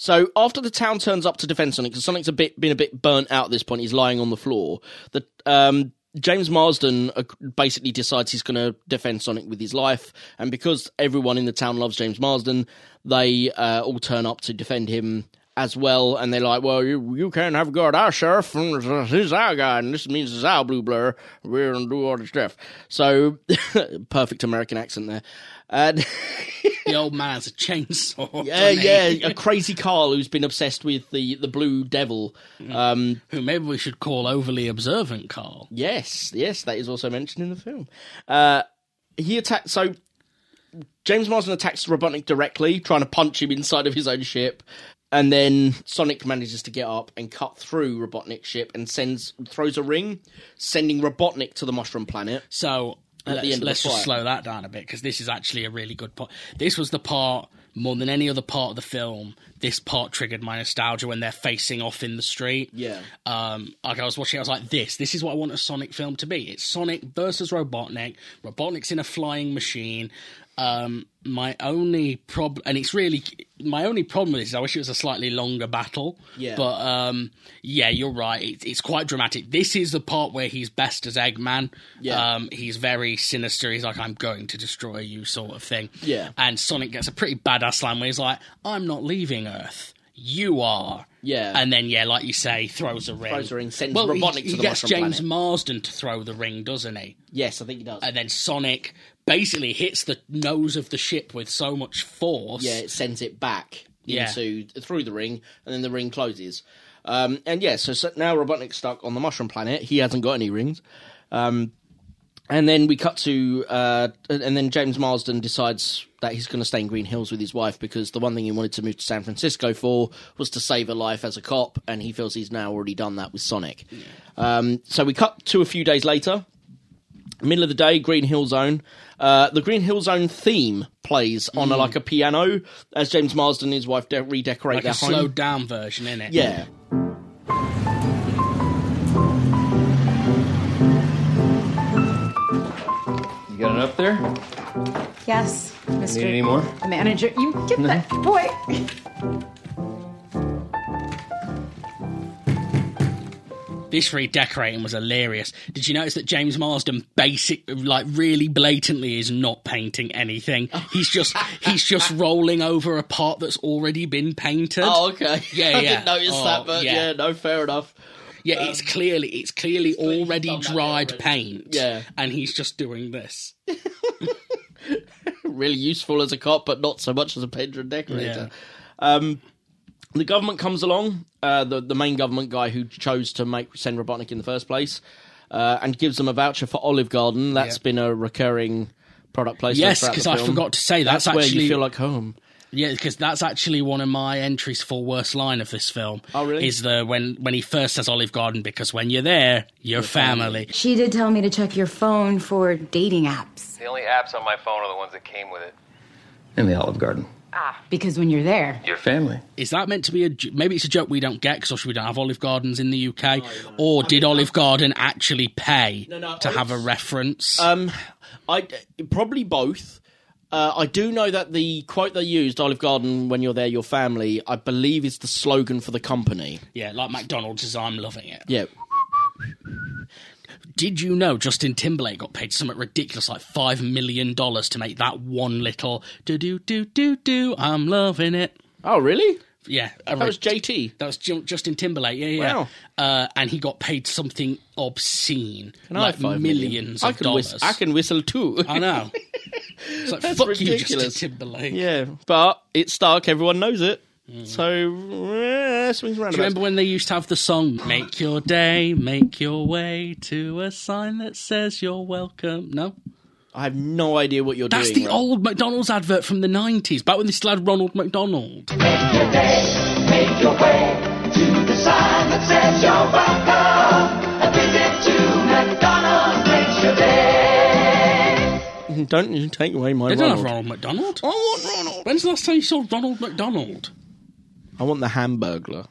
So after the town turns up to defend Sonic, because Sonic's a bit been a bit burnt out at this point, he's lying on the floor. The um, James Marsden uh, basically decides he's going to defend Sonic with his life, and because everyone in the town loves James Marsden, they uh, all turn up to defend him. As well, and they're like, "Well, you you can't have a our sheriff, and he's our guy, and this means it's our blue blur. We're gonna do all the stuff." So, perfect American accent there. And the old man has a chainsaw. yeah, yeah, a crazy Carl who's been obsessed with the the blue devil. Um, Who maybe we should call overly observant Carl. Yes, yes, that is also mentioned in the film. Uh, he attacked. So James Marsden attacks Robotnik directly, trying to punch him inside of his own ship, and then Sonic manages to get up and cut through Robotnik's ship and sends throws a ring, sending Robotnik to the Mushroom Planet. So let's, let's just slow that down a bit because this is actually a really good part. This was the part more than any other part of the film. This part triggered my nostalgia when they're facing off in the street. Yeah. Um, like I was watching, I was like, "This, this is what I want a Sonic film to be. It's Sonic versus Robotnik. Robotnik's in a flying machine. Um, my only problem, and it's really my only problem with this is I wish it was a slightly longer battle. Yeah. But um, yeah, you're right. It's, it's quite dramatic. This is the part where he's best as Eggman. Yeah. Um, he's very sinister. He's like, "I'm going to destroy you," sort of thing. Yeah. And Sonic gets a pretty badass line where he's like, "I'm not leaving Earth. You are." Yeah. And then yeah, like you say, throws a ring. Throws a ring, sends well, he- Robotnik he, to the gets James Planet. Marsden to throw the ring, doesn't he? Yes, I think he does. And then Sonic basically hits the nose of the ship with so much force. Yeah, it sends it back Yeah. into through the ring, and then the ring closes. Um, and yeah, so, so now Robotnik's stuck on the Mushroom Planet. He hasn't got any rings. Um, and then we cut to, uh, and then James Marsden decides that he's going to stay in Green Hills with his wife because the one thing he wanted to move to San Francisco for was to save a life as a cop, and he feels he's now already done that with Sonic. Um, so we cut to a few days later middle of the day, Green Hill Zone. Uh, the Green Hill Zone theme plays on a, Mm. like a piano as James Marsden and his wife de- redecorate like their a home. slowed down version, in it? Yeah. You got it up there? Yes, Mr. Need any more? The manager. You get that boy. This redecorating was hilarious. Did you notice that James Marsden basic like really blatantly is not painting anything. He's just he's just rolling over a part that's already been painted. Oh, okay. Yeah, yeah. I didn't notice Oh, that, but yeah. no, fair enough. Yeah, it's clearly it's clearly already dried paint. Yeah. And he's just doing this. really useful as a cop, but not so much as a painter and decorator. Um, the government comes along, uh, the the main government guy who chose to make send Robotnik in the first place, uh, and gives them a voucher for Olive Garden. That's Yeah. been a recurring product placement. Yes, throughout the 'cause I film. forgot to say, that's where actually- you feel like home. Yeah, because that's actually one of my entries for worst line of this film. Oh, really? Is the when when he first says Olive Garden because when you're there, you're family. She did tell me to check your phone for dating apps. The only apps on my phone are the ones that came with it. In the Olive Garden. Ah, because when you're there. Your family. Is that meant to be a. maybe it's a joke we don't get because we don't have Olive Gardens in the UK, or did Olive Garden actually pay to have a reference? Um, I probably both. Uh, I do know that the quote they used, Olive Garden, when you're there, your family, I believe is the slogan for the company. yeah, like McDonald's is I'm loving it. Yeah. Did you know Justin Timberlake got paid something ridiculous like five million dollars to make that one little do do do do do I'm loving it. Oh, really? Yeah, That was JT. That was Ju- Justin Timberlake. Yeah, yeah. Wow. Uh, and he got paid something obscene, Can like five million? millions I can dollars. whistle, I can whistle too. I know. It's like That's fuck ridiculous. you, Justin Timberlake. Yeah, but it's stuck. Everyone knows it. So eh, swings around. Do you remember when they used to have the song "Make Your Day, Make Your Way" to a sign that says you're welcome? No, I have no idea what you're doing. that's doing. the Rob. old McDonald's advert from the nineties, back when they still had Ronald McDonald. Make your day, make your way to the sign that says you're welcome. A visit to McDonald's makes your day. Don't you take away my They don't Ronald. have Ronald McDonald. I want Ronald. When's the last time you saw Ronald McDonald? I want the Hamburglar.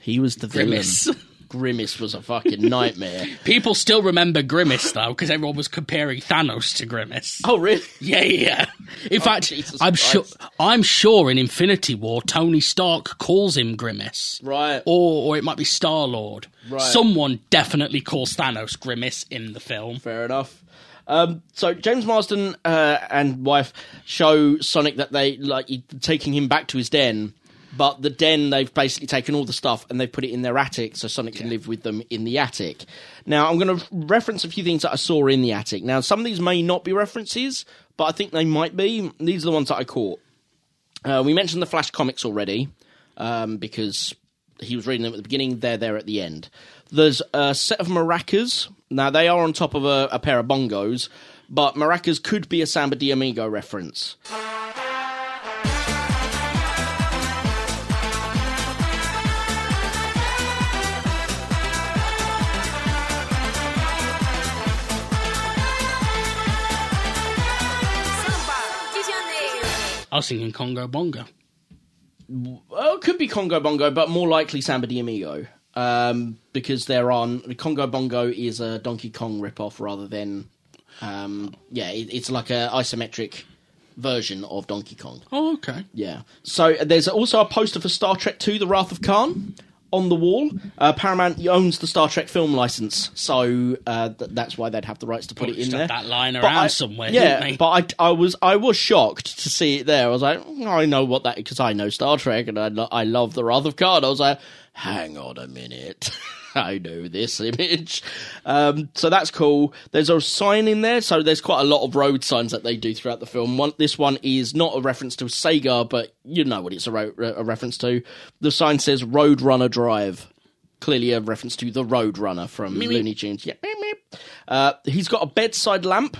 He was the Grimace. villain. Grimace was a fucking nightmare. People still remember Grimace though, because everyone was comparing Thanos to Grimace. Oh, really? Yeah, yeah. In Oh, fact, Jesus I'm Christ. sure. I'm sure in Infinity War, Tony Stark calls him Grimace, Right. or or it might be Star Lord. Right. Someone definitely calls Thanos Grimace in the film. Fair enough. Um, so James Marsden uh, and wife show Sonic that they like taking him back to his den But the den, they've basically taken all the stuff and they've put it in their attic so Sonic can live with them in the attic. Now, I'm going to reference a few things that I saw in the attic. Now, some of these may not be references, but I think they might be. These are the ones that I caught. Uh, we mentioned the Flash comics already um, because he was reading them at the beginning. They're there at the end. There's a set of maracas. Now they are on top of a, a pair of bongos, but maracas could be a Samba de Amigo reference. I was thinking Congo Bongo. Well, it could be Congo Bongo, but more likely Samba de Amigo. Um, because they're on Congo Bongo is a Donkey Kong ripoff rather than, um, yeah, it, it's like a isometric version of Donkey Kong. Oh, okay. Yeah. So there's also a poster for Star Trek II: The Wrath of Khan on the wall. Uh, Paramount owns the Star Trek film license, so uh, th- that's why they'd have the rights to put Well, it in there. that line But around I- somewhere, Yeah, but I, I was I was shocked to see it there. I was like, "Oh, I know what that because I know Star Trek and I lo- I love the Wrath of Khan. I was like, hang on a minute. I know this image. Um, so that's cool. There's a sign in there, so there's quite a lot of road signs that they do throughout the film. One, this one is not a reference to Sega, but you know what it's a, ro- a reference to. The sign says Road Runner Drive. Clearly a reference to the Road Runner from. Looney Tunes. Yeah. Uh, he's got a bedside lamp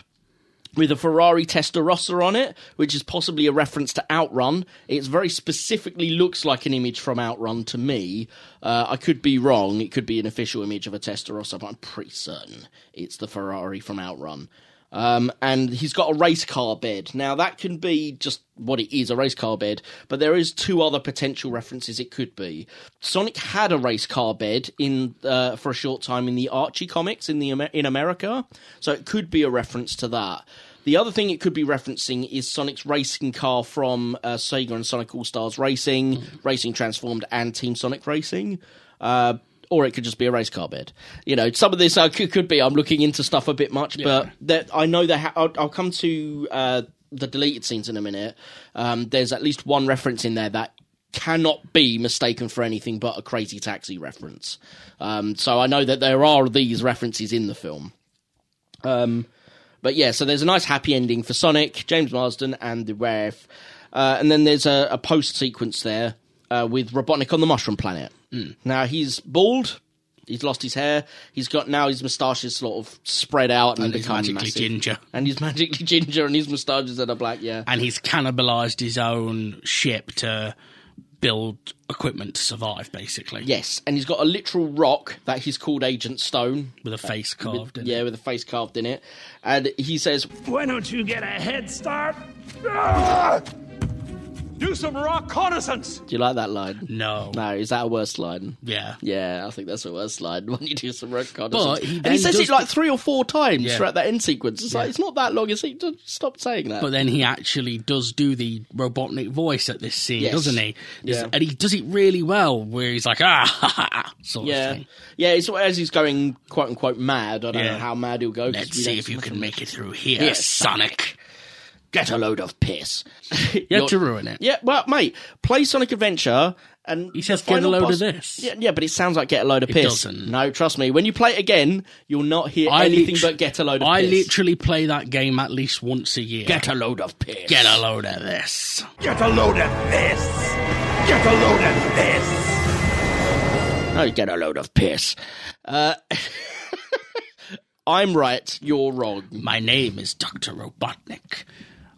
with a Ferrari Testarossa on it, which is possibly a reference to Outrun. It very specifically looks like an image from Outrun to me. Uh, I could be wrong. It could be an official image of a Testarossa, but I'm pretty certain it's the Ferrari from Outrun. Um, and he's got a race car bed. Now that can be just what it is, a race car bed, but there is two other potential references it could be. Sonic had a race car bed in uh, for a short time in the Archie comics in the in America, so it could be a reference to that. The other thing it could be referencing is Sonic's racing car from uh, Sega and Sonic All Stars Racing, Racing Transformed, and Team Sonic Racing. Uh, or it could just be a race car bed. You know, some of this uh, could, could be. I'm looking into stuff a bit much, but that I know that ha- I'll, I'll come to uh, the deleted scenes in a minute. Um, there's at least one reference in there that cannot be mistaken for anything but a Crazy Taxi reference. Um, so I know that there are these references in the film. Um, but yeah, so there's a nice happy ending for Sonic, James Marsden, and the ref. Uh, and then there's a, a post sequence there uh, with Robotnik on the Mushroom Planet. Now he's bald. He's lost his hair. He's got now his moustaches sort of spread out and, And he's become magically massive. ginger. And he's magically ginger, and his moustaches that are black. Yeah, And he's cannibalized his own ship to build equipment to survive, basically. Yes, and he's got a literal rock that he's called Agent Stone With a face carved in yeah, with a face carved in it. And he says, Why don't you get a head start? Do some reconnaissance. "Do you like that line?" No, no, is that a worse line? Yeah. Yeah, I think that's a worse line when you do some reconnaissance. But he and he says it like three or four times Yeah. throughout that end sequence. It's like it's not that long. It's like, stop saying that. But then he actually does do the Robotnik voice at this scene, Yes. doesn't he? Yeah. And he does it really well, where he's like, ah, ha, ha, ha, sort yeah, of thing. yeah. It's as he's going quote unquote mad. I don't Yeah. know how mad he'll go. 'cause Let's see if you can make it through here, Here, Sonic. Get a load of piss. You have to ruin it. Yeah, well, mate, play Sonic Adventure and He says, "Get a load of this." Yeah, yeah, but it sounds like get a load of It piss. doesn't. No, trust me. When you play it again, you'll not hear anything lit- but get a load of piss. I piss. literally play that game at least once a year. Get a load of piss. Get a load of this. Get a load of this. Get a load of this. No, get a load of piss. Uh, I'm right, you're wrong. My name is Dr. Robotnik.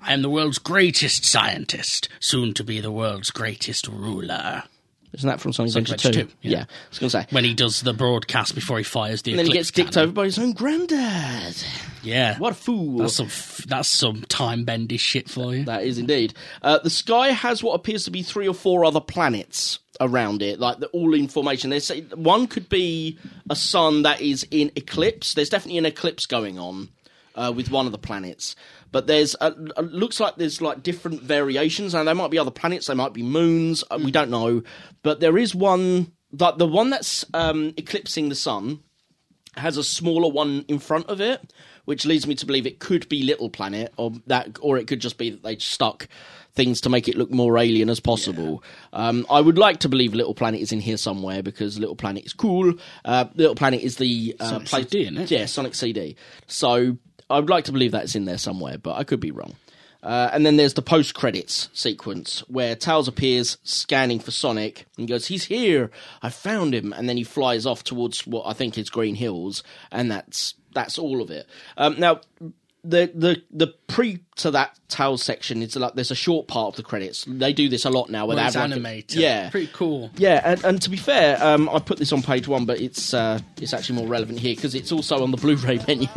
I am the world's greatest scientist, soon to be the world's greatest ruler. Isn't that from Sonic Adventure Adventure 2? 2, Yeah. yeah. I was going to say. When he does the broadcast before he fires the And then he gets dicked over by his own granddad. Yeah. What a fool. That's some f- that's some time bendy shit for you. That is indeed. Uh, the sky has what appears to be three or four other planets around it, like the, all in formation. There's one could be a sun that is in eclipse. There's definitely an eclipse going on uh, with one of the planets. But there's a, a- looks like there's like different variations, and there might be other planets. There might be moons. uh, We don't know, but there is one. Like the one that's um, eclipsing the sun has a smaller one in front of it, which leads me to believe it could be Little Planet, or that, or it could just be that they stuck things to make it look more alien as possible. Um, I would like to believe Little Planet is in here somewhere because Little Planet is cool. Uh, Little Planet is the uh, Sonic CD, isn't it? Yeah, Sonic CD. So I would like to believe that's in there somewhere, but I could be wrong. Uh, and then there's the post credits sequence where Tails appears scanning for Sonic and goes, He's here! I found him! And then he flies off towards what I think is Green Hills, and that's that's all of it. Um, now, the the the pre to that Tails section is like there's a short part of the credits. They do this a lot now where Well, they it's have like a- animated. yeah, Pretty cool. yeah, and, and to be fair, um, I put this on page one, but it's uh, it's actually more relevant here because it's also on the Blu-ray menu.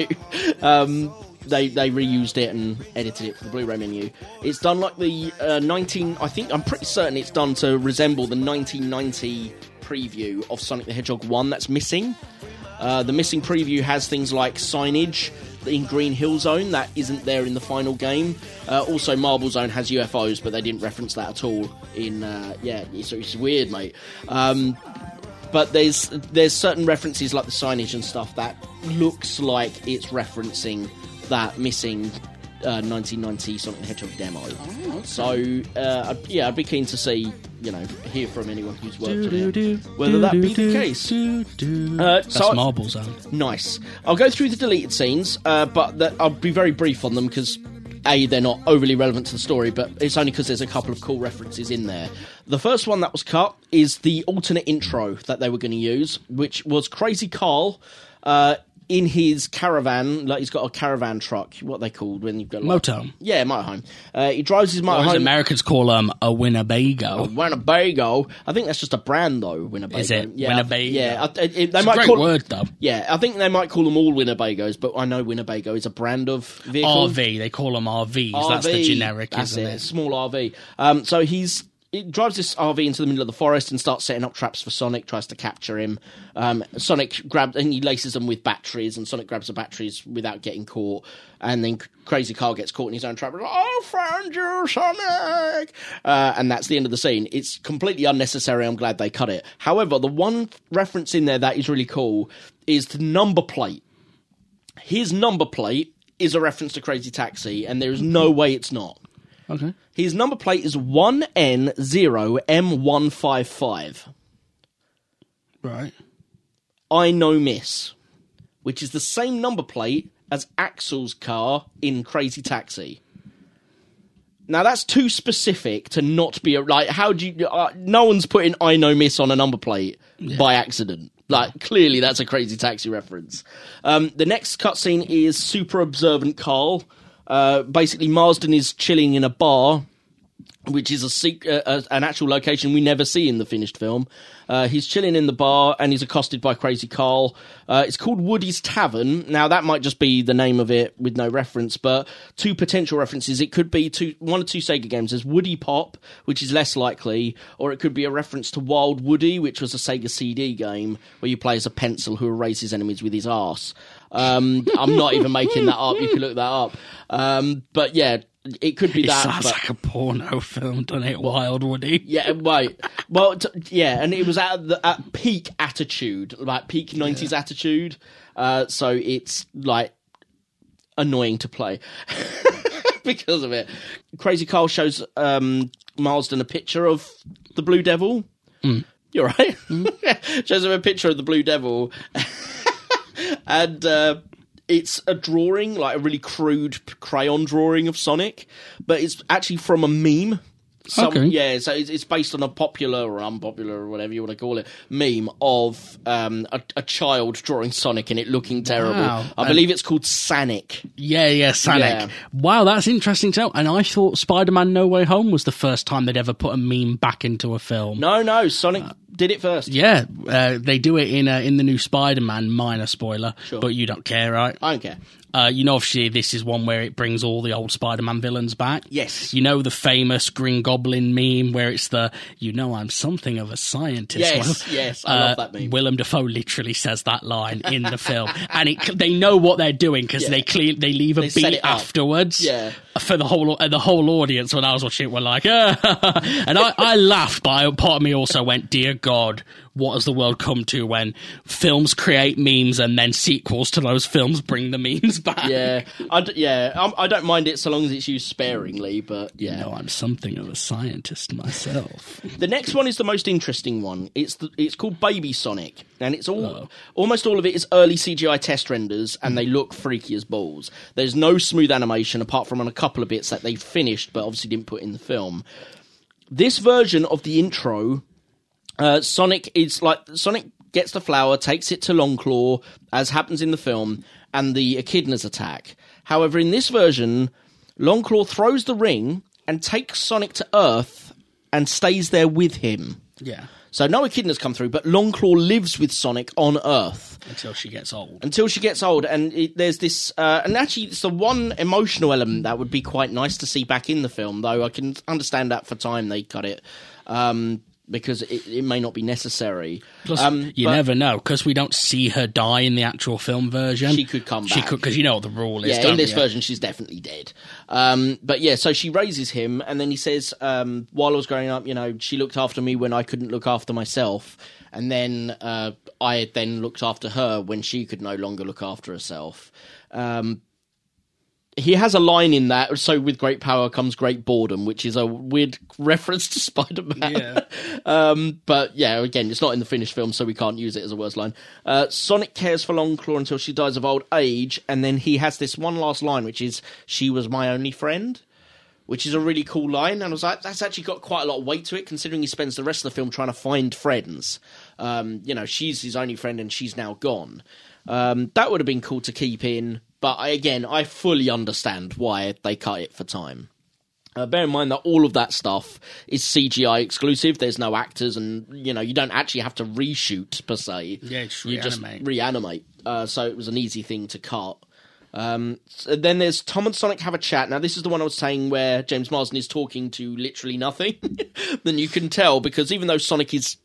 um, they they reused it and edited it for the Blu-ray menu. It's done like the uh, 19. I think I'm pretty certain it's done to resemble the 1990 preview of Sonic the Hedgehog one that's missing. Uh, the missing preview has things like signage in Green Hill Zone that isn't there in the final game. Uh, also, Marble Zone has UFOs, but they didn't reference that at all. In uh, yeah, it's, it's weird, mate. Um, but there's there's certain references like the signage and stuff that looks like it's referencing that missing uh, 1990 Sonic the Hedgehog demo. So uh, I'd, yeah, I'd be keen to see you know hear from anyone who's worked on it whether that be the case. Uh, That's so- Marble Zone. Nice. I'll go through the deleted scenes, uh, but that, I'll be very brief on them because a they're not overly relevant to the story, but it's only because there's a couple of cool references in there. The first one that was cut is the alternate intro that they were going to use, which was Crazy Carl. Uh, in his caravan, like he's got a caravan truck. What are they called when you've got like, Motorhome. Yeah, motorhome. Uh, he drives his Or as motorhome. Americans call them a Winnebago. Winnebago. I think that's just a brand though. Winnebago. Is it? Yeah, Winnebago. Yeah, I- it- it- they It's a might great call word, though. Yeah, I think they might call them all Winnebagos, but I know Winnebago is a brand of vehicle. RV. They call them RVs. That's the generic, that's isn't it? it? Small RV. Um, so he's he drives this RV into the middle of the forest and starts setting up traps for Sonic. Tries to capture him. Um, Sonic grabs and he laces them with batteries, and Sonic grabs the batteries without getting caught. And then Crazy Carl gets caught in his own trap. and, I found you, Sonic! Uh, and that's the end of the scene. It's completely unnecessary. I'm glad they cut it. However, the one reference in there that is really cool is the number plate his number plate is a reference to Crazy Taxi, and there is no way it's not. Okay. His number plate is 1N0M155. Right. I know Miss, which is the same number plate as Axel's car in Crazy Taxi. Now that's too specific to not be a like. How do you? Uh, no one's putting "I know Miss" on a number plate by accident. Like clearly, that's a Crazy Taxi reference. Um, the next cutscene is super observant Carl. Uh, basically, Marsden is chilling in a bar which is a, sec- uh, uh, an actual location we never see in the finished film. Uh, he's chilling in the bar and he's accosted by Crazy Carl. Uh, it's called Woody's Tavern. Now that might just be the name of it with no reference, but two potential references. It could be two, one or two Sega games. There's Woody Pop, which is less likely, or it could be a reference to Wild Woody, which was a Sega CD game where you play as a pencil who erases enemies with his ass. Um, I'm not even making that up. You can look that up. Um, but yeah, it could be It that. sounds but- like a porno film, doesn't it? Wild Woody. yeah, right. Well, t- yeah, and it was at the at peak attitude, like peak nineties attitude. Uh, so it's like annoying to play because of it. Crazy Carl shows um, Marsden a picture of the Blue Devil. You're right. shows him a picture of the Blue Devil, and uh, it's a drawing, like a really crude crayon drawing of Sonic, but it's actually from a meme. Some, Okay. Yeah, so it's, it's based on a popular or unpopular or whatever you want to call it meme of um, a, a child drawing Sonic and it looking terrible. Wow. I And- believe it's called Sanic. Yeah, yeah, Sonic. Yeah. Wow, that's interesting to know. And I thought Spider-Man: No Way Home was the first time they'd ever put a meme back into a film. No, no, Sonic did it first. Yeah, uh, they do it in uh, in the new Spider-Man. Minor spoiler, Sure. but you don't care, right? I don't care. Uh, you know, obviously, this is one where it brings all the old Spider-Man villains back. Yes. You know the famous Green Goblin meme where it's the "You know I'm something of a scientist." Yes, Well, yes, I love uh, that meme. Willem Dafoe literally says that line in the film, and it, they know what they're doing because Yeah. they clear, they leave a They beat afterwards. Yeah. For the whole uh, the whole audience when I was watching it were like, ah. and I, I laughed, but part of me also went, "Dear God, what has the world come to when films create memes and then sequels to those films bring the memes back? Yeah, I d- yeah, I'm, I don't mind it so long as it's used sparingly. But You yeah, know, I'm something of a scientist myself. The next one is the most interesting one. It's the, it's called Baby Sonic, and it's all oh. almost all of it is early CGI test renders, and they look freaky as balls. There's no smooth animation apart from on a couple of bits that they finished, but obviously didn't put in the film. This version of the intro, uh, Sonic is like Sonic gets the flower, takes it to Longclaw, as happens in the film, and the echidnas attack. However, in this version, Longclaw throws the ring and takes Sonic to Earth and stays there with him. Yeah. So no echidnas come through, but Longclaw lives with Sonic on Earth Until she gets old. until she gets old. And it, there's this, uh, and actually, it's the one emotional element that would be quite nice to see back in the film. Though I can understand that for time they cut it um, because it, it may not be necessary. Plus, um, you never know because we don't see her die in the actual film version. She could come She back. could because you know what the rule is. Yeah, in this you? version, she's definitely dead. Um, but yeah, so she raises him, and then he says, um, "While I was growing up, you know, she looked after me when I couldn't look after myself, and then uh, I then looked after her when she could no longer look after herself." Um, he has a line in that. So with great power comes great boredom, which is a weird reference to Spider Man. Yeah. um, but yeah, again, it's not in the finished film, so we can't use it as a worst line. Uh, Sonic cares for Longclaw until she dies of old age, and then he has this one last line, which is "She was my only friend." Which is a really cool line, and I was like, that's actually got quite a lot of weight to it, considering he spends the rest of the film trying to find friends. Um, you know, she's his only friend, and she's now gone. Um, that would have been cool to keep in, but I, again, I fully understand why they cut it for time. Uh, bear in mind that all of that stuff is CGI exclusive. There's no actors, and you know you don't actually have to reshoot per se. Yeah, you just reanimate. reanimate. Uh, so it was an easy thing to cut. Um, so then there's Tom and Sonic have a chat. Now this is the one I was saying where James Marsden is talking to literally nothing. then you can tell because even though Sonic is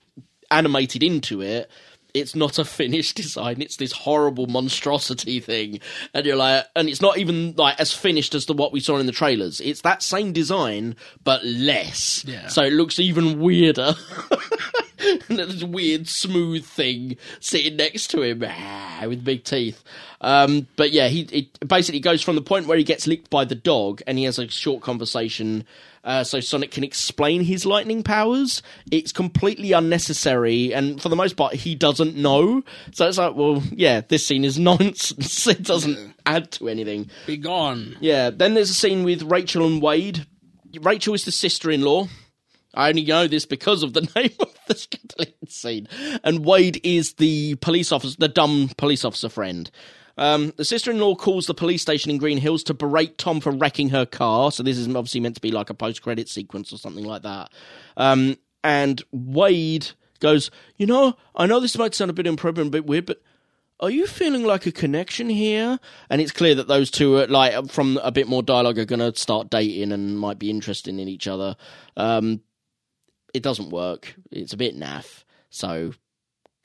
animated into it, it's not a finished design. It's this horrible monstrosity thing, and you're like, and it's not even like as finished as the what we saw in the trailers. It's that same design but less. Yeah. So it looks even weirder. and a weird smooth thing sitting next to him ah, with big teeth. Um, but yeah, he it basically goes from the point where he gets licked by the dog, and he has a short conversation. Uh, so Sonic can explain his lightning powers. It's completely unnecessary, and for the most part, he doesn't know. So it's like, well, yeah, this scene is nonsense. it doesn't add to anything. Be gone. Yeah. Then there's a scene with Rachel and Wade. Rachel is the sister-in-law. I only know this because of the name of the skeleton scene. And Wade is the police officer, the dumb police officer friend. Um, the sister-in-law calls the police station in Green Hills to berate Tom for wrecking her car. So this is obviously meant to be like a post-credit sequence or something like that. Um, and Wade goes, "You know, I know this might sound a bit improper a bit weird, but are you feeling like a connection here? And it's clear that those two, are, like from a bit more dialogue, are going to start dating and might be interested in each other. Um, it doesn't work. It's a bit naff. So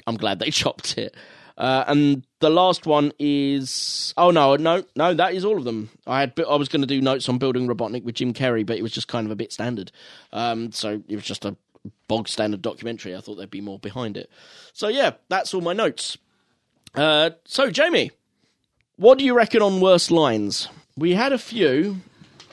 I'm glad they chopped it. Uh, and the last one is oh no no no that is all of them. I had I was going to do notes on building Robotnik with Jim Carrey, but it was just kind of a bit standard. Um, so it was just a bog standard documentary. I thought there'd be more behind it. So yeah, that's all my notes. Uh, so Jamie, what do you reckon on worst lines? We had a few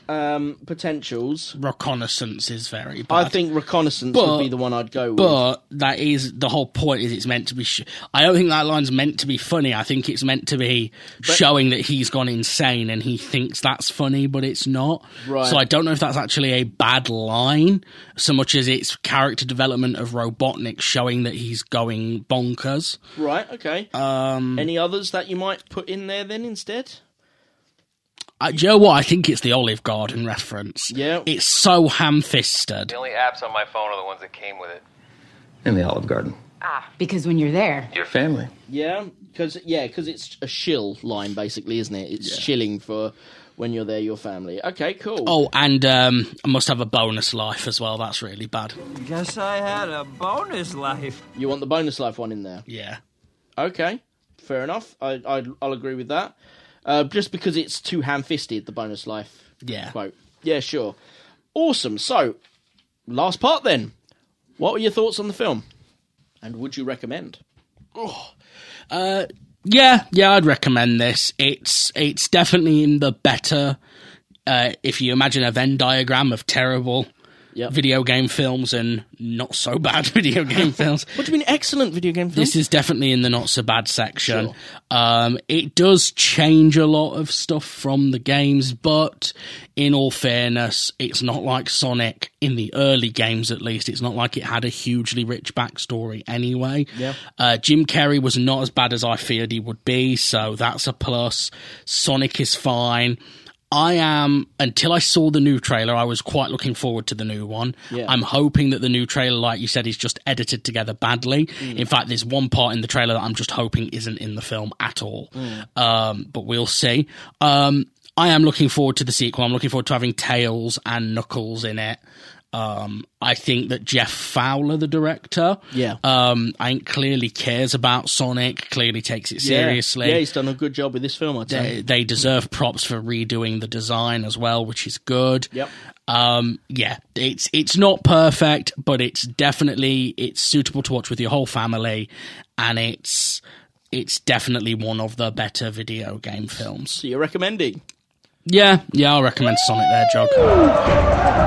um, potentials. Reconnaissance is very bad. I think reconnaissance But- would be the one I'd go with. But that is the whole point. Is it's meant to be? Sh- I don't think that line's meant to be funny. I think it's meant to be showing that he's gone insane and he thinks that's funny, but it's not. Right. So I don't know if that's actually a bad line, so much as it's character development of Robotnik showing that he's going bonkers. right, okay. Um, Any others that you might put in there then instead? Uh, do you know what? I think it's the Olive Garden reference. Yeah. It's so ham-fisted. The only apps on my phone are the ones that came with it. In the Olive Garden. Ah, because when you're there. Your family. Yeah, because yeah, because it's a shill line basically, isn't it? It's shilling for when you're there, your family. Okay, cool. Oh, and um, I must have a bonus life as well. That's really bad. Guess I had a bonus life. You want the bonus life one in there? Yeah. Okay, fair enough. I, I I'll agree with that. Uh, just because it's too ham-fisted, the bonus life Yeah. quote. Yeah, sure. Awesome. So, last part then. What were your thoughts on the film? And would you recommend? Uh, yeah, yeah, I'd recommend this. It's it's definitely in the better. Uh, if you imagine a Venn diagram of terrible video game films and not so bad video game films, What do you mean, excellent video game film? this is definitely in the not so bad section. Um, it does change a lot of stuff from the games, but in all fairness, it's not like Sonic in the early games, at least. It's not like it had a hugely rich backstory anyway. Yeah. Uh, Jim Carrey was not as bad as I feared he would be, so that's a plus. Sonic is fine. I am until I saw the new trailer. I was quite looking forward to the new one. Yeah. I'm hoping that the new trailer, like you said, is just edited together badly. Mm. In fact, there's one part in the trailer that I'm just hoping isn't in the film at all. Mm. Um, but we'll see. Um, I am looking forward to the sequel. I'm looking forward to having Tails and Knuckles in it. Um, I think that Jeff Fowler, the director, Yeah. um, I think clearly cares about Sonic. Clearly takes it seriously. Yeah, he's done a good job with this film, I'd say. They, they deserve props for redoing the design as well, which is good. Yep. Um, yeah, it's it's not perfect, but it's definitely it's suitable to watch with your whole family, and it's it's definitely one of the better video game films. So you're recommending? Yeah, yeah, I'll recommend Sonic there, Jog.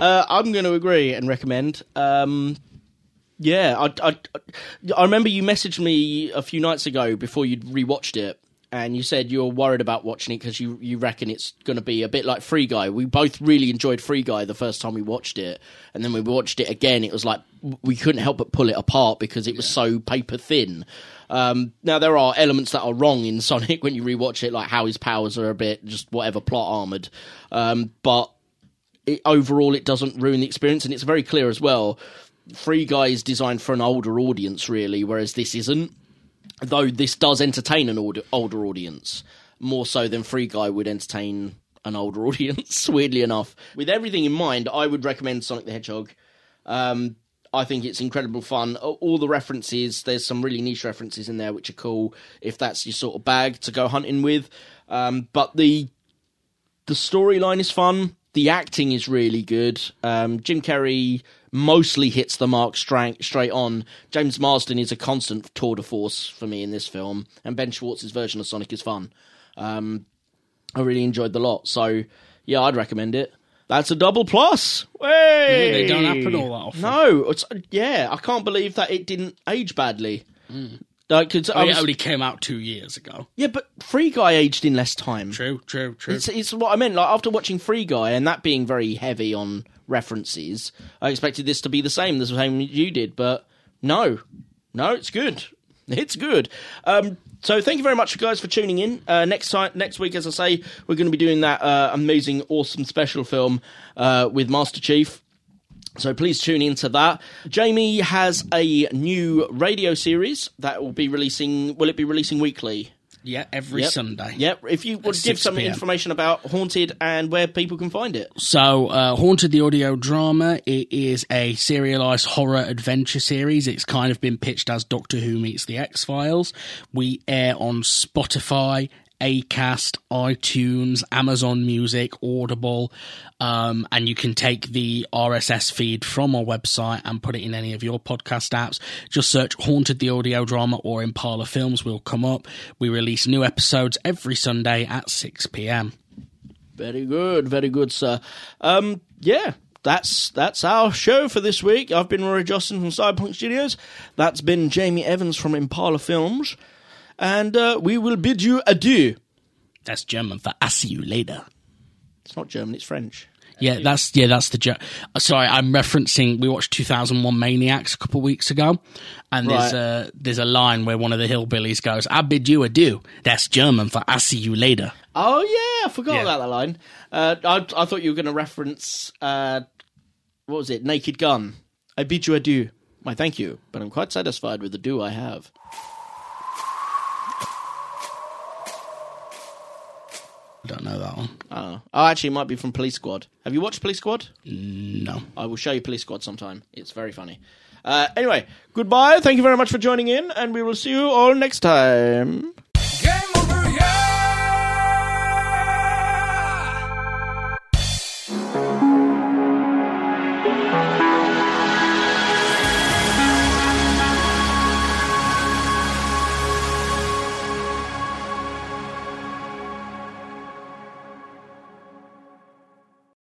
Uh, I'm going to agree and recommend. Um, yeah, I, I, I remember you messaged me a few nights ago before you'd rewatched it, and you said you're worried about watching it because you, you reckon it's going to be a bit like Free Guy. We both really enjoyed Free Guy the first time we watched it, and then we watched it again. It was like we couldn't help but pull it apart because it was so paper thin. Um, now there are elements that are wrong in Sonic when you rewatch it, like how his powers are a bit just whatever plot armored. Um, but it, overall it doesn't ruin the experience, and it's very clear as well. Free Guy is designed for an older audience, really, whereas this isn't. Though this does entertain an older, older audience more so than Free Guy would entertain an older audience. Weirdly enough, with everything in mind, I would recommend Sonic the Hedgehog. Um, I think it's incredible fun. All the references, there's some really niche references in there which are cool if that's your sort of bag to go hunting with. Um, but the the storyline is fun. The acting is really good. Um, Jim Carrey mostly hits the mark straight straight on. James Marsden is a constant tour de force for me in this film, and Ben Schwartz's version of Sonic is fun. Um, I really enjoyed the lot, so yeah, I'd recommend it. That's a double plus. Way! they don't happen all that often. No, it's, yeah, I can't believe that it didn't age badly. Like, I I mean, was- it only came out two years ago. yeah, but Free Guy aged in less time. True, true, true. It's, it's what I meant. Like after watching Free Guy and that being very heavy on references, I expected this to be the same, the same you did. But no, no, it's good. It's good. Um, so thank you very much, guys, for tuning in. Uh, next time, next week, as I say, we're going to be doing that uh, amazing, awesome special film uh, with Master Chief. So please tune into that. Jamie has a new radio series that will be releasing. Will it be releasing weekly? Yeah, every Yep. Sunday. Yep. If you would give some PM. information about Haunted and where people can find it. So, uh, Haunted the audio drama, it is a serialized horror adventure series. It's kind of been pitched as Doctor Who meets the X Files. We air on Spotify, Acast, iTunes, Amazon Music, Audible, um, and you can take the RSS feed from our website and put it in any of your podcast apps. Just search Haunted the audio drama or Impala Films will come up. We release new episodes every Sunday at 6 p.m. Very good, very good, sir. Um, yeah, that's that's our show for this week. I've been Rory Johnson from Cyberpunk Studios. That's been Jamie Evans from Impala Films, and uh, we will bid you adieu. That's German for "I see you later." It's not German; it's French. Yeah, that's yeah, that's the joke. Sorry, I'm referencing. We watched 2001 Maniacs a couple of weeks ago, and there's a there's a line where one of the hillbillies goes, "I bid you adieu." That's German for "I see you later." Oh yeah, I forgot Yeah. about that line. Uh, I I thought you were going to reference uh, what was it? Naked Gun. I bid you adieu. Why, thank you, but I'm quite satisfied with the do I have. I don't know that one. Oh, oh, actually, it might be from Police Squad. Have you watched Police Squad? No. I will show you Police Squad sometime. It's very funny. Uh, anyway, goodbye. Thank you very much for joining in, and we will see you all next time. Game over, yeah!